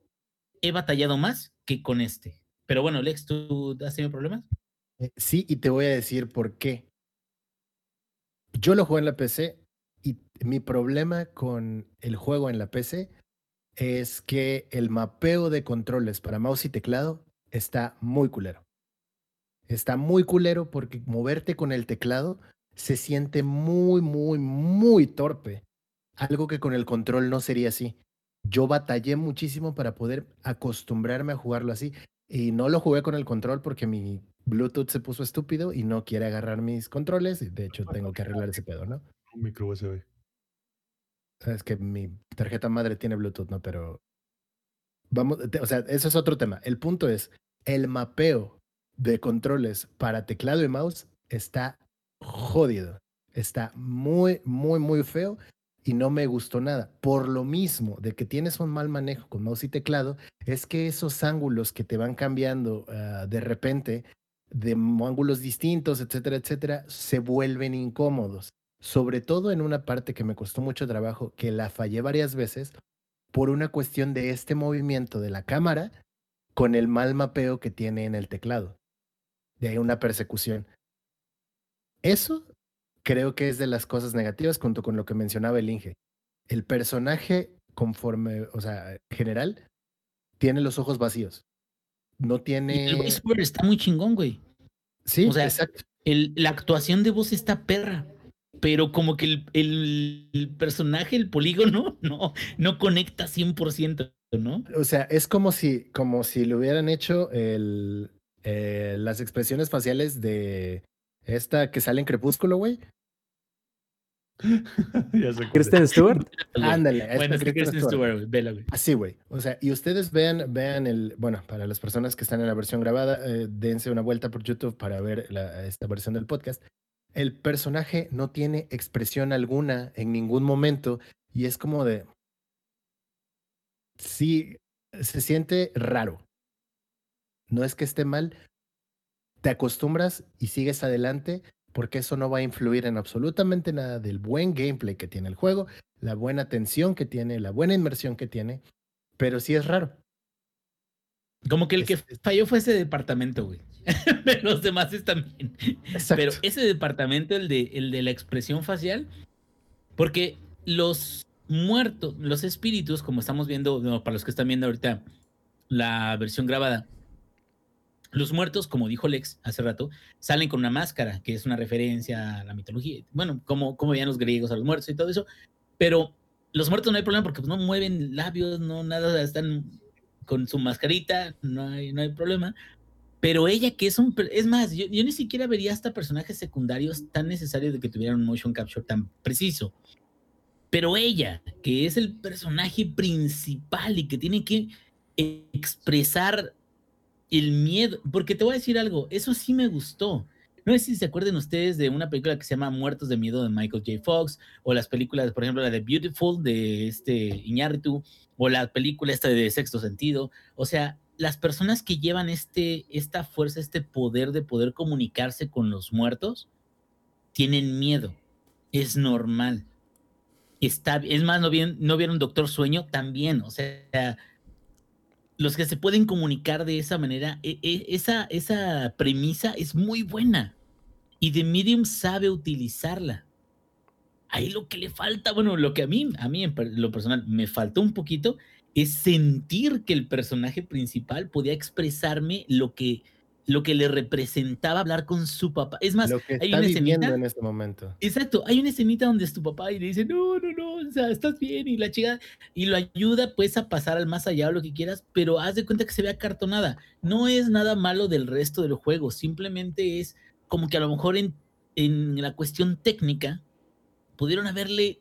he batallado más que con este. Pero bueno, Lex, ¿tú has tenido problemas? Eh, sí, y te voy a decir por qué. Yo lo juego en la PC y mi problema con el juego en la PC es que el mapeo de controles para mouse y teclado está muy culero. Está muy culero porque moverte con el teclado se siente muy, muy, muy torpe. Algo que con el control no sería así. Yo batallé muchísimo para poder acostumbrarme a jugarlo así. Y no lo jugué con el control porque mi Bluetooth se puso estúpido y no quiere agarrar mis controles. De hecho, tengo que arreglar ese pedo, ¿no? Micro USB. Es que mi tarjeta madre tiene Bluetooth, ¿no? Pero vamos, o sea, eso es otro tema. El punto es, el mapeo de controles para teclado y mouse está jodido. Está muy, muy, muy feo y no me gustó nada. Por lo mismo de que tienes un mal manejo con mouse y teclado, es que esos ángulos que te van cambiando ah, de repente, de ángulos distintos, etcétera, etcétera, se vuelven incómodos sobre todo en una parte que me costó mucho trabajo, que la fallé varias veces por una cuestión de este movimiento de la cámara con el mal mapeo que tiene en el teclado. De ahí una persecución. Eso creo que es de las cosas negativas junto con lo que mencionaba el Inge. El personaje conforme, o sea, en general, tiene los ojos vacíos. No tiene... el está muy chingón, güey. Sí, o sea, exacto. la actuación de voz está perra pero como que el, personaje, el polígono, no, no conecta 100%, ¿no? O sea, es como si, como si le hubieran hecho el, eh, las expresiones faciales de esta que sale en Crepúsculo, güey. Kristen Stewart. Ándale. Bueno, Kristen Stewart, Así, güey. O sea, y ustedes vean, vean el, bueno, para las personas que están en la versión grabada, eh, dense una vuelta por YouTube para ver esta versión del podcast el personaje no tiene expresión alguna en ningún momento y es como de... Sí, se siente raro. No es que esté mal, te acostumbras y sigues adelante porque eso no va a influir en absolutamente nada del buen gameplay que tiene el juego, la buena tensión que tiene, la buena inmersión que tiene, pero sí es raro. Como que el que falló fue ese departamento, güey. los demás también. Pero ese departamento, el de, el de la expresión facial, porque los muertos, los espíritus, como estamos viendo, para los que están viendo ahorita la versión grabada, los muertos, como dijo Lex hace rato, salen con una máscara, que es una referencia a la mitología. Bueno, como, como veían los griegos a los muertos y todo eso. Pero los muertos no hay problema porque pues, no mueven labios, no nada, están con su mascarita, no hay, no hay problema. Pero ella, que es un. Es más, yo, ni siquiera vería hasta personajes secundarios tan necesarios de que tuvieran un motion capture tan preciso. Pero ella, que es el personaje principal y que tiene que expresar el miedo. Porque te voy a decir algo, eso sí me gustó. No sé si se acuerdan ustedes de una película que se llama Muertos de Miedo de Michael J. Fox, o las películas, por ejemplo, la de Beautiful de este Iñárritu, o la película esta de Sexto Sentido. O sea, las personas que llevan este, esta fuerza, este poder de poder comunicarse con los muertos, tienen miedo. Es normal. Está, es más, no vieron, no vieron Doctor Sueño también. O sea, los que se pueden comunicar de esa manera, e, e, esa, esa premisa es muy buena. Y The Medium sabe utilizarla. Ahí lo que le falta, bueno, lo que a mí, a mí en lo personal me faltó un poquito es sentir que el personaje principal podía expresarme lo que, lo que le representaba hablar con su papá. Es más, lo que hay está una escenita, en este momento. Exacto, hay una escenita donde es tu papá y le dice, no, no, no, o sea, estás bien y la chica, y lo ayuda pues a pasar al más allá o lo que quieras, pero haz de cuenta que se ve acartonada. No es nada malo del resto del juego, simplemente es como que a lo mejor en, en la cuestión técnica pudieron haberle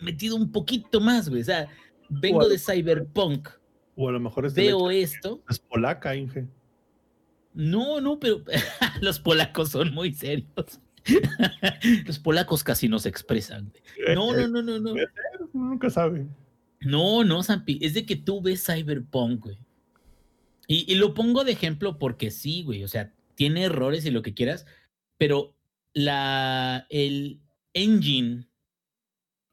metido un poquito más, güey. O sea, vengo de Cyberpunk. O a lo mejor es veo esto. Es polaca, Inge. No, no, pero los polacos son muy serios. los polacos casi no se expresan. No, no, no, no, no. Nunca sabe. No, no, Zampi. Es de que tú ves Cyberpunk, güey. Y, y, lo pongo de ejemplo porque sí, güey. O sea, tiene errores y lo que quieras, pero la, el engine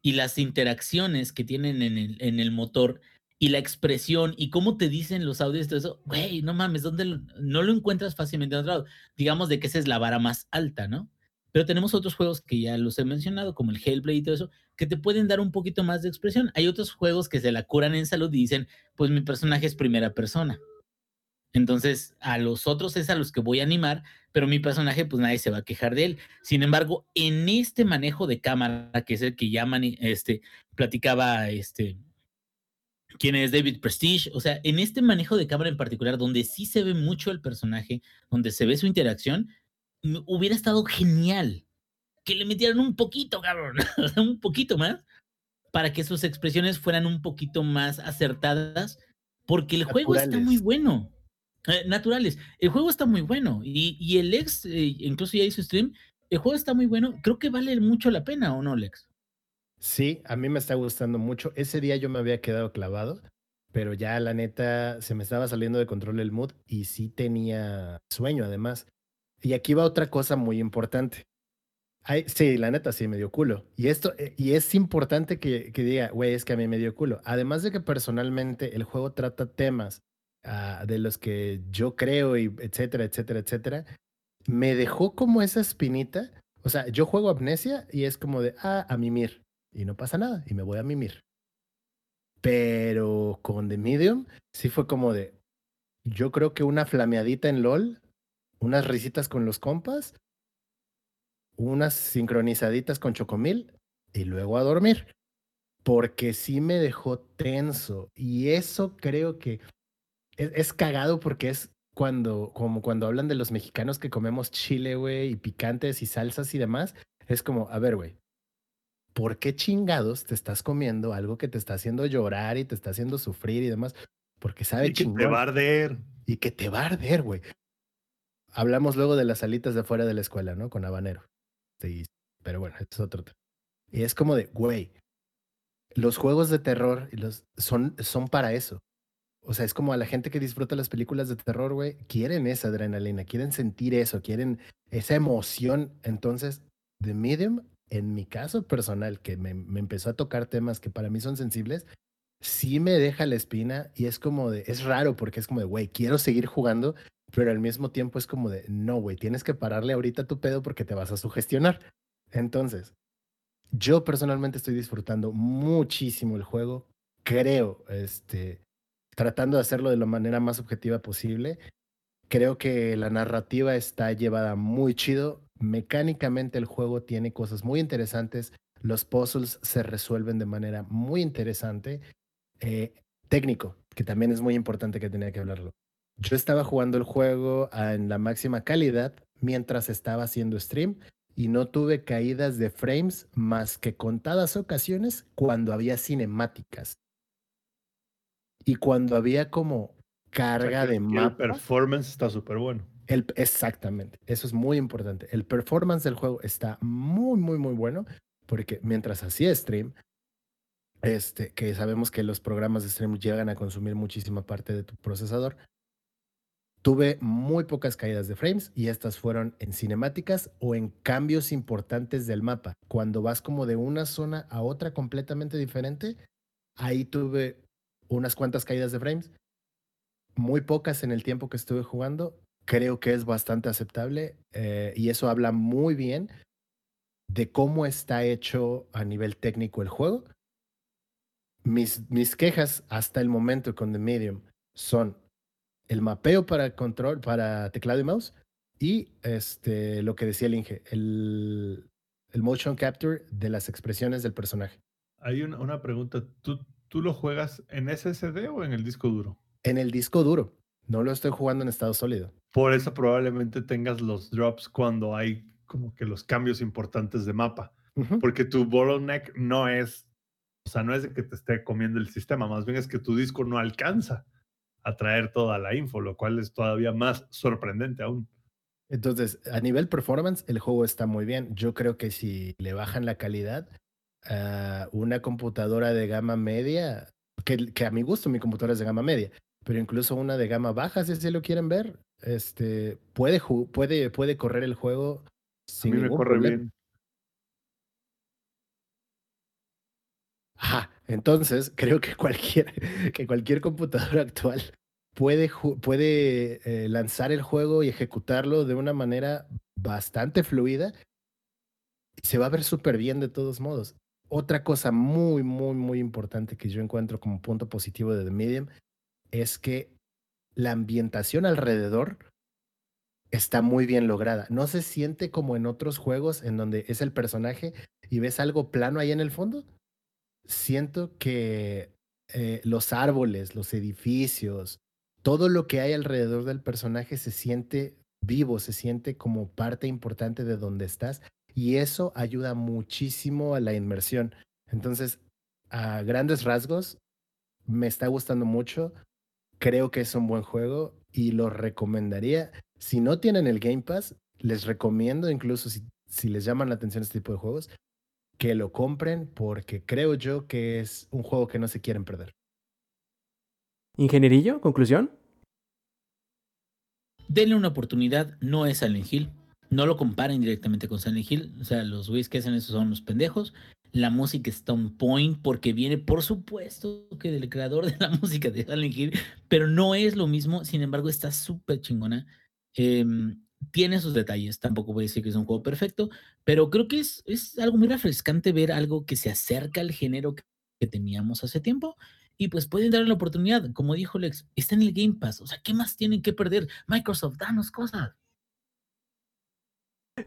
y las interacciones que tienen en el, en el motor y la expresión y cómo te dicen los audios todo eso, güey, no mames, ¿dónde no lo encuentras fácilmente en otro lado? Digamos de que esa es la vara más alta, ¿no? Pero tenemos otros juegos que ya los he mencionado, como el Hellblade y todo eso, que te pueden dar un poquito más de expresión. Hay otros juegos que se la curan en salud y dicen, pues mi personaje es primera persona. Entonces, a los otros es a los que voy a animar, pero mi personaje, pues nadie se va a quejar de él. Sin embargo, en este manejo de cámara, que es el que llaman, este, platicaba este, quién es David Prestige, o sea, en este manejo de cámara en particular, donde sí se ve mucho el personaje, donde se ve su interacción, hubiera estado genial que le metieran un poquito, cabrón, un poquito más, para que sus expresiones fueran un poquito más acertadas, porque el juego está muy bueno. Eh, naturales. El juego está muy bueno y, y el ex, eh, incluso ya hizo stream, el juego está muy bueno. Creo que vale mucho la pena, ¿o no, Lex? Sí, a mí me está gustando mucho. Ese día yo me había quedado clavado, pero ya la neta se me estaba saliendo de control el mood y sí tenía sueño además. Y aquí va otra cosa muy importante. sí, la neta sí me dio culo. Y esto, eh, y es importante que, que diga, güey, es que a mí me dio culo. Además de que personalmente el juego trata temas Ah, de los que yo creo, y etcétera, etcétera, etcétera, me dejó como esa espinita. O sea, yo juego amnesia y es como de, ah, a mimir. Y no pasa nada, y me voy a mimir. Pero con The Medium sí fue como de, yo creo que una flameadita en LOL, unas risitas con los compas, unas sincronizaditas con Chocomil y luego a dormir. Porque sí me dejó tenso. Y eso creo que es, cagado porque es cuando, como cuando hablan de los mexicanos que comemos chile, güey, y picantes y salsas y demás, es como, a ver, güey, ¿por qué chingados te estás comiendo algo que te está haciendo llorar y te está haciendo sufrir y demás? Porque sabe y que te va a arder. Y que te va a arder, güey. Hablamos luego de las salitas de afuera de la escuela, ¿no? Con habanero. Sí, pero bueno, es otro tema. Y es como de, güey, los juegos de terror los, son, son para eso. O sea, es como a la gente que disfruta las películas de terror, güey, quieren esa adrenalina, quieren sentir eso, quieren esa emoción. Entonces, The Medium, en mi caso personal, que me, empezó a tocar temas que para mí son sensibles, sí me deja la espina y es como de, es raro porque es como de, güey, quiero seguir jugando, pero al mismo tiempo es como de, no, güey, tienes que pararle ahorita tu pedo porque te vas a sugestionar. Entonces, yo personalmente estoy disfrutando muchísimo el juego. Creo, este, tratando de hacerlo de la manera más objetiva posible. Creo que la narrativa está llevada muy chido. Mecánicamente el juego tiene cosas muy interesantes. Los puzzles se resuelven de manera muy interesante. Eh, técnico, que también es muy importante que tenía que hablarlo. Yo estaba jugando el juego en la máxima calidad mientras estaba haciendo stream y no tuve caídas de frames más que contadas ocasiones cuando había cinemáticas. Y cuando había como carga de mapa. El performance está súper bueno. El, exactamente, eso es muy importante. El performance del juego está muy, muy, muy bueno, porque mientras hacía stream, este, que sabemos que los programas de stream llegan a consumir muchísima parte de tu procesador, tuve muy pocas caídas de frames y estas fueron en cinemáticas o en cambios importantes del mapa. Cuando vas como de una zona a otra completamente diferente, ahí tuve unas cuantas caídas de frames, muy pocas en el tiempo que estuve jugando, creo que es bastante aceptable eh, y eso habla muy bien de cómo está hecho a nivel técnico el juego. Mis, mis quejas hasta el momento con The Medium son el mapeo para control, para teclado y mouse y este, lo que decía el Inge, el, el motion capture de las expresiones del personaje. Hay una, una pregunta. ¿Tú, ¿Tú lo juegas en SSD o en el disco duro? En el disco duro. No lo estoy jugando en estado sólido. Por eso probablemente tengas los drops cuando hay como que los cambios importantes de mapa. Porque tu bottleneck no es, o sea, no es de que te esté comiendo el sistema, más bien es que tu disco no alcanza a traer toda la info, lo cual es todavía más sorprendente aún. Entonces, a nivel performance, el juego está muy bien. Yo creo que si le bajan la calidad a una computadora de gama media, que, que a mi gusto mi computadora es de gama media, pero incluso una de gama baja, si así lo quieren ver, este, puede, puede, puede correr el juego A sin mí me corre problema. bien. Ajá, entonces creo que cualquier, que cualquier computadora actual puede, puede eh, lanzar el juego y ejecutarlo de una manera bastante fluida se va a ver súper bien de todos modos. Otra cosa muy, muy, muy importante que yo encuentro como punto positivo de The Medium es que la ambientación alrededor está muy bien lograda. No se siente como en otros juegos en donde es el personaje y ves algo plano ahí en el fondo siento que eh, los árboles, los edificios, todo lo que hay alrededor del personaje se siente vivo, se siente como parte importante de donde estás y eso ayuda muchísimo a la inmersión. Entonces, a grandes rasgos, me está gustando mucho, creo que es un buen juego y lo recomendaría. Si no tienen el Game Pass, les recomiendo incluso si, si les llaman la atención este tipo de juegos, que lo compren porque creo yo que es un juego que no se quieren perder. Ingenierillo, conclusión. Denle una oportunidad, no es Silent Hill. No lo comparen directamente con Silent Hill. O sea, los güeyes que hacen eso son los pendejos. La música está on point porque viene, por supuesto, que del creador de la música de Silent Hill, pero no es lo mismo. Sin embargo, está súper chingona. Em, tiene sus detalles. Tampoco voy a decir que es un juego perfecto, pero creo que es, es algo muy refrescante ver algo que se acerca al género que, teníamos hace tiempo. Y pues pueden darle la oportunidad. Como dijo Lex, está en el Game Pass. O sea, ¿qué más tienen que perder? Microsoft, danos cosas.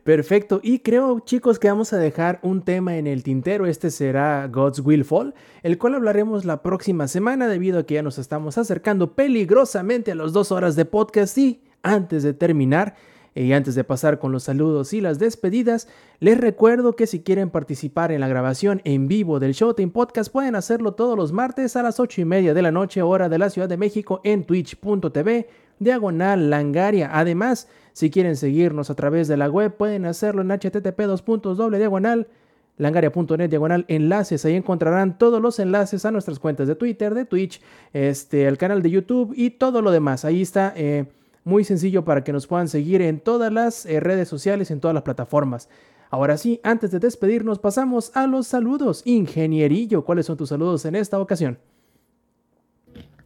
Perfecto. Y creo, chicos, que vamos a dejar un tema en el tintero. Este será God's Will Fall, el cual hablaremos la próxima semana debido a que ya nos estamos acercando peligrosamente a las dos horas de podcast. Y antes de terminar, y antes de pasar con los saludos y las despedidas, les recuerdo que si quieren participar en la grabación en vivo del Showtime Podcast, pueden hacerlo todos los martes a las 8 y media de la noche, hora de la Ciudad de México, en twitch.tv, diagonal langaria. Además, si quieren seguirnos a través de la web, pueden hacerlo en http diagonal langaria.net diagonal enlaces. Ahí encontrarán todos los enlaces a nuestras cuentas de Twitter, de Twitch, este, al canal de YouTube y todo lo demás. Ahí está. Eh, muy sencillo para que nos puedan seguir en todas las eh, redes sociales, en todas las plataformas. Ahora sí, antes de despedirnos, pasamos a los saludos. Ingenierillo, ¿cuáles son tus saludos en esta ocasión?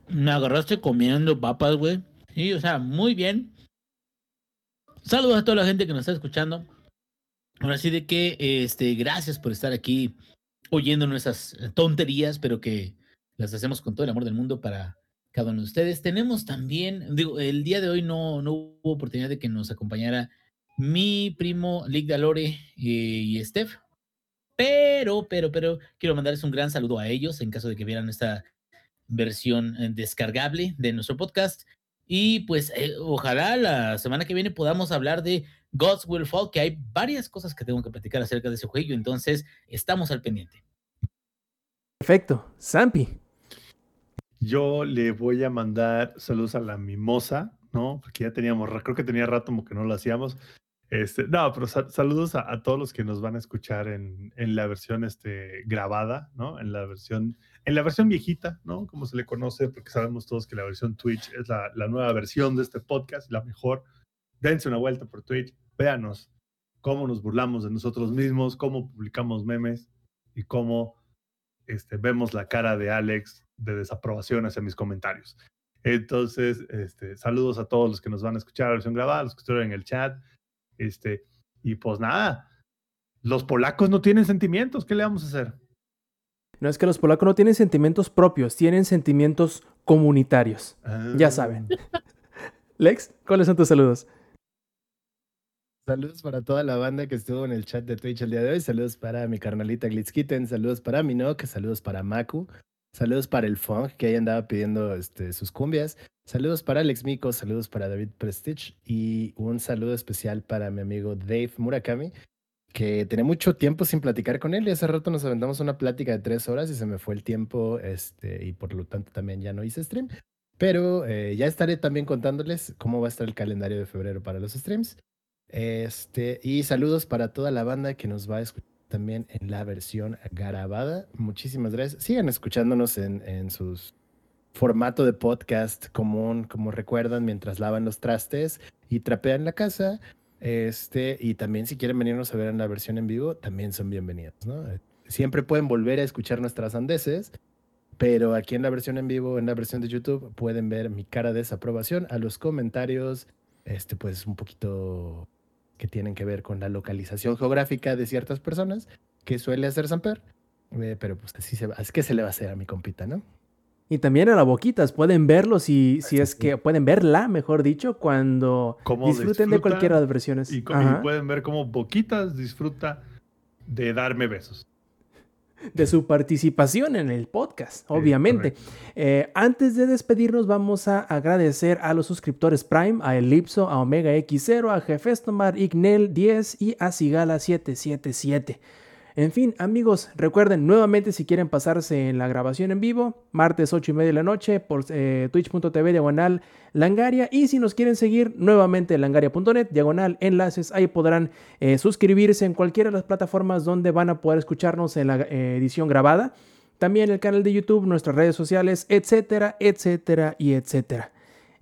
Me agarraste comiendo papas, güey. Sí, o sea, muy bien. Saludos a toda la gente que nos está escuchando. Ahora sí de que, este, gracias por estar aquí oyendo nuestras tonterías, pero que las hacemos con todo el amor del mundo para cada uno de ustedes. Tenemos también, digo, el día de hoy no, no hubo oportunidad de que nos acompañara mi primo Lick Dalore y, y Steph, pero, pero, pero quiero mandarles un gran saludo a ellos en caso de que vieran esta versión eh, descargable de nuestro podcast. Y pues eh, ojalá la semana que viene podamos hablar de God's Will Fall, que hay varias cosas que tengo que platicar acerca de ese juego, entonces estamos al pendiente. Perfecto. Zampi. Yo le voy a mandar saludos a la mimosa, ¿no? Porque ya teníamos, creo que tenía rato como que no lo hacíamos. Este, no, pero sal- saludos a, a todos los que nos van a escuchar en, en la versión este, grabada, ¿no? En la versión, en la versión viejita, ¿no? Como se le conoce, porque sabemos todos que la versión Twitch es la, nueva versión de este podcast, la mejor. Dense una vuelta por Twitch, véanos cómo nos burlamos de nosotros mismos, cómo publicamos memes y cómo este, vemos la cara de Alex de desaprobación hacia mis comentarios. Entonces, este, saludos a todos los que nos van a escuchar la versión grabada, los que estuvieron en el chat. Este, y pues nada, los polacos no tienen sentimientos, ¿qué le vamos a hacer? No es que los polacos no tienen sentimientos propios, tienen sentimientos comunitarios. Ya Ah. saben. Lex, ¿cuáles son tus saludos? Saludos para toda la banda que estuvo en el chat de Twitch el día de hoy. Saludos para mi carnalita Glitzkitten. Saludos para Minok. Saludos para Maku. Saludos para el Funk, que ahí andaba pidiendo este, sus cumbias. Saludos para Alex Miko. Saludos para David Prestige. Y un saludo especial para mi amigo Dave Murakami, que tenía mucho tiempo sin platicar con él. Y hace rato nos aventamos una plática de tres horas y se me fue el tiempo. Este, y por lo tanto también ya no hice stream. Pero eh, ya estaré también contándoles cómo va a estar el calendario de febrero para los streams. Este, y saludos para toda la banda que nos va a escuchar también en la versión grabada. Muchísimas gracias. Sigan escuchándonos en, en sus formato de podcast común, como recuerdan, mientras lavan los trastes y trapean la casa. Este, y también si quieren venirnos a ver en la versión en vivo, también son bienvenidos, ¿no? Siempre pueden volver a escuchar nuestras andeses, pero aquí en la versión en vivo, en la versión de YouTube, pueden ver mi cara de desaprobación a los comentarios, este, pues un poquito que tienen que ver con la localización geográfica de ciertas personas, que suele hacer Samper, eh, pero pues así se va, es se le va a hacer a mi compita, ¿no? Y también a la Boquitas, pueden verlo si, si es que pueden verla, mejor dicho, cuando disfruten de cualquiera de las versiones. Y, pueden ver cómo Boquitas disfruta de darme besos. de su participación en el podcast, obviamente. Eh, antes de despedirnos, vamos a agradecer a los suscriptores Prime, a Elipso, a Omega X0, a Jefestomar, Ignel 10 y a Sigala 777. En fin, amigos, recuerden nuevamente si quieren pasarse en la grabación en vivo, martes 8 y media de la noche por eh, twitch.tv diagonal Langaria. Y si nos quieren seguir, nuevamente langaria.net diagonal enlaces. Ahí podrán eh, suscribirse en cualquiera de las plataformas donde van a poder escucharnos en la eh, edición grabada. También el canal de YouTube, nuestras redes sociales, etcétera, etcétera y etcétera.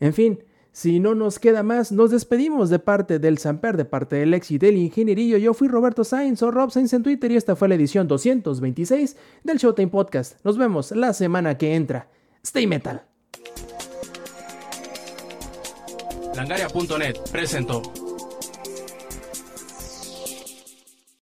En fin, si no nos queda más, nos despedimos de parte del Samper, de parte del Ex y del Ingenierillo. Yo fui Roberto Sainz o Rob Sainz en Twitter y esta fue la edición 226 del Showtime Podcast. Nos vemos la semana que entra. Stay Metal. Langaria.net presentó.